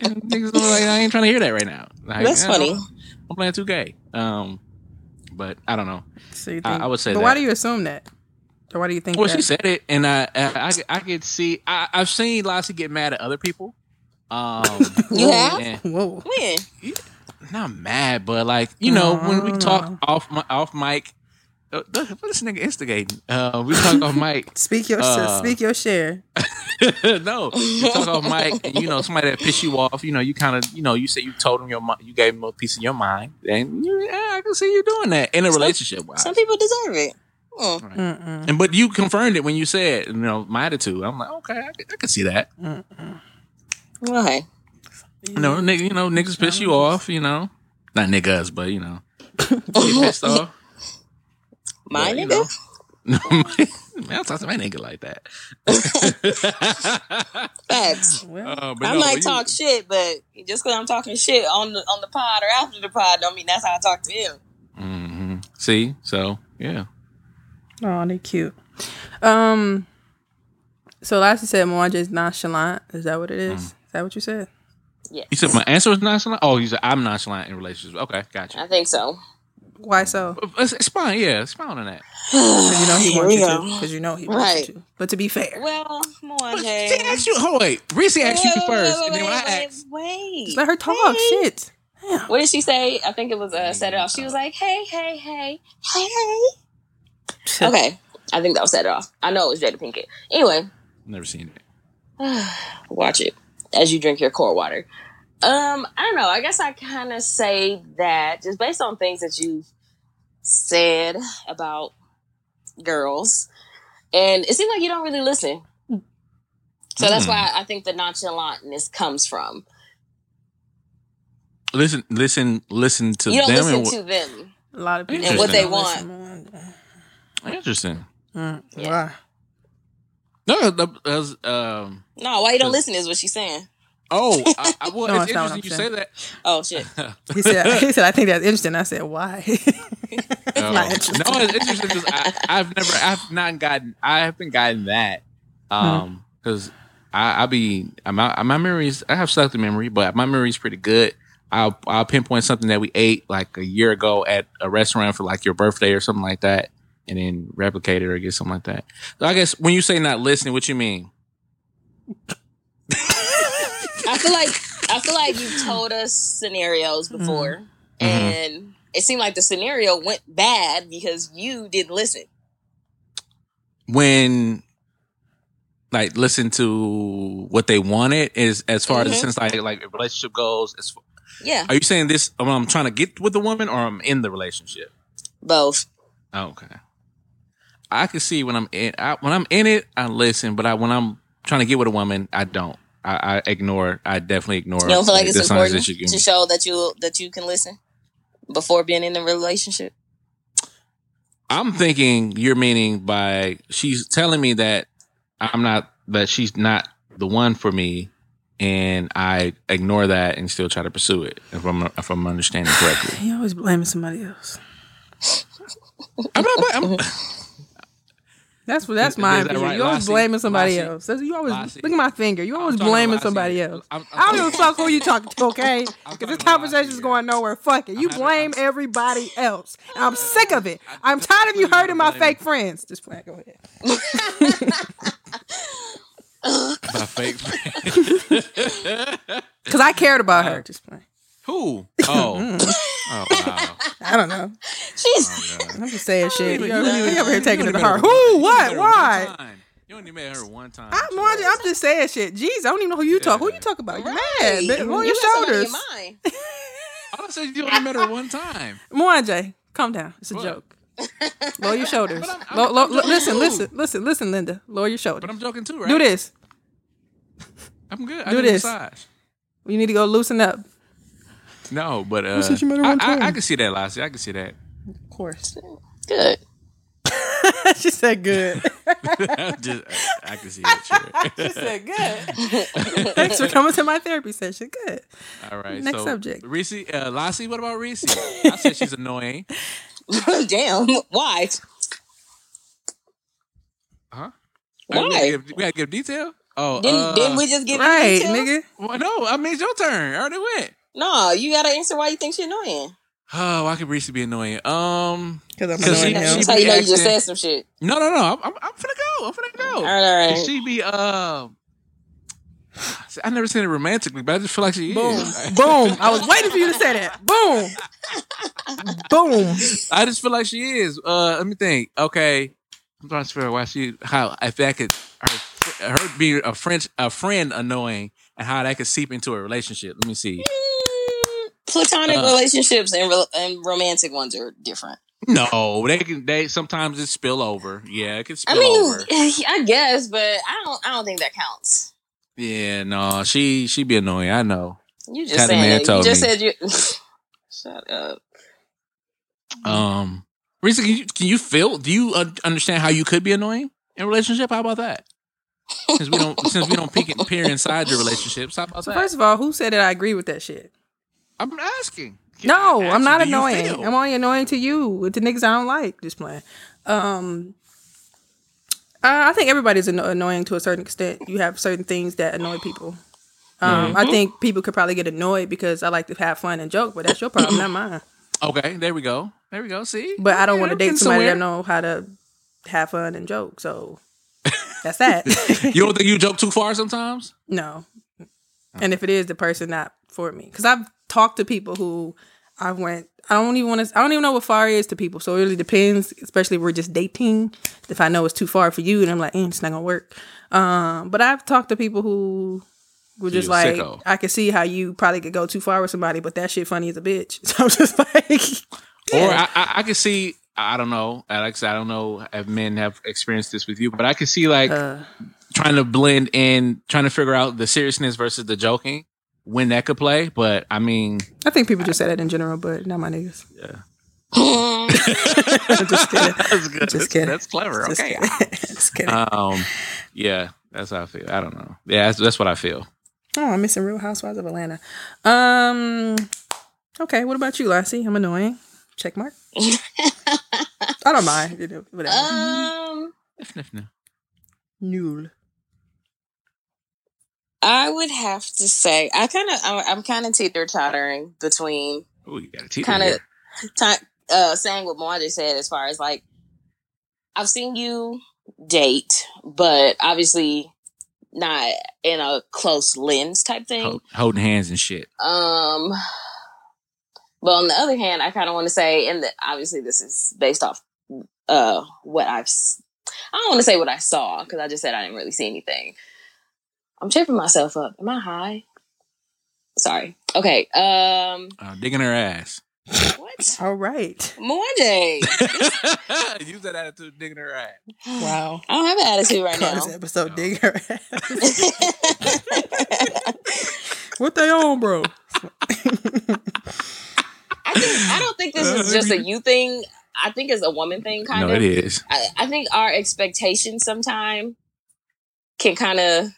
And niggas like I ain't trying to hear that right now. Like, That's you know, funny. I'm playing 2K. Um, but I don't know. So you I- think, I would say But why do you assume that? Or why do you think Well, that? she said it, and I I, I, I could see I, I've seen Lassie get mad at other people. Um, (laughs) You have? and- Whoa. When? not mad, but like you know when we No, talk no. off my off mic. Uh, what this nigga instigating? Uh, we talk off mic. (laughs) Speak your Uh, speak your share. (laughs) no, you talk off mic, and you know somebody that piss you off. You know, you kind of, you know, you say you told him your, you gave him a piece of your mind, and you, yeah, I can see you doing that in a relationship. Wise. Some people deserve it. Mm. Mm-mm. And but you confirmed it when you said, you know, my attitude. I'm like, okay, I, can- I can see that. Well, hey. You know, nigga, you know, niggas piss you off. You know, not niggas, but you know, (laughs) get pissed off. My But, you nigga? know. (laughs) Man, I don't talk to my nigga like that. (laughs) (laughs) Facts. Well, Uh, I no, might you- talk shit, but just because I'm talking shit on the on the pod or after the pod, don't mean that's how I talk to him. Mhm. See, so yeah. oh, they cute. Um. So Lassie said Mwanje's nonchalant. Is that what it is? Mm. Is that what you said? Yeah. You said my answer was nonchalant. Oh, you said I'm nonchalant in relationships. Okay, gotcha. I think so. Why so? It's, it's fine. Yeah, it's fine on that. (sighs) Because you know he wants you go. to. Because you know he wants Right. you to. But to be fair, Well, But she Mwanje. asked you. Hold wait, Reese asked you Wait, wait, first, wait, and then when I asked, wait, just let her talk. Hey. Shit. What did she say? I think it was uh, set it off. She was like, "Hey, hey, hey, hey, hey." (laughs) Okay, I think that was set it off. I know it was Jada Pinkett. Anyway, never seen it. (sighs) watch it. as you drink your core water. Um, I don't know. I guess I kind of say that just based on things that you've said about girls, and it seems like you don't really listen. So that's Mm. why I think the nonchalantness comes from. Listen, listen, listen to You don't them. listen and to them. A lot of people And what they want. interesting. Mm, Yeah. Why? No, that was um. No, why you don't listen is what she's saying. Oh, (laughs) I, I, well, No, it's that's interesting you I'm say Oh shit. (laughs) He said, he said, I think that's interesting. I said, why? (laughs) it's No. not interesting. No, it's interesting because I've never, I've not gotten, I haven't gotten that. Hmm. Um, because I, I be, I my, my memories, I have selective memory, but my memory's pretty good. I'll, I'll pinpoint something that we ate like a year ago at a restaurant for like your birthday or something like that, and then replicate it or get something like that. So I guess when you say not listening, what you mean? I feel like I feel like you've told us scenarios mm-hmm. before, mm-hmm. and it seemed like the scenario went bad because you didn't listen. when like listen to what they wanted is as far as Mhm. since like like relationship goes as Yeah, are you saying this when i'm trying to get with the woman or i'm in the relationship? Both. okay. I can see when i'm in I, when i'm in it i listen but i when i'm trying to get with a woman i don't i, I ignore i definitely ignore You don't feel like it's the signs important that you give to show that you that you can listen before being in the relationship. i'm thinking you're meaning by she's telling me that i'm not that she's not the one for me and I ignore that and still try to pursue it. If I'm if I'm understanding correctly, (sighs) You always blaming somebody else. I'm not. I'm, That's what that's my is that right, You always Lassie? blaming somebody Lassie? else. That's, you always Lassie? look at my finger. You always blaming somebody else. I'm- I'm I don't give a fuck who you talking to, okay? (laughs) Because this conversation's going nowhere. Fuck it. You blame everybody else. And I'm (laughs) sick of it. I'm tired of you hurting (laughs) my fake friends. Just playing. Go ahead. my fake. Friends. Because I cared about her. Just playing. Who? (laughs) Oh. Mm. oh wow. (laughs) I don't know. She's Oh, I'm just saying shit. You, You over- you over here taking it only to heart. Who? What? met her one Why? You only met her one time. I'm, Margie, I'm just saying shit. Jeez, I don't even know who you talk. Who you talk about? You're mad? bitch. Roll your You got somebody in shoulders. mind. (laughs) I said you only met her one time. Mwanje, calm down. It's a What? joke. Lower your shoulders. I'm- I'm- Lo- lo- I'm lo- listen, too. listen, listen, listen, Linda. Lower your shoulders. But. I'm joking too, right? Do this. I'm good. I Do do this. Massage. You need to go loosen up. No, but uh, said you met her I, one I, time? I can see that, Lassie. I can see that. Of course. Good. (laughs) she said good. (laughs) Just, I can see that. (laughs) she said good. Thanks for coming to my therapy session. Good. All right. Next so, subject. Reese, uh, Lassie, what about Reese? I said she's annoying. Damn. Why? Huh? Why? We gotta give, we gotta give detail. Oh, Didn't, uh, didn't we just give you Right, details? nigga. Well, no, I mean it's your turn. I already went. No, you gotta answer why you think she's annoying. Oh, why could Reese be annoying? Um, Because I'm 'Cause she- annoying him. she- That's how you know you just asking- said some shit. no, no, no. I'm, I'm, I'm finna go. I'm finna go. All right, all right. She be uh. see, I never seen it romantically, but I just feel like she Boom. is. (laughs) Boom. I was waiting for you to say that. Boom. Boom. I just feel like she is. Uh, let me think. Okay, I'm trying to figure out why she how if that could her, her be a French a friend annoying and how that could seep into a relationship. Let me see. Platonic Uh, relationships and, re- and romantic ones are different. No, they can. They sometimes it spill over. Yeah, it can I mean, over. (laughs) I guess, but I don't. I don't think that counts. Yeah, no, she she be annoying. I know. You just Kinda saying man. You just me. said you. (laughs) Shut up. Um, Risa, can you can you feel? Do you uh, understand how you could be annoying in a relationship? How about that? Since we don't since we don't peek and peer inside your relationships, how about So that? first of all, who said that I agree with that shit? I'm asking. No, I I'm not you, annoying. I'm only annoying to you with the niggas I don't like. Just playing. Um, I think everybody's anno- annoying to a certain extent. You have certain things that annoy people. Um, Mm-hmm. I think people could probably get annoyed because I like to have fun and joke, but that's your problem, not mine. (clears throat) Okay, there we go. There we go. See, But I don't Yeah, want to date somebody that somewhere. know how to have fun and joke. So (laughs) that's that. You don't think you joke too far sometimes? No. And if it is the person not for me, because I've talked to people who I went. I don't even want to. I don't even know what far is to people. So it really depends. Especially if we're just dating. If I know it's too far for you, and I'm like, eh, it's not gonna work. Um, but I've talked to people who were just like, sicko. I can see how you probably could go too far with somebody, but that shit funny as a bitch. (laughs) So I'm just like, Or I, I, I could see. I don't know, Alex. I don't know if men have experienced this with you, but I can see like uh, trying to blend in, trying to figure out the seriousness versus the joking when that could play. But I mean, I think people just say that in general, but not my niggas. yeah, (laughs) just kidding. that's good. Just kidding. That's clever. Just Okay. kidding. (laughs) just kidding. Um, yeah, that's how I feel. I don't know. Yeah, that's, that's what I feel. oh, I'm missing Real Housewives of Atlanta. Um, okay. What about you, Lassie? I'm annoying. Check mark. (laughs) I don't mind. You know, Whatever. um, Null. I would have to say I kind of I'm, I'm kind of teeter tottering between Ooh, you got a teeter kind of uh saying what Moana said as far as like I've seen you date, but obviously not in a close lens type thing. Hold- holding hands and shit. Um, but on the other hand, I kind of want to say, and the, obviously this is based off uh what I've. I don't want to say what I saw because I just said I didn't really see anything. I'm tripping myself up. Am I high? Sorry. Okay. Um. Uh, digging her ass. What? (laughs) All right. Mwanje. (laughs) Use that attitude, digging her ass. Wow. I don't have an attitude right Call now. this episode dig her ass. (laughs) what they on, bro? I think I don't think this is just a you thing. I think it's a woman thing, kind no, of. it is. I, I think our expectations sometimes can kind of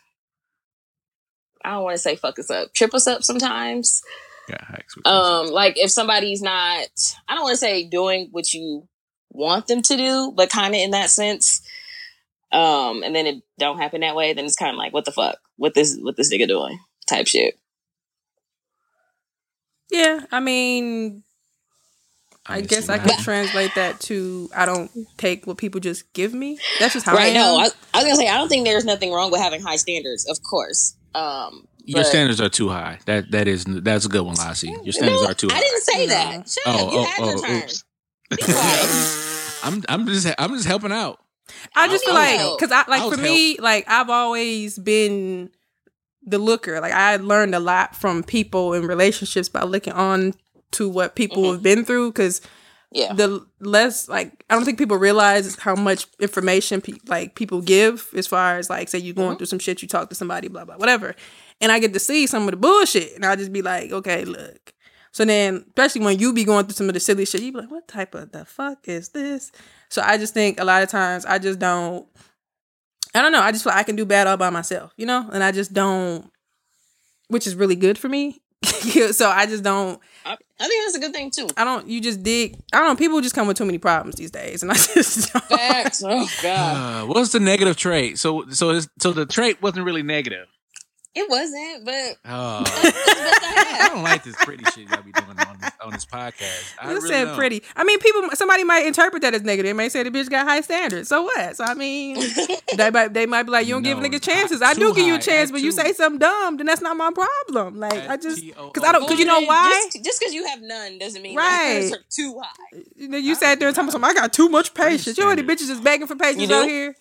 I don't want to say fuck us up, trip us up sometimes. Yeah, high. Um, like if somebody's not, I don't want to say doing what you want them to do, but kind of in that sense. Um, and then it don't happen that way, then it's kind of like, what the fuck, what this, what this nigga doing, type shit. Yeah, I mean, I mean, guess I what can translate that to I don't take what people just give me. That's just how I right? am. No, I, I was gonna say I don't think there's nothing wrong with having high standards, of course. Um, Your but- standards are too high. That that is that's a good one, Lassie. Your standards No, are too high. I didn't say No. that. Shut Oh, up. You oh, had your oh, turn. oops. Be. (laughs) I'm I'm just I'm just helping out. I just feel like because I like I was for me, like I've always been the looker. Like I learned a lot from people in relationships by looking on to what people Mhm. have been through. Because Yeah. the less like I don't think people realize how much information pe- like people give as far as like say you're going Mhm. through some shit, you talk to somebody, blah blah whatever, and I get to see some of the bullshit, and I just be like, okay, look. So then, especially when you be going through some of the silly shit, you be like, what type of the fuck is this? So I just think a lot of times I just don't. I don't know. I just feel like I can do bad all by myself, you know, and I just don't, which is really good for me. (laughs) so I just don't. I, I think that's a good thing too. I don't. You just dig. I don't know. People just come with too many problems these days, and I (laughs) just don't. Facts. Oh God. Uh, what's the negative trait? So so it's, so the trait wasn't really negative. It wasn't, but Oh, that's the best I I don't like this pretty shit y'all be doing on this, on this podcast. I I really said don't. pretty. I mean, people. Somebody might interpret that as negative. They may say the bitch got high standards. So what? So I mean, (laughs) they might they might be like, you don't give No, niggas chances. I do give you a chance, at but you say something dumb, then that's not my problem. Like I just because I don't because you know why. Just because you have none doesn't mean Right. right. are too high. You know, you sat there and told me something. I got too much patience. You know, the bitches is begging for patience You do? out here.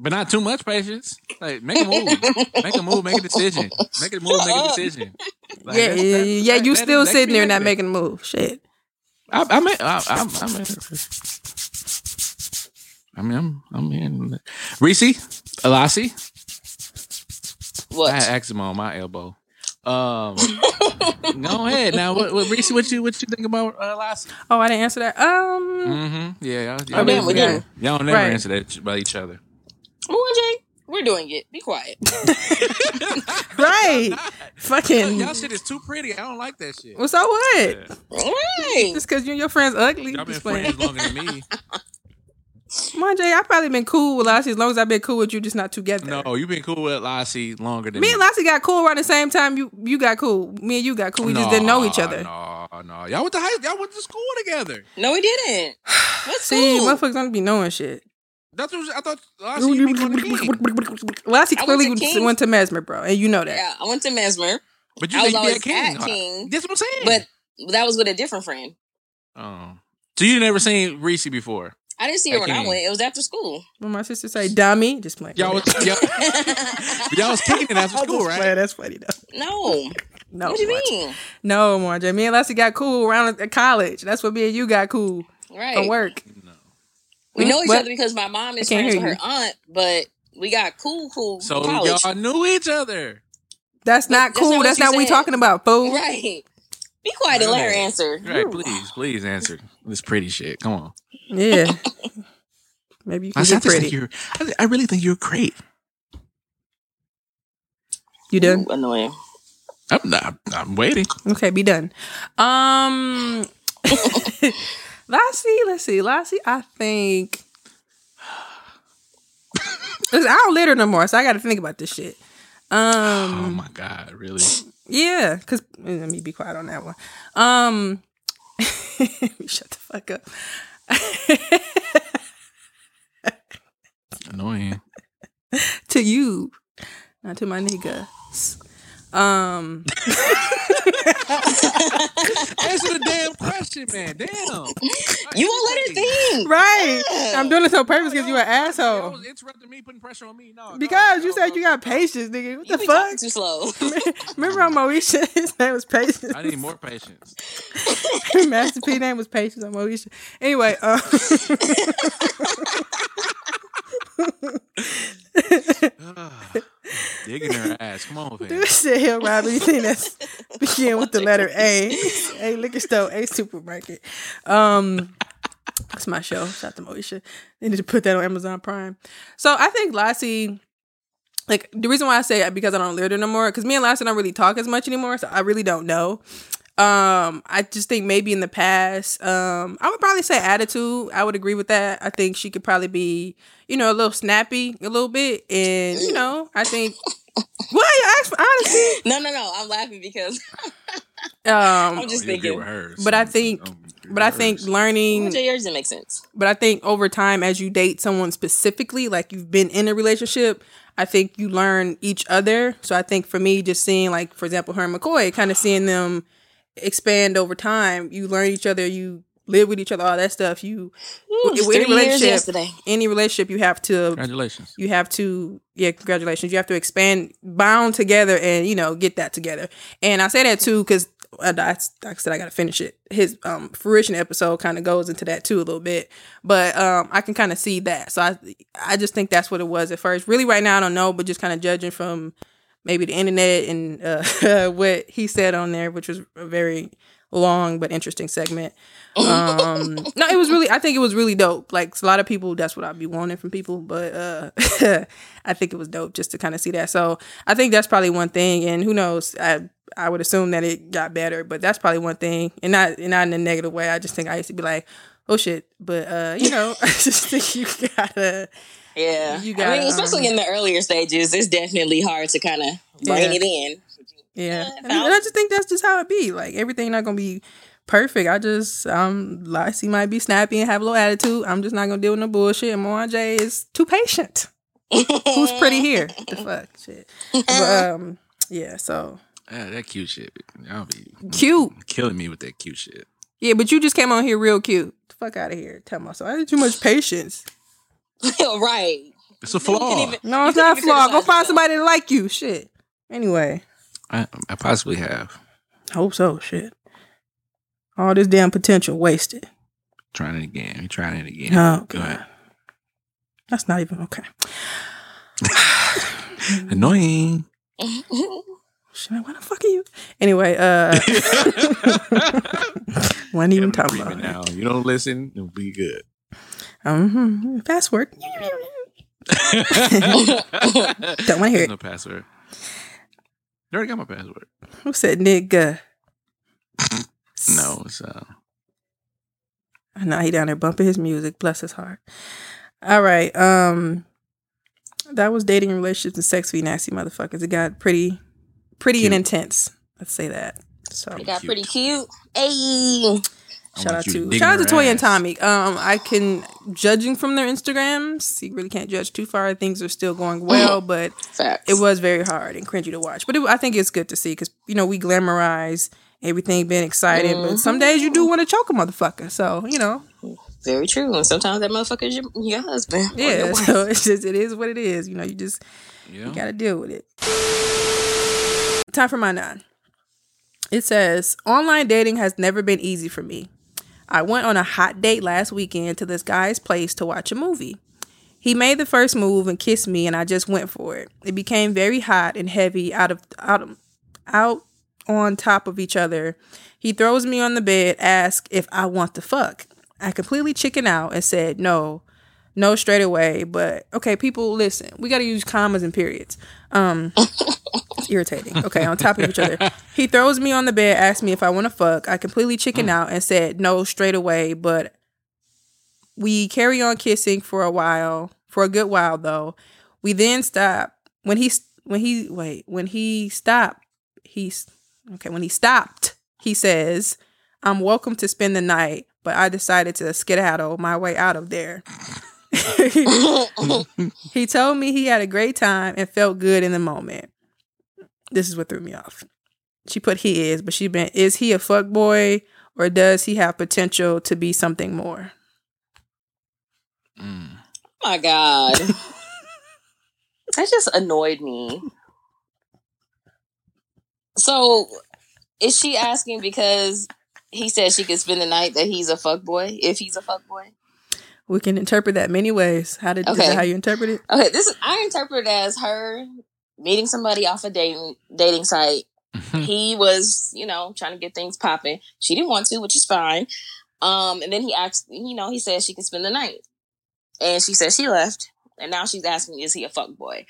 But not too much patience. Like make a move, make a move, make a decision, make a move, make a (laughs) decision. Like, yeah, that's- yeah, that- yeah. that- You that- still that sitting be there not making a move. Shit. I, I'm, in, I, I'm, I'm in. I mean, I'm, I'm in. Reese, Alasi, What? I had eczema on my elbow. Um, (laughs) go ahead now. What, what Reese? What you, what you think about uh, Alasi? Oh, I didn't answer that. Um, Mm-hmm. Yeah, y'all, y'all, damn, we never, didn't. y'all never Right. answer that about each other. Well, Jay, we're doing it. Be quiet. (laughs) right. Fucking. Y'all shit is too pretty. I don't like that shit. Well, so what? Yeah. Right. Just because you and your friends ugly. Y'all been playing. friends longer than me. Come on, Jay. I've probably been cool with Lassie as long as I've been cool with you, just not together. No, you've been cool with Lassie longer than Me and Lassie got cool around the same time you you got cool. Me and you got cool. We just didn't know each other. No, no, y'all went to high. Y'all went to school together. No, we didn't. (sighs) What's See, cool? motherfuckers don't be knowing shit. That's what I thought. Lassie you was going to Lassie I went clearly to went to Mesmer, bro, and you know that. Yeah, I went to Mesmer, But you I said was you always at King. at King. That's what I'm saying. but that was with a different friend. oh, so you never seen Reese before? I didn't see her I when I went. It was after school. When my sister say dummy, (laughs) just playing. Y'all was y'all, (laughs) y'all was kicking it after (laughs) I'm school, right? playing. That's funny though. No. No, what do you Marge. mean? No, Marja. Me and Lassie got cool around at college. That's what me and you got cool Right. from work. We know each What? other because my mom is friends with her aunt, but we got cool, cool So college. y'all knew each other. That's not that's cool. not what That's you not what we said. talking about, fool. (laughs) Right. Be quiet and let her answer. Right, please, please answer this pretty shit. Come on. Yeah. (laughs) Maybe you I, can just get think pretty. you're. I, I really think you're great. You done? Ooh, annoying. I'm not. I'm waiting. Okay, be done. Um, (laughs) Lassie, let's see, Lassie. I think. (sighs) I don't litter no more, so I got to think about this shit. Um, oh my god, really? Yeah, because let me be quiet on that one. Um, (laughs) shut the fuck up. Annoying. (laughs) to you, not to my niggas. Um, (laughs) Answer the damn question, man. Damn. You won't let her think. right. I'm doing this on purpose because you an Y'all asshole. was interrupting me, putting pressure on me. No, no, Because you no, said no, you got patience, nigga. What You the be fuck? talking too slow. (laughs) Remember on Moesha? (laughs) His name was Patience. I need more patience. Master P name was Patience on Moesha. Anyway, um, Digging her ass. Come on, dude fam. said he'll rob anything that's (laughs) begin with the letter A. (laughs) A liquor store, A supermarket. Um, that's my show. Shout out to Moesha. They need to put that on Amazon Prime. So I think Lassie, like the reason why I say it because I don't live there no more, because me and Lassie don't really talk as much anymore, so I really don't know. Um, I just think maybe in the past, um, I would probably say attitude. I would agree with that. I think she could probably be, you know, a little snappy a little bit, and you know, I think. (laughs) Well, you ask for honesty. no, no, no. I'm laughing because (laughs) Um, I'm just Oh, thinking. with her, but I think, um, you agree but I think learning yours doesn't make sense. But I think over time, as you date someone specifically, like you've been in a relationship, I think you learn each other. So I think for me, just seeing like, for example, her and McCoy, kind of seeing them expand over time, you learn each other, you live with each other, all that stuff. You, Ooh, with any relationship, any relationship, you have to Congratulations. you have to yeah congratulations. You have to expand bound together and you know get that together. And i say that too because I, I, I said i gotta finish it. His um fruition episode kind of goes into that too a little bit. But um i can kind of see that. So i i just think that's what it was at first. Really right now i don't know but just kind of judging from maybe the internet and uh (laughs) what he said on there which was a very long but interesting segment. Um (laughs) no it was really i think it was really dope. Like a lot of people that's what i'd be wanting from people but uh (laughs) i think it was dope just to kind of see that. So i think that's probably one thing and who knows i i would assume that it got better but that's probably one thing and not and not in a negative way. I just think i used to be like oh shit but uh you know i just think you gotta Yeah. You I gotta, mean, especially um, in the earlier stages, it's definitely hard to kind of Yeah. it in. Yeah. Yeah, And, and I just think that's just how it be. Like everything not gonna be perfect. I just um Lassie might be snappy and have a little attitude. I'm just not gonna deal with no bullshit. And Mwanje is too patient. Who's pretty (laughs) here? the fuck shit. But (laughs) um yeah, so Yeah, that cute shit. Y'all be cute. killing me with that cute shit. Yeah, but you just came on here real cute. The fuck out of here. Tell myself I had too much patience. (laughs) right. It's a You flaw. even- No, it's couldn't not even flawed. Go find somebody to like you. Shit. Anyway. I, I possibly have. Hope so. Shit. All this damn potential wasted. Trying it again. We trying it again. Oh Go ahead. That's not even okay. (sighs) Annoying. (laughs) Shit, what the fuck are you? Anyway, uh (laughs) wasn't even Get 'em talking agreement about it. now. You don't listen, it'll be good. Um, password. don't (laughs) Don't wanna hear it. No password. You already got my password. Who said nigga? (laughs) No, it's uh I know he down there bumping his music. Bless his heart. All right. Um, that was dating, relationships, and sex. We nasty motherfuckers. It got pretty, pretty and intense. Let's say that. So It got Cute. pretty cute. Hey. Shout out to shout out to Toy and. Tommy. Um, I can judging from their Instagrams. You really can't judge too far. Things are still going well, but Facts. it was very hard and cringy to watch. But it, I think it's good to see because you know we glamorize everything being excited, but some days you do want to choke a motherfucker. So you know, Very true. And sometimes that motherfucker is your, your husband. your Yeah, (laughs) wife. so it's just it is what it is. You know, you just Yeah. you gotta deal with it. Time for my nine. It says online dating has never been easy for me. I went on a hot date last weekend to this guy's place to watch a movie. He made the first move and kissed me, and I just went for it. It became very hot and heavy out of out of, out on top of each other. He throws me on the bed, asks if I want to fuck. I completely chicken out and said no, no straight away. But okay, people, listen, we got to use commas and periods. Um, it's irritating. Okay, on top of each other. He throws me on the bed, asks me if I want to fuck. I completely chicken out and said no straight away. But we carry on kissing for a while, for a good while though. We then stop when he when he wait when he stopped. He's okay when he stopped. He says, "I'm welcome to spend the night." But I decided to skedaddle my way out of there. (laughs) he told me he had a great time and felt good in the moment. This is what threw me off. She put he is, but she been is he a fuck boy or does he have potential to be something more? Mm. Oh my god. (laughs) that just annoyed me. So is she asking because he said she could spend the night that he's a fuck boy, if he's a fuck boy? We can interpret that many ways. How did is Okay. that how you interpret it? Okay, this is I interpret it as her meeting somebody off a dating dating site. he was, you know, trying to get things popping. She didn't want to, which is fine. Um, and then he asked, you know, he said she could spend the night. And she said she left. And now she's asking, is he a fuck boy?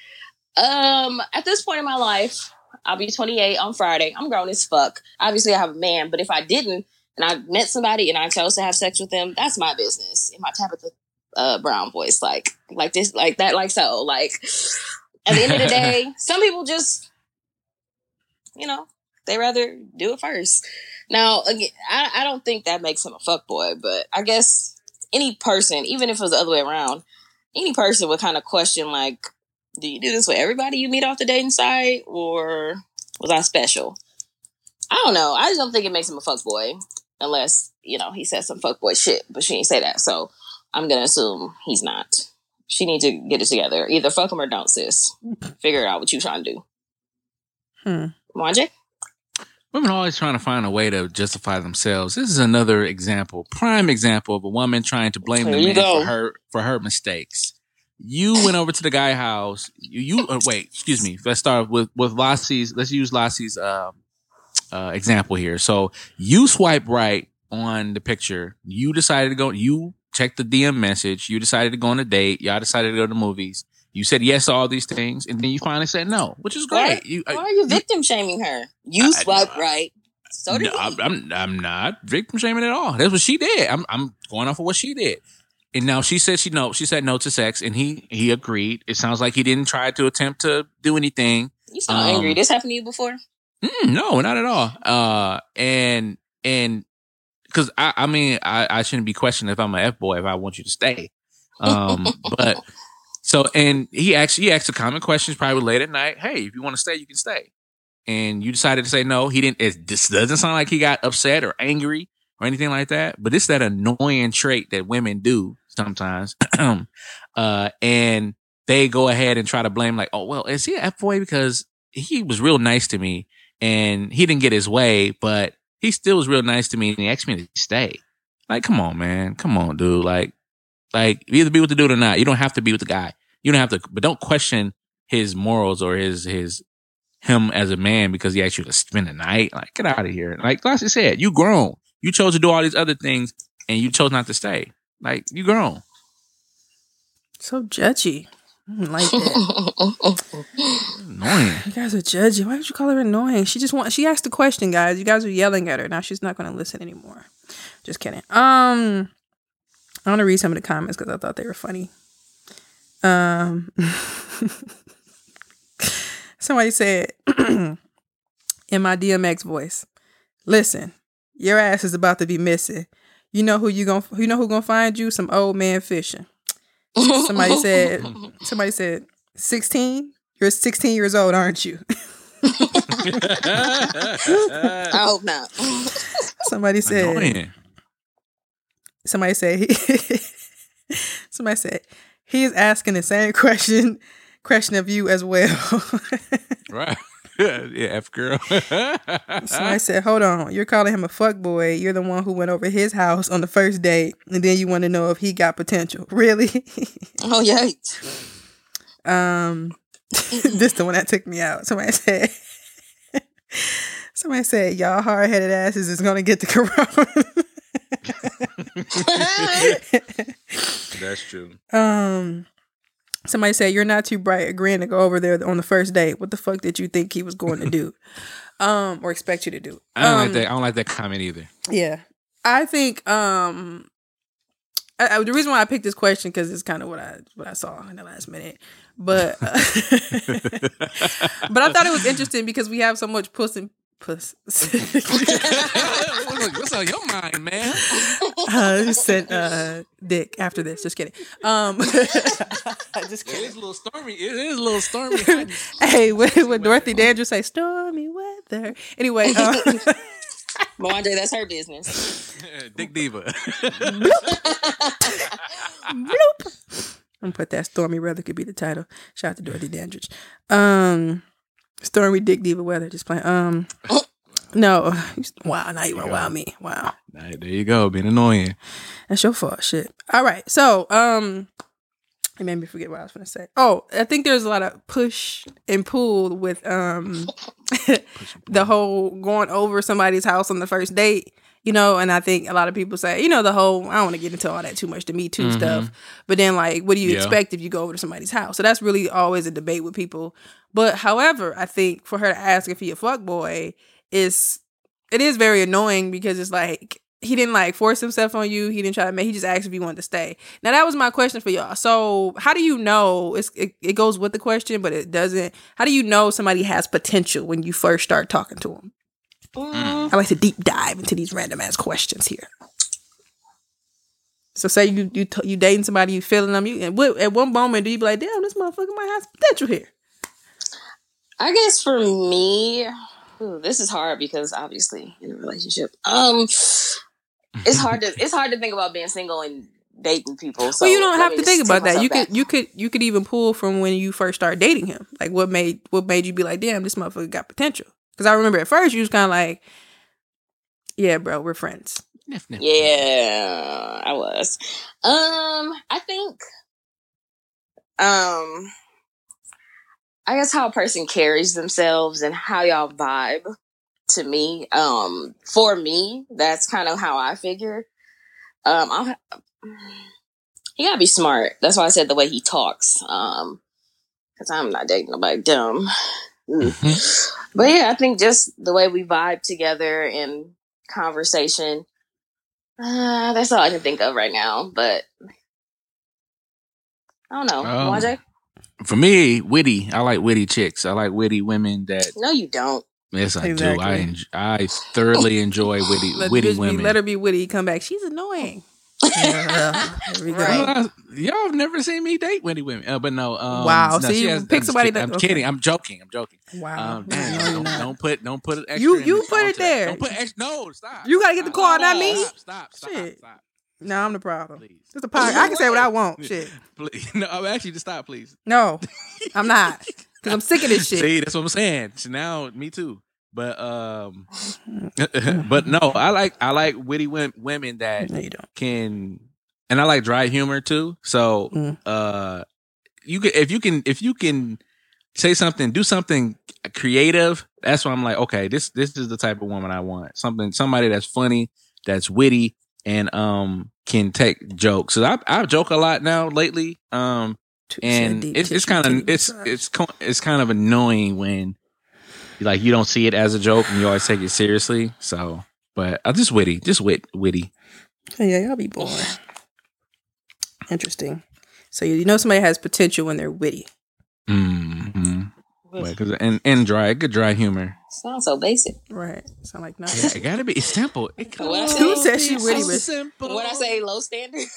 Um, at this point in my life, I'll be 28 on Friday. I'm grown as fuck. Obviously, I have a man, but if I didn't and I met somebody and I chose to have sex with them, that's my business. In my Tabitha uh, Brown voice, like like this, like that, like so. Like at the end of the day, (laughs) some people just, you know, they rather do it first. Now, again, I, I don't think that makes him a fuck boy, but I guess any person, even if it was the other way around, any person would kind of question like, do you do this with everybody you meet off the dating site, or was I special? I don't know. I just don't think it makes him a fuck boy unless you know he said some fuck boy shit, but she didn't say that, so I'm gonna assume he's not. She needs to get it together. Either fuck him or don't, sis. (laughs) Figure out what you trying to do. Hmm. Mwanje? Women are always trying to find a way to justify themselves. This is another example, prime example of a woman trying to blame There the you man go. for her for her mistakes. You went over to the guy house. You, you uh, wait, excuse me. Let's start with with Lassie's. Let's use Lassie's uh, uh, example here. So you swipe right on the picture. You decided to go. You checked the DM message. You decided to go on a date. Y'all decided to go to the movies. You said yes to all these things, and then you finally said no, which is Why- great. You, uh, Why are you victim shaming her? You swipe right. So did no. I'm, I'm I'm not victim shaming at all. That's what she did. I'm I'm going off of what she did. And now she said she no, she said no to sex, and he he agreed. It sounds like he didn't try to attempt to do anything. You sound um, angry. This happened to you before? Mm, no, not at all. Uh, and and because I I mean I I shouldn't be questioned if I'm an f boy if I want you to stay. Um, (laughs) but so and he actually he asked a common question probably late at night. Hey, if you want to stay, you can stay. And you decided to say no. He didn't. It this doesn't sound like he got upset or angry or anything like that. But it's that annoying trait that women do sometimes. (clears throat) uh, and they go ahead and try to blame like, oh well, is he an f boy because he was real nice to me and he didn't get his way, but he still was real nice to me and he asked me to stay. Like, come on, man. Come on, dude. Like, like either be with the dude or not. You don't have to be with the guy. You don't have to, but don't question his morals or his, his, him as a man because he asked you to spend the night. Like, get out of here. Like Lassie said, you grown. You chose to do all these other things and you chose not to stay. Like, you grown. So judgy. I don't like that. (laughs) Annoying. you guys are judgy. Why would you call her annoying? She just want she asked the question, guys. You guys are yelling at her. Now she's not gonna listen anymore. Just kidding. Um I want to read some of the comments because I thought they were funny. Um (laughs) somebody said (clears throat) in my DMX voice, listen, your ass is about to be missing. You know who you gonna you know who gonna find you? Some old man fishing. Somebody (laughs) said somebody said 16? You're 16 years old, aren't you? (laughs) I hope not. (laughs) Somebody said Annoying. somebody said he, somebody said he is asking the same question question of you as well. Right. (laughs) yeah, F girl. (laughs) so I said, "Hold on, you're calling him a fuck boy. You're the one who went over his house on the first date, and then you want to know if he got potential. (laughs) Really? Oh yeah. um, this the one that took me out. Somebody said." Somebody said, "Y'all hard-headed asses is gonna get the corona." That's true. Um, somebody said you're not too bright agreeing to go over there on the first date. What the fuck did you think he was going to do, (laughs) um, or expect you to do? I don't Um, like that. I don't like that comment either. Yeah, I think um, I, I- the reason why I picked this question because it's kind of what I what I saw in the last minute, but (laughs) (laughs) but I thought it was interesting because we have so much puss and puss. what's, (laughs) what's on your mind, man? I just said uh, dick after this. Just kidding. Um, (laughs) just kidding. is a little stormy. It is a little stormy. (laughs) Hey, what would Dorothy Dandridge say? Stormy weather. Anyway, um, Well, Andre, that's her business. Dick Diva. bloop. I'm gonna put that stormy weather could be the title. Shout out to Dorothy Dandridge. Um, stormy Dick Diva weather. Just playing. Um, (laughs) no. (laughs) Wow. Now you want to wow me. Wow. Nah, there you go, being annoying. That's your fault. Shit. All right. So, um, it made me forget what I was gonna say. Oh, I think there's a lot of push and pull with um (laughs) the whole going over somebody's house on the first date. You know, and I think a lot of people say, you know, the whole I don't want to get into all that too much, the Me Too Mhm. stuff. But then, like, what do you Yeah. expect if you go over to somebody's house? So that's really always a debate with people. But however, I think for her to ask if he a fuck boy is it is very annoying because it's like he didn't like force himself on you. He didn't try to make. He just asked if you wanted to stay. Now that was my question for y'all. So how do you know? It's, it it goes with the question, but it doesn't. How do you know somebody has potential when you first start talking to them? Mm, I like to deep dive into these random ass questions here. So say you you t- you dating somebody, you feeling them, you and what, at one moment do you be like, damn, this motherfucker might have potential here. I guess for me, ooh, this is hard because obviously in a relationship, um, it's hard to it's hard to think about being single and dating people. So well, you don't have to think about that. You back. could you could you could even pull from when you first started dating him. Like what made what made you be like, damn, this motherfucker got potential. Because I remember at first you was kind of like, yeah, bro, we're friends. Yeah, I was. Um, I think, um, I guess how a person carries themselves and how y'all vibe to me. Um, for me, that's kind of how I figure. Um, I'll, he gotta be smart. That's why I said the way he talks. Um, because I'm not dating nobody dumb. Mm. But yeah, I think just the way we vibe together in conversation. Uh, that's all I can think of right now. But I don't know. Um, YJ? For me, witty. I like witty chicks. I like witty women that. No, you don't. Yes, I do. I enjoy, I thoroughly (laughs) enjoy witty Let, witty the bitch be- women. let her be witty. Come back. She's annoying. (laughs) Yeah, there we go. Right. Well, y'all have never seen me date witty women, uh, but no. Um, Wow, No, so you has- pick I'm somebody just that- kidding. I'm okay. kidding. I'm joking. I'm joking. Wow. Um, damn, you're don't, don't put don't put extra. You- you put it there. Don't put extra. No, stop. You gotta get the Stop. call, not me. Stop. Stop. Stop. Shit. stop. No, I'm the problem. Please. It's a podcast. I can say what I want. (laughs) Shit. Please. No, I'm actually just stop, please. No, I'm not. Because I'm sick of this shit. See, that's what I'm saying. So now, me too. But um, (laughs) but no, I like I like witty wom- women that No, can, and I like dry humor too. So Mm. uh, you can if you can if you can say something, do something creative. That's why I'm like, okay, this this is the type of woman I want. Something somebody that's funny, that's witty, and um can take jokes. So I I joke a lot now lately. Um, and Deep it's it's kind of it's it's it's kind of annoying when like you don't see it as a joke and you always take it seriously. So, but I just witty, just wit witty. Yeah, y'all be boring. Interesting. So you know somebody has potential when they're witty. Mm-hmm. But 'cause- and and dry, good dry humor. Sounds so basic. Right. Sound like Yeah, nothing. it gotta be. Simple. It What I say? Who said she be witty, so but- simple. When I say low standard, (laughs)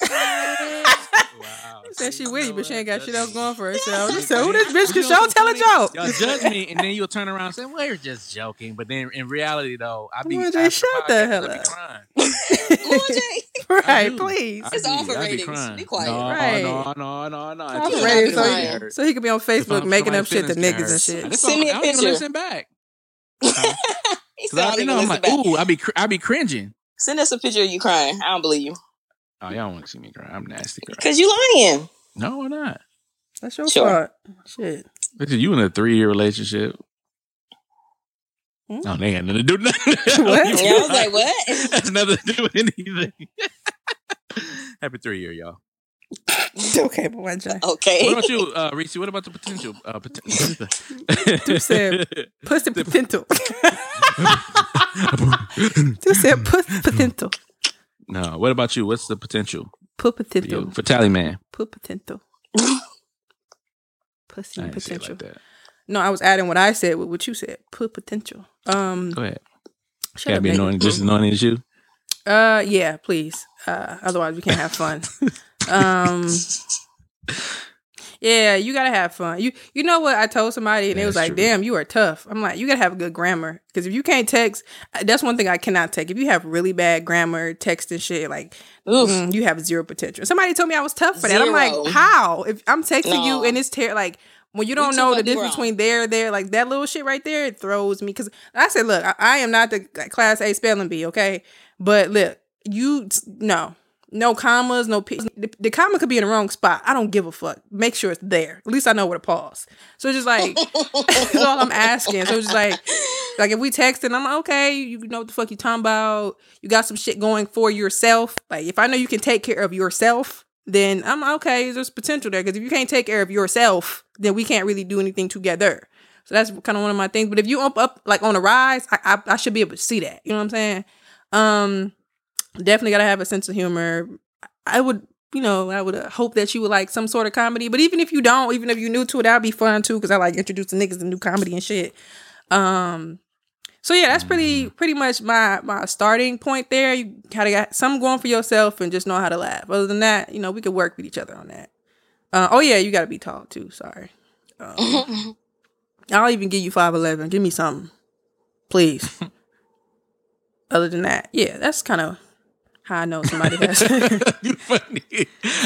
wow. Said she You witty, but she ain't got shit else going for herself. See? She said, "Who this bitch can show tell a joke?" Y'all judge me, and then you'll turn around and say, "Well, you're just joking." But then in reality, though, I be Well, after shut the hell I be up. crying. (laughs) Come on, Jay. (laughs) I right, please. It's do. all for I be ratings. crying. Be quiet. No, Right. no, no, no, no. All for ratings, so, crying. so he could be on Facebook making up shit to niggas and shit. Send me a I don't picture. listen back. (laughs) said, I, you know, I'm like, ooh, I be, cr- I be cringing. Send us a picture of you crying. I don't believe you. Oh, y'all want to see me cry? I'm nasty cry. Because you lying. No, we're not. That's your Sure. fault. Shit. Listen, you in a three year relationship. Hmm? No, they ain't nothing to do nothing. (laughs) (laughs) What? Yeah, I was like, what? That's nothing to do with anything. Happy three year, y'all. (laughs) okay, but why Jay? Okay. What about you, uh, Reese? What about the potential? Uh, potential. (laughs) Dude said- Pussy potential. (laughs) Dude said pussy potential. no. What about you? What's the potential Put potential. for Tally Man? Put potential. Pussy I ain't say it potential. like that. No, I was adding what I said with what you said. Put potential. Um, Go ahead. shut Gotta up, be annoying, just as annoying as you. Uh, yeah, please. Uh, otherwise we can't have fun. Um, (laughs) yeah, you gotta have fun. You you know what? I told somebody and it was like, true. "Damn, you are tough." I'm like, you gotta have a good grammar because if you can't text, that's one thing I cannot take. If you have really bad grammar, text and shit, like mm, you have zero potential. Somebody told me I was tough for that. I'm like, how? If I'm texting you and it's ter- like when you don't too know the difference between there, there, like that little shit right there, it throws me. Because I said, look, I, I am not the class A spelling bee, okay? But look, you no, no commas, no p. The, the comma could be in the wrong spot. I don't give a fuck. Make sure it's there. At least I know where to pause. So it's just like (laughs) that's all I'm asking. So it's just like, like if we text and I'm like, okay, you know what the fuck you talking about. You got some shit going for yourself. Like if I know you can take care of yourself, then I'm like, okay. There's potential there because if you can't take care of yourself, then we can't really do anything together. So that's kind of one of my things. But if you up up like on a rise, I, I I should be able to see that. You know what I'm saying? Um, definitely gotta have a sense of humor. I would, you know, I would uh, hope that you would like some sort of comedy. But even if you don't, even if you're new to it, that'd be fun too. Because I like introducing niggas to new comedy and shit. Um, so yeah, that's pretty pretty much my my starting point there. You kind of got something going for yourself and just know how to laugh. Other than that, you know, we could work with each other on that. Uh, oh yeah, you got to be tall too. Sorry. Um, (laughs) I'll even give you five eleven. Give me something, please. (laughs) Other than that, yeah, that's kind of how I know somebody has. (laughs) you funny.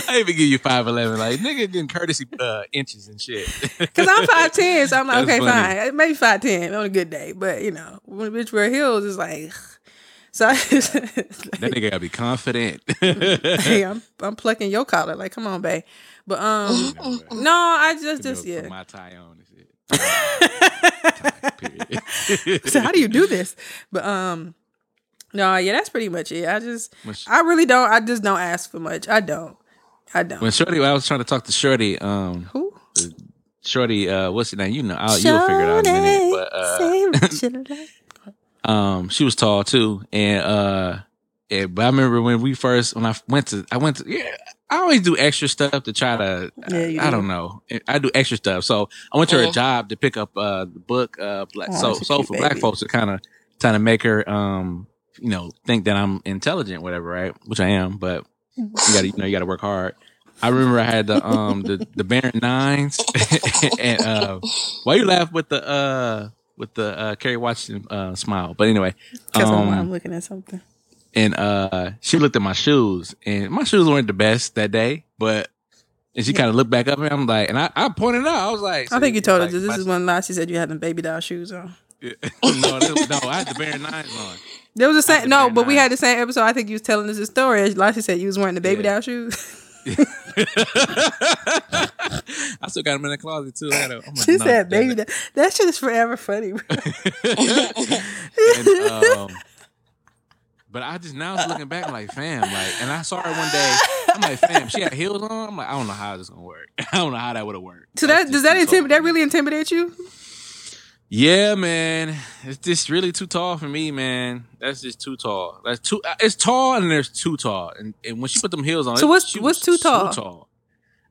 I even give you five eleven. Like nigga getting courtesy uh, inches and shit. Cause I'm five ten, so I'm like, That's okay, funny. fine, maybe five ten on a good day. But you know, when a bitch wear heels, it's like, so (laughs) I just, That nigga gotta be confident. (laughs) hey, I'm I'm plucking your collar. Like, come on, babe. But um, no, I just just You know, put yeah. my tie on and shit. So how do you do this? But um, no, yeah, that's pretty much it. I just, When sh- I really don't. I just don't ask for much. I don't. I don't. When Shorty, I was trying to talk to Shorty. Um, Who? Shorty, uh, what's it name? You know, I'll, you'll figure it out in a minute. But uh, Shorty, (laughs) um, she was tall too, and uh, yeah, but I remember when we first when I went to I went to yeah. I always do extra stuff to try to. Yeah, you I, do. don't know. I do extra stuff. So I went to her Mhm. job to pick up uh, the book, uh, Black, Oh, so so cute for black folks to kind of trying to make her, um, you know, think that I'm intelligent, whatever, right? Which I am, but you got to, you know, you got to work hard. I remember I had the um the the Baron Nines, (laughs) and uh, why you laugh with the uh with the uh Kerry Washington uh smile? But anyway, Because I'm, I'm um, looking at something. and uh she looked at my shoes, and my shoes weren't the best that day, but. And she kind of looked back up at me. I'm like, and I, I pointed out. I was like, I think you told like, us this is when last she said you had them baby doll shoes on. (laughs) no, this- no, I had the Baron Nines on. There was the same no, but we had the same episode. I think you was telling us a story. Lassie said you was wearing the baby Yeah. doll shoes. (laughs) (laughs) I still got them in the closet too. I had a, she said baby doll. That shit is forever funny. bro. and, um, but I just now looking back, I'm like, fam, like, and I saw her one day. I'm like, fam, she had heels on. I'm like, I don't know how this gonna work. I don't know how that would have worked. so That's that does that intimidate? That really intimidate you? Yeah, man, it's just really too tall for me, man. That's just too tall. That's too. uh, It's tall and there's too tall. And and when she put them heels on, So it- what's- she what's was too tall? tall.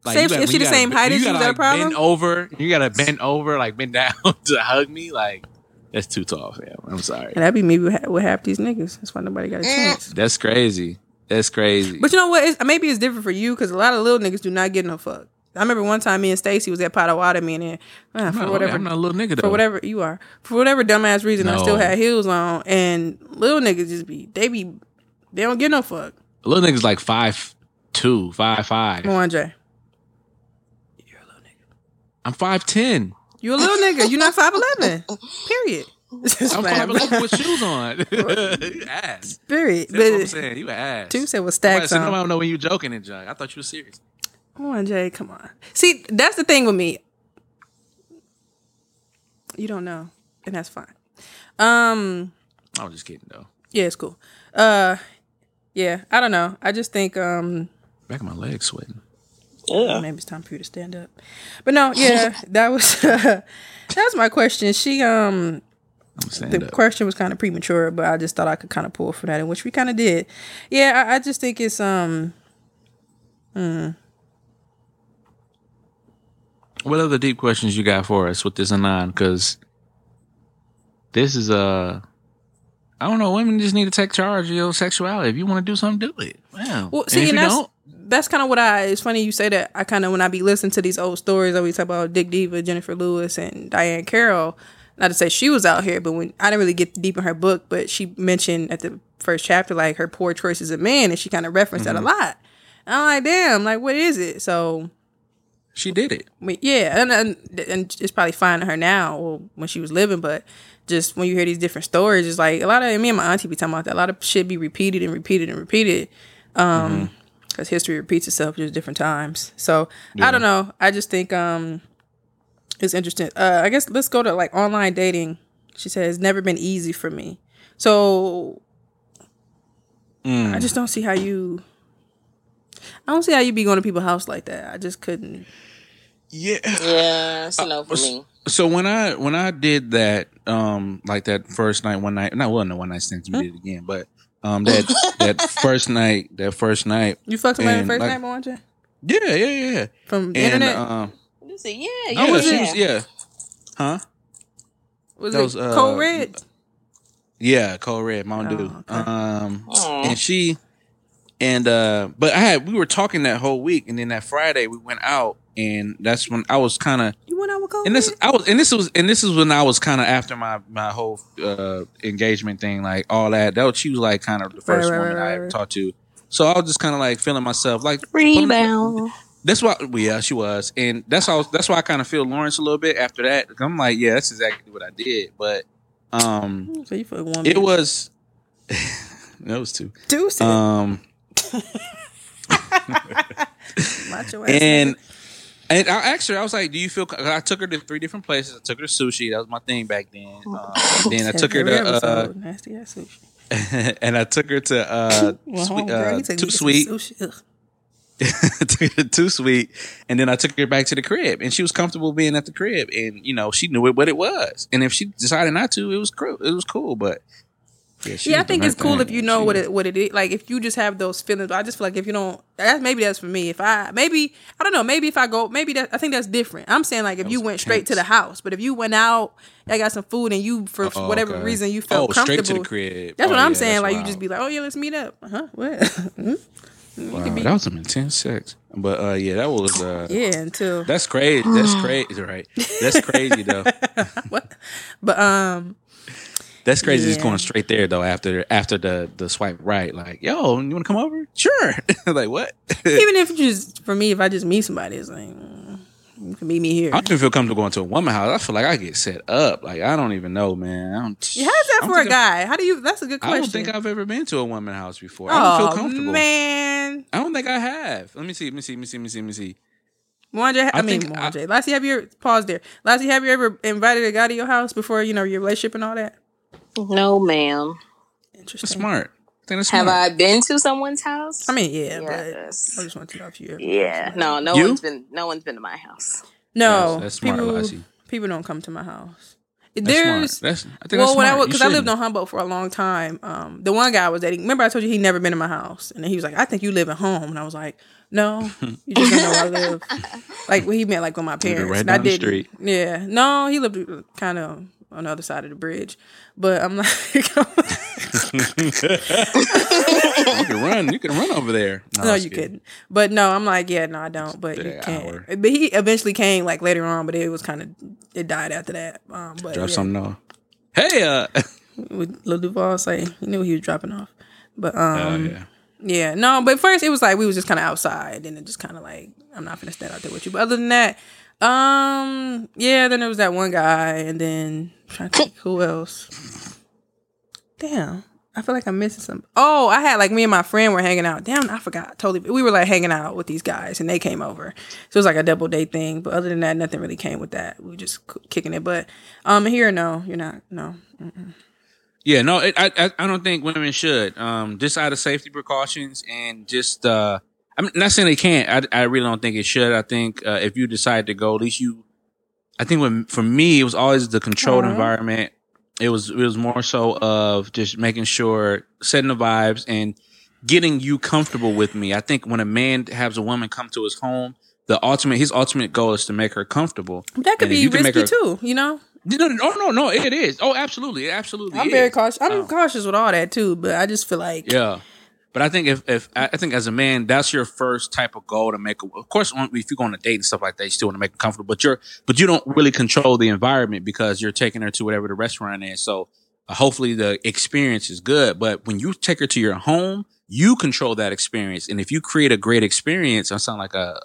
Same- you gotta- is when she the gotta same height as you you? Is gotta, that a problem? Bend over. You gotta bend over, like bend down (laughs) to hug me. Like that's too tall, fam. I'm sorry. And that'd be me with, with half these niggas. That's why nobody got a chance. That's crazy. That's crazy. But you know what? It's, maybe it's different for you because a lot of little niggas do not get no fuck. I remember one time me and Stacy was at Potawatomi and then uh, for not, whatever I'm not a little nigga though. for whatever you are for whatever dumbass reason I still had heels on and little niggas just be they be They don't get no fuck. A little nigga's like five two, five five. Come on, Jay. You're a little nigga. I'm five ten. You a little nigga. You not five eleven. Period. (laughs) I'm five eleven with shoes on. (laughs) (laughs) you ass. Period. That's what I'm saying. You an ass. two said with Somebody stacks I don't know when you joking and junk. I thought you were serious. Come on, Jay. Come on. See, that's the thing with me. You don't know, and that's fine. Um, I was just kidding though. yeah, it's cool. Uh, yeah, I don't know. I just think um, Back of my legs sweating. Yeah. maybe it's time for you to stand up. But no, yeah, (laughs) that was (laughs) that was my question. She um, the up. question was kind of premature, but I just thought I could kind of pull for that, and which we kind of did. Yeah, I, I just think it's um, What other deep questions you got for us with this anon? Because this is uh, I don't know. Women just need to take charge of your sexuality. If you want to do something, do it. Wow. Well, see, if and, that's that's kind of what I. It's funny you say that. I kind of when I be listening to these old stories, I always talk about Dick Diva, Jenifer Lewis, and Diahann Carroll. Not to say she was out here, but when I didn't really get deep in her book, but she mentioned at the first chapter like her poor choices of men, and she kind of referenced that a lot. And I'm like, damn, like what is it? So she did it. Yeah, and, and and it's probably fine to her now or when she was living, but just when you hear these different stories, it's like a lot of me and my auntie be talking about that. A lot of shit be repeated and repeated and repeated, um, because history repeats itself just different times. So I don't know. I just think um, it's interesting. Uh, I guess let's go to like online dating. She said it's never been easy for me. So Mm. I just don't see how you. I don't see how you be going to people's house like that. I just couldn't. Yeah. Yeah, it's no for me. So when I when I did that, um, like that first night, one night, not wasn't a one night stand. You did it again, but um, that that (laughs) first night, that first night, You fucked somebody the And, first like- night, Mwanje? yeah, yeah, yeah. From the And internet? um, You say, yeah, yeah, yeah, she yeah. was, yeah, huh? was that it was, uh, Code Red? Yeah, Code Red, Mountain Oh, Dew. okay. Um, Aw. and she, and uh, but I had we were talking that whole week, and then that Friday we went out, and that's when I was kind of You went out with Cold and this I was and this was and this is when I was kind of after my my whole uh engagement thing, like all that. That was, she was like kind of the first right, woman right, I ever right. talked to. So I was just kind of like feeling myself like Rebound. That's why, well, yeah, she was, and that's how that's why I kind of feel Lawrence a little bit after that. I'm like, yeah, that's exactly what I did, but um, So you fucked one it bitch. was (laughs) that was two. Two. Um, (laughs) Macho ass and nigga. And I asked her, I was like, "Do you feel?" I took her to three different places. I took her to sushi. That was my thing back then. Um, (laughs) then I took her to, uh, nasty ass sushi. (laughs) and I took her to uh, (laughs) Well, sweet, homegirl, uh he took me too sweet. sushi. Ugh. took her to too sweet, and then I took her back to the crib, and she was comfortable being at the crib, and you know she knew it, what it was, and if she decided not to, it was cool. It was cool, but yeah, Yeah, I think it's cool if you know what it what it is. Like if you just have those feelings. I just feel like if you don't, that maybe that's for me. If I maybe I don't know. Maybe if I go, maybe that I think that's different. I'm saying like if you went straight to the house, but if you went out, I got some food, and you for Oh, whatever okay. reason you felt oh, comfortable. straight to the crib. That's Oh, what I'm yeah, saying. Like you just be like, oh yeah, let's meet up. Uh huh. What? (laughs) Hmm? Wow, be- that was some intense sex, but uh, yeah, that was uh, yeah, until that's crazy. That's crazy, right? That's crazy though. (laughs) what? But um, That's crazy. Just Yeah. going straight there though. After after the the swipe right, like, yo, you want to come over? Sure. (laughs) like what? (laughs) even if you just for me, if I just meet somebody, it's like mm, you can meet me here. I don't even feel comfortable going to a woman house. I feel like I get set up. Like I don't even know, man. I don't. Yeah, how's that don't for a guy? How do you? That's a good question. I don't think I've ever been to a woman house before. I don't oh feel comfortable. man, I don't think I have. Let me see. Let me see. Let me see. Let me see. Let me see. Mwanje, I, I mean Mwanje. Lassie, have you pause there? Lassie, have you ever invited a guy to your house before you know your relationship and all that? No, ma'am. That's Interesting. smart. I think that's Have smart. I been to someone's house? I mean, yeah, Yes. but I just want to know if you. Ever yeah. No, no You? one's been. No one's been to my house. No, That's- that's smart, people. Lassie. People don't come to my house. That's There's smart. That's. I think well, that's when I smart. was because I lived shouldn't. on Humboldt for a long time. Um, the one guy I was dating. Remember, I told you he never been in my house, and then he was like, "I think you live at home," and I was like, "No, you just don't know where I live." (laughs) Like what he meant, like with my parents. right and I down the didn't. street. Yeah, no, he lived kind of on the other side of the bridge, but (laughs) I'm like, you can run. You can run over there. no, I'm you kidding. couldn't. But no, I'm like, yeah, no, I don't. But you can't. hour. But he eventually came like later on, but it was kind of it died after that. Um, but Drop yeah. something off. Hey, uh, (laughs) with Lil Duval say he knew he was dropping off. But Oh, um, yeah. yeah, no, but first it was like we was just kind of outside, and it just kind of like I'm not gonna stand out there with you. But other than that, um, yeah, then there was that one guy, and then trying to think who else. Damn, I feel like I'm missing some. Oh, I had like me and my friend were hanging out. Damn, I forgot totally. We were like hanging out with these guys, and they came over, so it was like a double date thing. But other than that, nothing really came with that. We were just kicking it. But um, here, no, you're not. No, Yeah, no, it, I I don't think women should. Um, just out of safety precautions and just uh, I'm not saying they can't. I I really don't think it should. I think uh, if you decide to go, at least you. I think when for me it was always the controlled Aw. environment. It was it was more so of just making sure setting the vibes and getting you comfortable with me. I think when a man has a woman come to his home, the ultimate his ultimate goal is to make her comfortable. that could And be you can make risky her- too. You know. No, no, no, no, it is. Oh, absolutely, absolutely. I'm is. very cautious. I'm Oh. cautious with all that too, but I just feel like Yeah. But I think if, if I think as a man, that's your first type of goal to make. Of course, if you go on a date and stuff like that, you still want to make them comfortable. But you're but you don't really control the environment because you're taking her to whatever the restaurant is. So uh, hopefully the experience is good. But when you take her to your home, you control that experience. And if you create a great experience, I sound like a,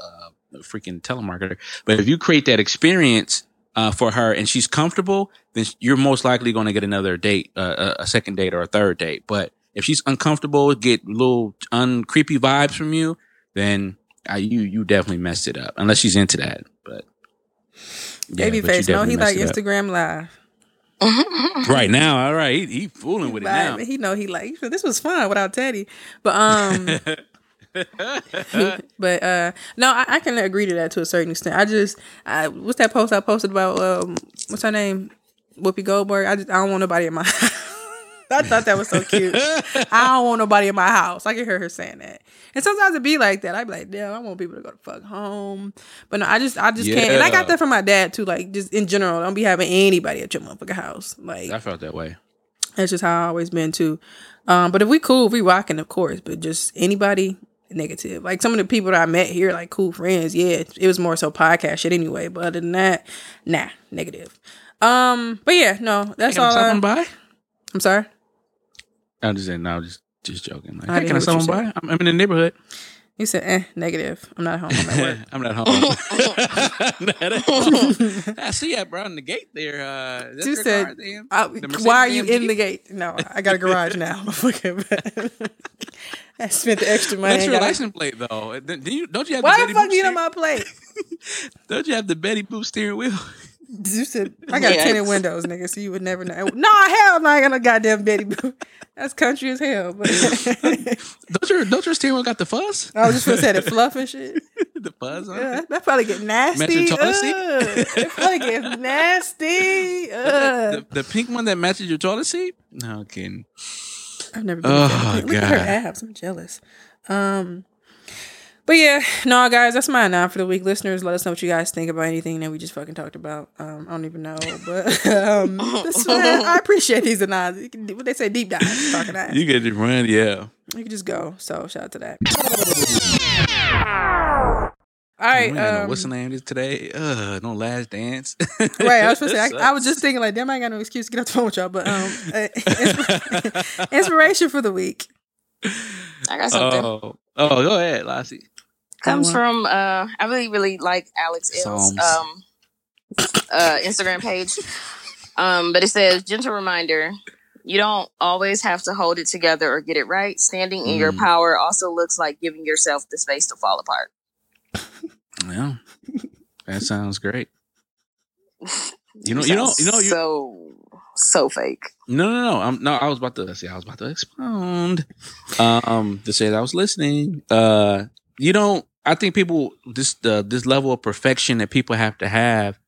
a freaking telemarketer. But if you create that experience uh, for her and she's comfortable, then you're most likely going to get another date, uh, a second date or a third date. But if she's uncomfortable, get little uncreepy vibes from you, then uh, you you definitely messed it up. Unless she's into that, but yeah, but you Babyface. No, he like messed up. Instagram live. (laughs) right now. All right, he, he fooling with it Right, now. but he know he like this was fun without Teddy. But um (laughs) but uh no, I, I can agree to that to a certain extent. I just I what's that post I posted about um what's her name? Whoopi Goldberg. I just I don't want nobody in my (laughs) I thought that was so cute. I (laughs) don't want nobody in my house. I can hear her saying that. And sometimes it be like that. I'd be like, damn, I want people to go to fuck home. But no, I just I just can't. And I got that from my dad too. Like just in general, don't be having anybody at your motherfucking house. Like I felt that way. that's just how I always been too. Um, but if we cool, if we rocking, of course. But just anybody negative. Like some of the people that I met here, like cool friends. Yeah, it was more so podcast shit anyway. But other than that, nah, negative. Um, but yeah, no, that's Hey, can I all. stop I, by? I'm sorry. I'm just saying, no, just just joking. Like, I hey, can I hear stop what on you by? I'm, I'm in the neighborhood. You said eh, negative. I'm not home. I'm at. (laughs) I'm home. (laughs) (laughs) I see that, bro, on the gate there. Uh, that's You said. I- The why are you in the gate? No, I got a garage now. I spent the extra money. That's your got a- license plate, though. Do you don't you have Why the the Betty fuck you on my plate? Don't you have the Betty Boop steering wheel? You said I got Yes. tinted windows, nigga, so you would never know. No, hell no, I got no goddamn Betty Boo. That's country as hell. But (laughs) Don't your don't your steering wheel got the fuzz? I was just gonna say the fluff and shit. (laughs) the fuzz on Yeah, that probably get nasty. Matching toilet seat? Ugh. It probably get nasty. (laughs) Ugh. The, the pink one that matches your toilet seat? No I'm kidding. I've never been. Oh, a fan. Look at her abs. I'm jealous. Um, but yeah, no, guys, that's my nine for the week. Listeners, let us know what you guys think about anything that we just fucking talked about. Um, I don't even know, but (laughs) um, this- I appreciate these nines. You can, what they say, deep dive, talking ass. You get to run, yeah. You can just go. So shout out to that. All right. We ain't got no Um, what's the name is today? Uh, no last dance. right. I was supposed to say, (laughs) I, I was just thinking like, damn, I ain't got no excuse to get off the phone with y'all. But um, (laughs) uh, inspir- inspiration for the week. I got something. Oh, oh, go ahead, Lassie. Comes from uh I really, really like Alex Elle's um uh Instagram page. Um, but it says, gentle reminder, you don't always have to hold it together or get it right. Standing in your Mm. power also looks like giving yourself the space to fall apart. (laughs) Yeah, that sounds great. You know, you know, you know, you, so so fake. No, no, no. I'm no. I was about to say. I was about to expound. Um, to say that I was listening. Uh, you don't. I think people this uh, this level of perfection that people have to have.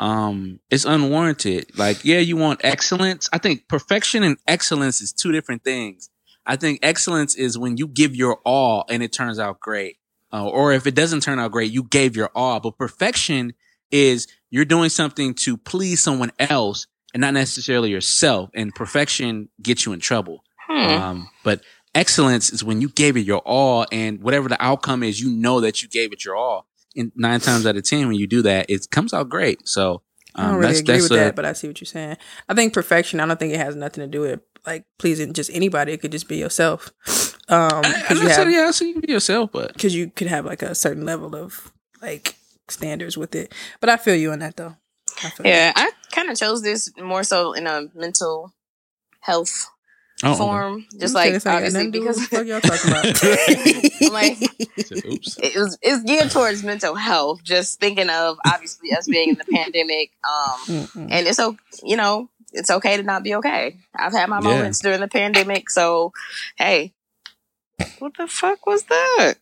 Um, it's unwarranted. Like, yeah, you want excellence. I think perfection and excellence is two different things. I think excellence is when you give your all and it turns out great. Uh, or if it doesn't turn out great, you gave your all. But perfection is you're doing something to please someone else and not necessarily yourself. And perfection gets you in trouble. Hmm. Um, but excellence is when you gave it your all, and whatever the outcome is, you know that you gave it your all. And nine times out of ten, when you do that, it comes out great. So I don't um, really that's agree that's with a, that, but I see what you're saying. I think perfection. I don't think it has nothing to do with like pleasing just anybody. It could just be yourself. (laughs) Um, I, I because you said, have yeah, I see you be yourself, but because you could have like a certain level of like standards with it. But I feel you on that though. I feel you. Yeah, I kind of chose this more so in a mental health oh, okay. form, just like this obviously nothing to do with because what y'all talking about. (laughs) I'm like, Said, Oops. (laughs) it was it's geared towards mental health. Just thinking of obviously us being in the pandemic, um, Mm-mm. and it's okay, you know, it's okay to not be okay. I've had my Yeah. moments during the pandemic, so hey, what the fuck was that?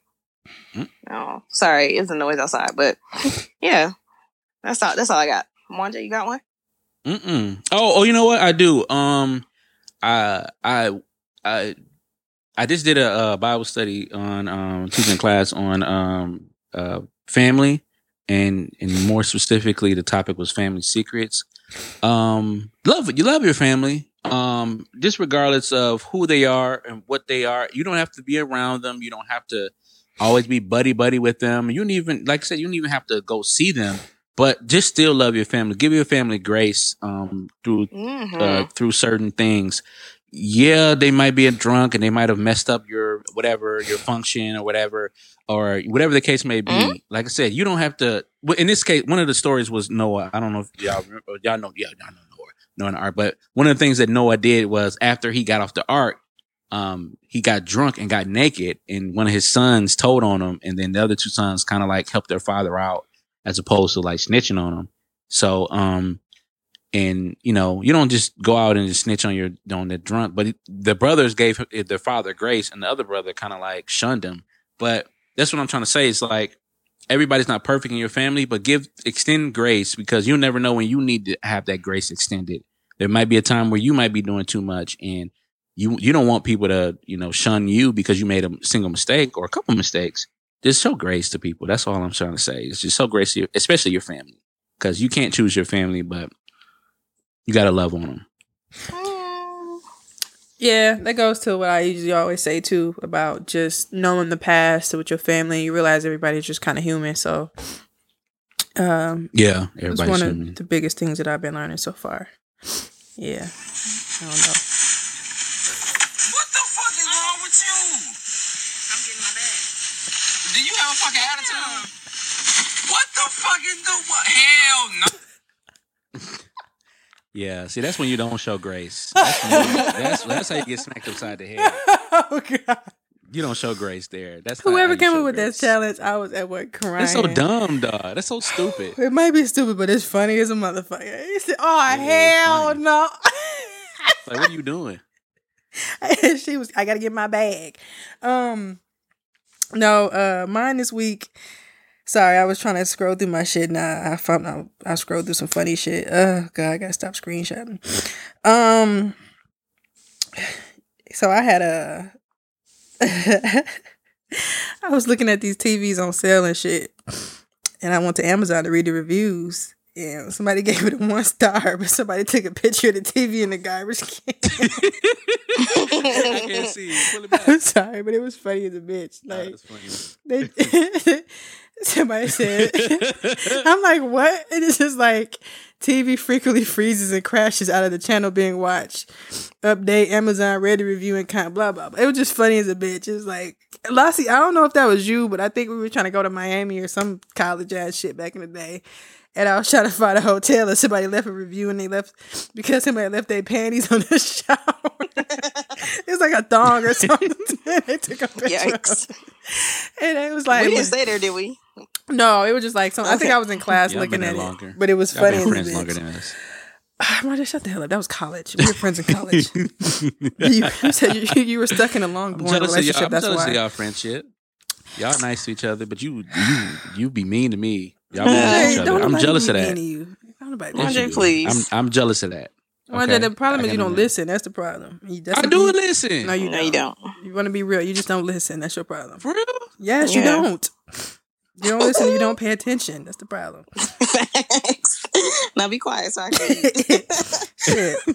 Hmm? Oh, sorry, it's a noise outside, but yeah, that's all. That's all I got. Mwanje, you got one? Mm-mm. Oh, oh, you know what? I do. Um, I, I, I, I just did a, uh Bible study on um teaching class on um uh family, and and more specifically, the topic was family secrets. Um, love you love your family. Um, just regardless of who they are and what they are, you don't have to be around them. You don't have to always be buddy buddy with them. You don't even like I said, you don't even have to go see them. But just still love your family. Give your family grace um, through Mm-hmm. uh, through certain things. Yeah, they might be a drunk and they might have messed up your whatever your function or whatever or whatever the case may be. Mhm. Like I said, you don't have to. In this case, one of the stories was Noah. I don't know if y'all remember, y'all know. Yeah, y'all know Noah, Noah the Ark. But one of the things that Noah did was after he got off the ark, um, he got drunk and got naked, and one of his sons told on him, and then the other two sons kind of like helped their father out as opposed to like snitching on them. So, um, and you know, you don't just go out and just snitch on your on the drunk, but the brothers gave their father grace, and the other brother kind of like shunned him. But that's what I'm trying to say. It's like everybody's not perfect in your family, but give extend grace because you'll never know when you need to have that grace extended. There might be a time where you might be doing too much, and you you don't want people to you know shun you because you made a single mistake or a couple mistakes. Just show grace to people. That's all I'm trying to say. It's just show grace to your, especially your family, because you can't choose your family, but you got to love on them. Yeah, that goes to what I usually always say too about just knowing the past with your family. You realize everybody's just kind of human. So, um, Yeah, it's everybody's one human. of the biggest things that I've been learning so far. Yeah, I don't know. Do you have a fucking attitude? What the fuck is the what? Hell no. (laughs) Yeah, see, that's when you don't show grace. That's, when you- that's, that's how you get smacked upside the head. (laughs) oh God! You don't show grace there. That's not Whoever you came show up with that grace. challenge, I was at work crying. That's so dumb, dog. That's so stupid. It might be stupid, but it's funny as a motherfucker. He said, "Oh It is hell funny. no!" Like, what are you doing? And (laughs) she was i gotta get my bag um no uh mine this week sorry i was trying to scroll through my shit. Now i found out i scrolled through some funny shit. Oh god i gotta stop screenshotting um so i had a (laughs) i was looking at these tvs on sale and shit and i went to amazon to read the reviews and somebody gave it a one star, but somebody took a picture of the TV in the garbage can. I can't see. Pull it back. I'm sorry, but it was funny as a bitch. Like funny. they, (laughs) somebody said, (laughs) I'm like, what? And it's just like TV frequently freezes and crashes out of the channel being watched. Update Amazon ready review and kind blah blah. blah. It was just funny as a bitch. It was like Lassie. I don't know if that was you, but I think we were trying to go to Miami or some college ass shit back in the day. And I was trying to find a hotel, and somebody left a review, and they left because somebody left their panties on the (laughs) shower. (laughs) it was like a thong or something. (laughs) they took a picture, of Yikes. and it was like we didn't stay there, did we? no, it was just like some. I think I was in class Y'all looking at longer. it, but it was Y'all funny. been friends longer than us. (sighs) I'm just shut the hell up. That was college. We were friends in college. you, you said you, you were stuck in a long I'm boring jealous, of y'all, relationship. I'm That's jealous of why. y'all friendship. Y'all nice to each other, but you you you be mean to me. Y'all mean Hey, to each don't other. I'm jealous of that. to you. Don't nobody Yes, be you Andre, please. I'm I'm jealous of that. Well, Okay? the problem is you don't listen. That's the problem. You, that's I the- do listen. No, you No, don't. you don't. You want to be real. You just don't listen. That's your problem. For real? Yes, you don't. You don't listen. You don't pay attention. That's the problem. (laughs) Thanks. now be quiet so I can eat. (laughs) Shit. (laughs)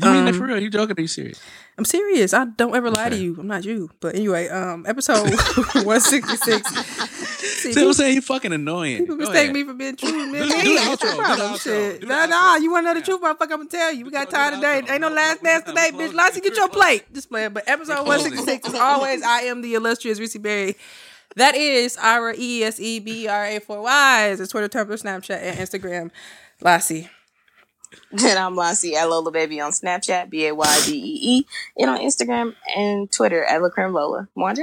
You mean that Um, for real? You joking? Are you serious? I'm serious. I don't ever lie to you. I'm not you. But anyway, um, episode 166. (laughs) See, See what I'm saying? You fucking annoying. People Go mistake ahead. me for being true, man. Do- do the ain't outro, no do the outro, shit. do the Nah, outro. nah, you want to know the Yeah. truth, motherfucker? I'm gonna tell you. We got Do the time today. Ain't no No, last dance we- today, bitch. close- Lassie, get your plate. Just playing. But episode 166 is always I am the illustrious Reese Berry. That is our E S E B R A 4 Ys. It's Twitter, Tumblr, Snapchat, and Instagram. Lassie. And I'm Lassie at Lola Baby on Snapchat, B A Y B E E, and on Instagram and Twitter at Lacrim Lola. Wanda?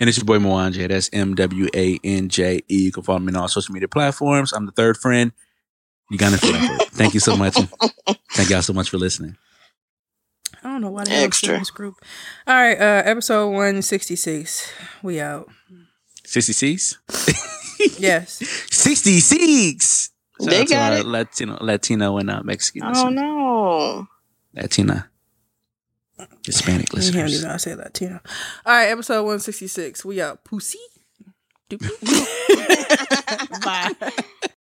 And it's your boy Mwanje. That's M W A N J E. You can follow me on all social media platforms. I'm the third friend. You got to feel it. Thank you so much. (laughs) Thank y'all so much for listening. I don't know why the extra in this group. All right, uh, episode 166. We out. 66? Yes. (laughs) 66! Shout They got it. Latino, Latino and uh, Mexican Oh listeners. no. Latina. Hispanic You can't do listeners. not say Latino. All right, episode 166. We out. Pussy. (laughs) Bye.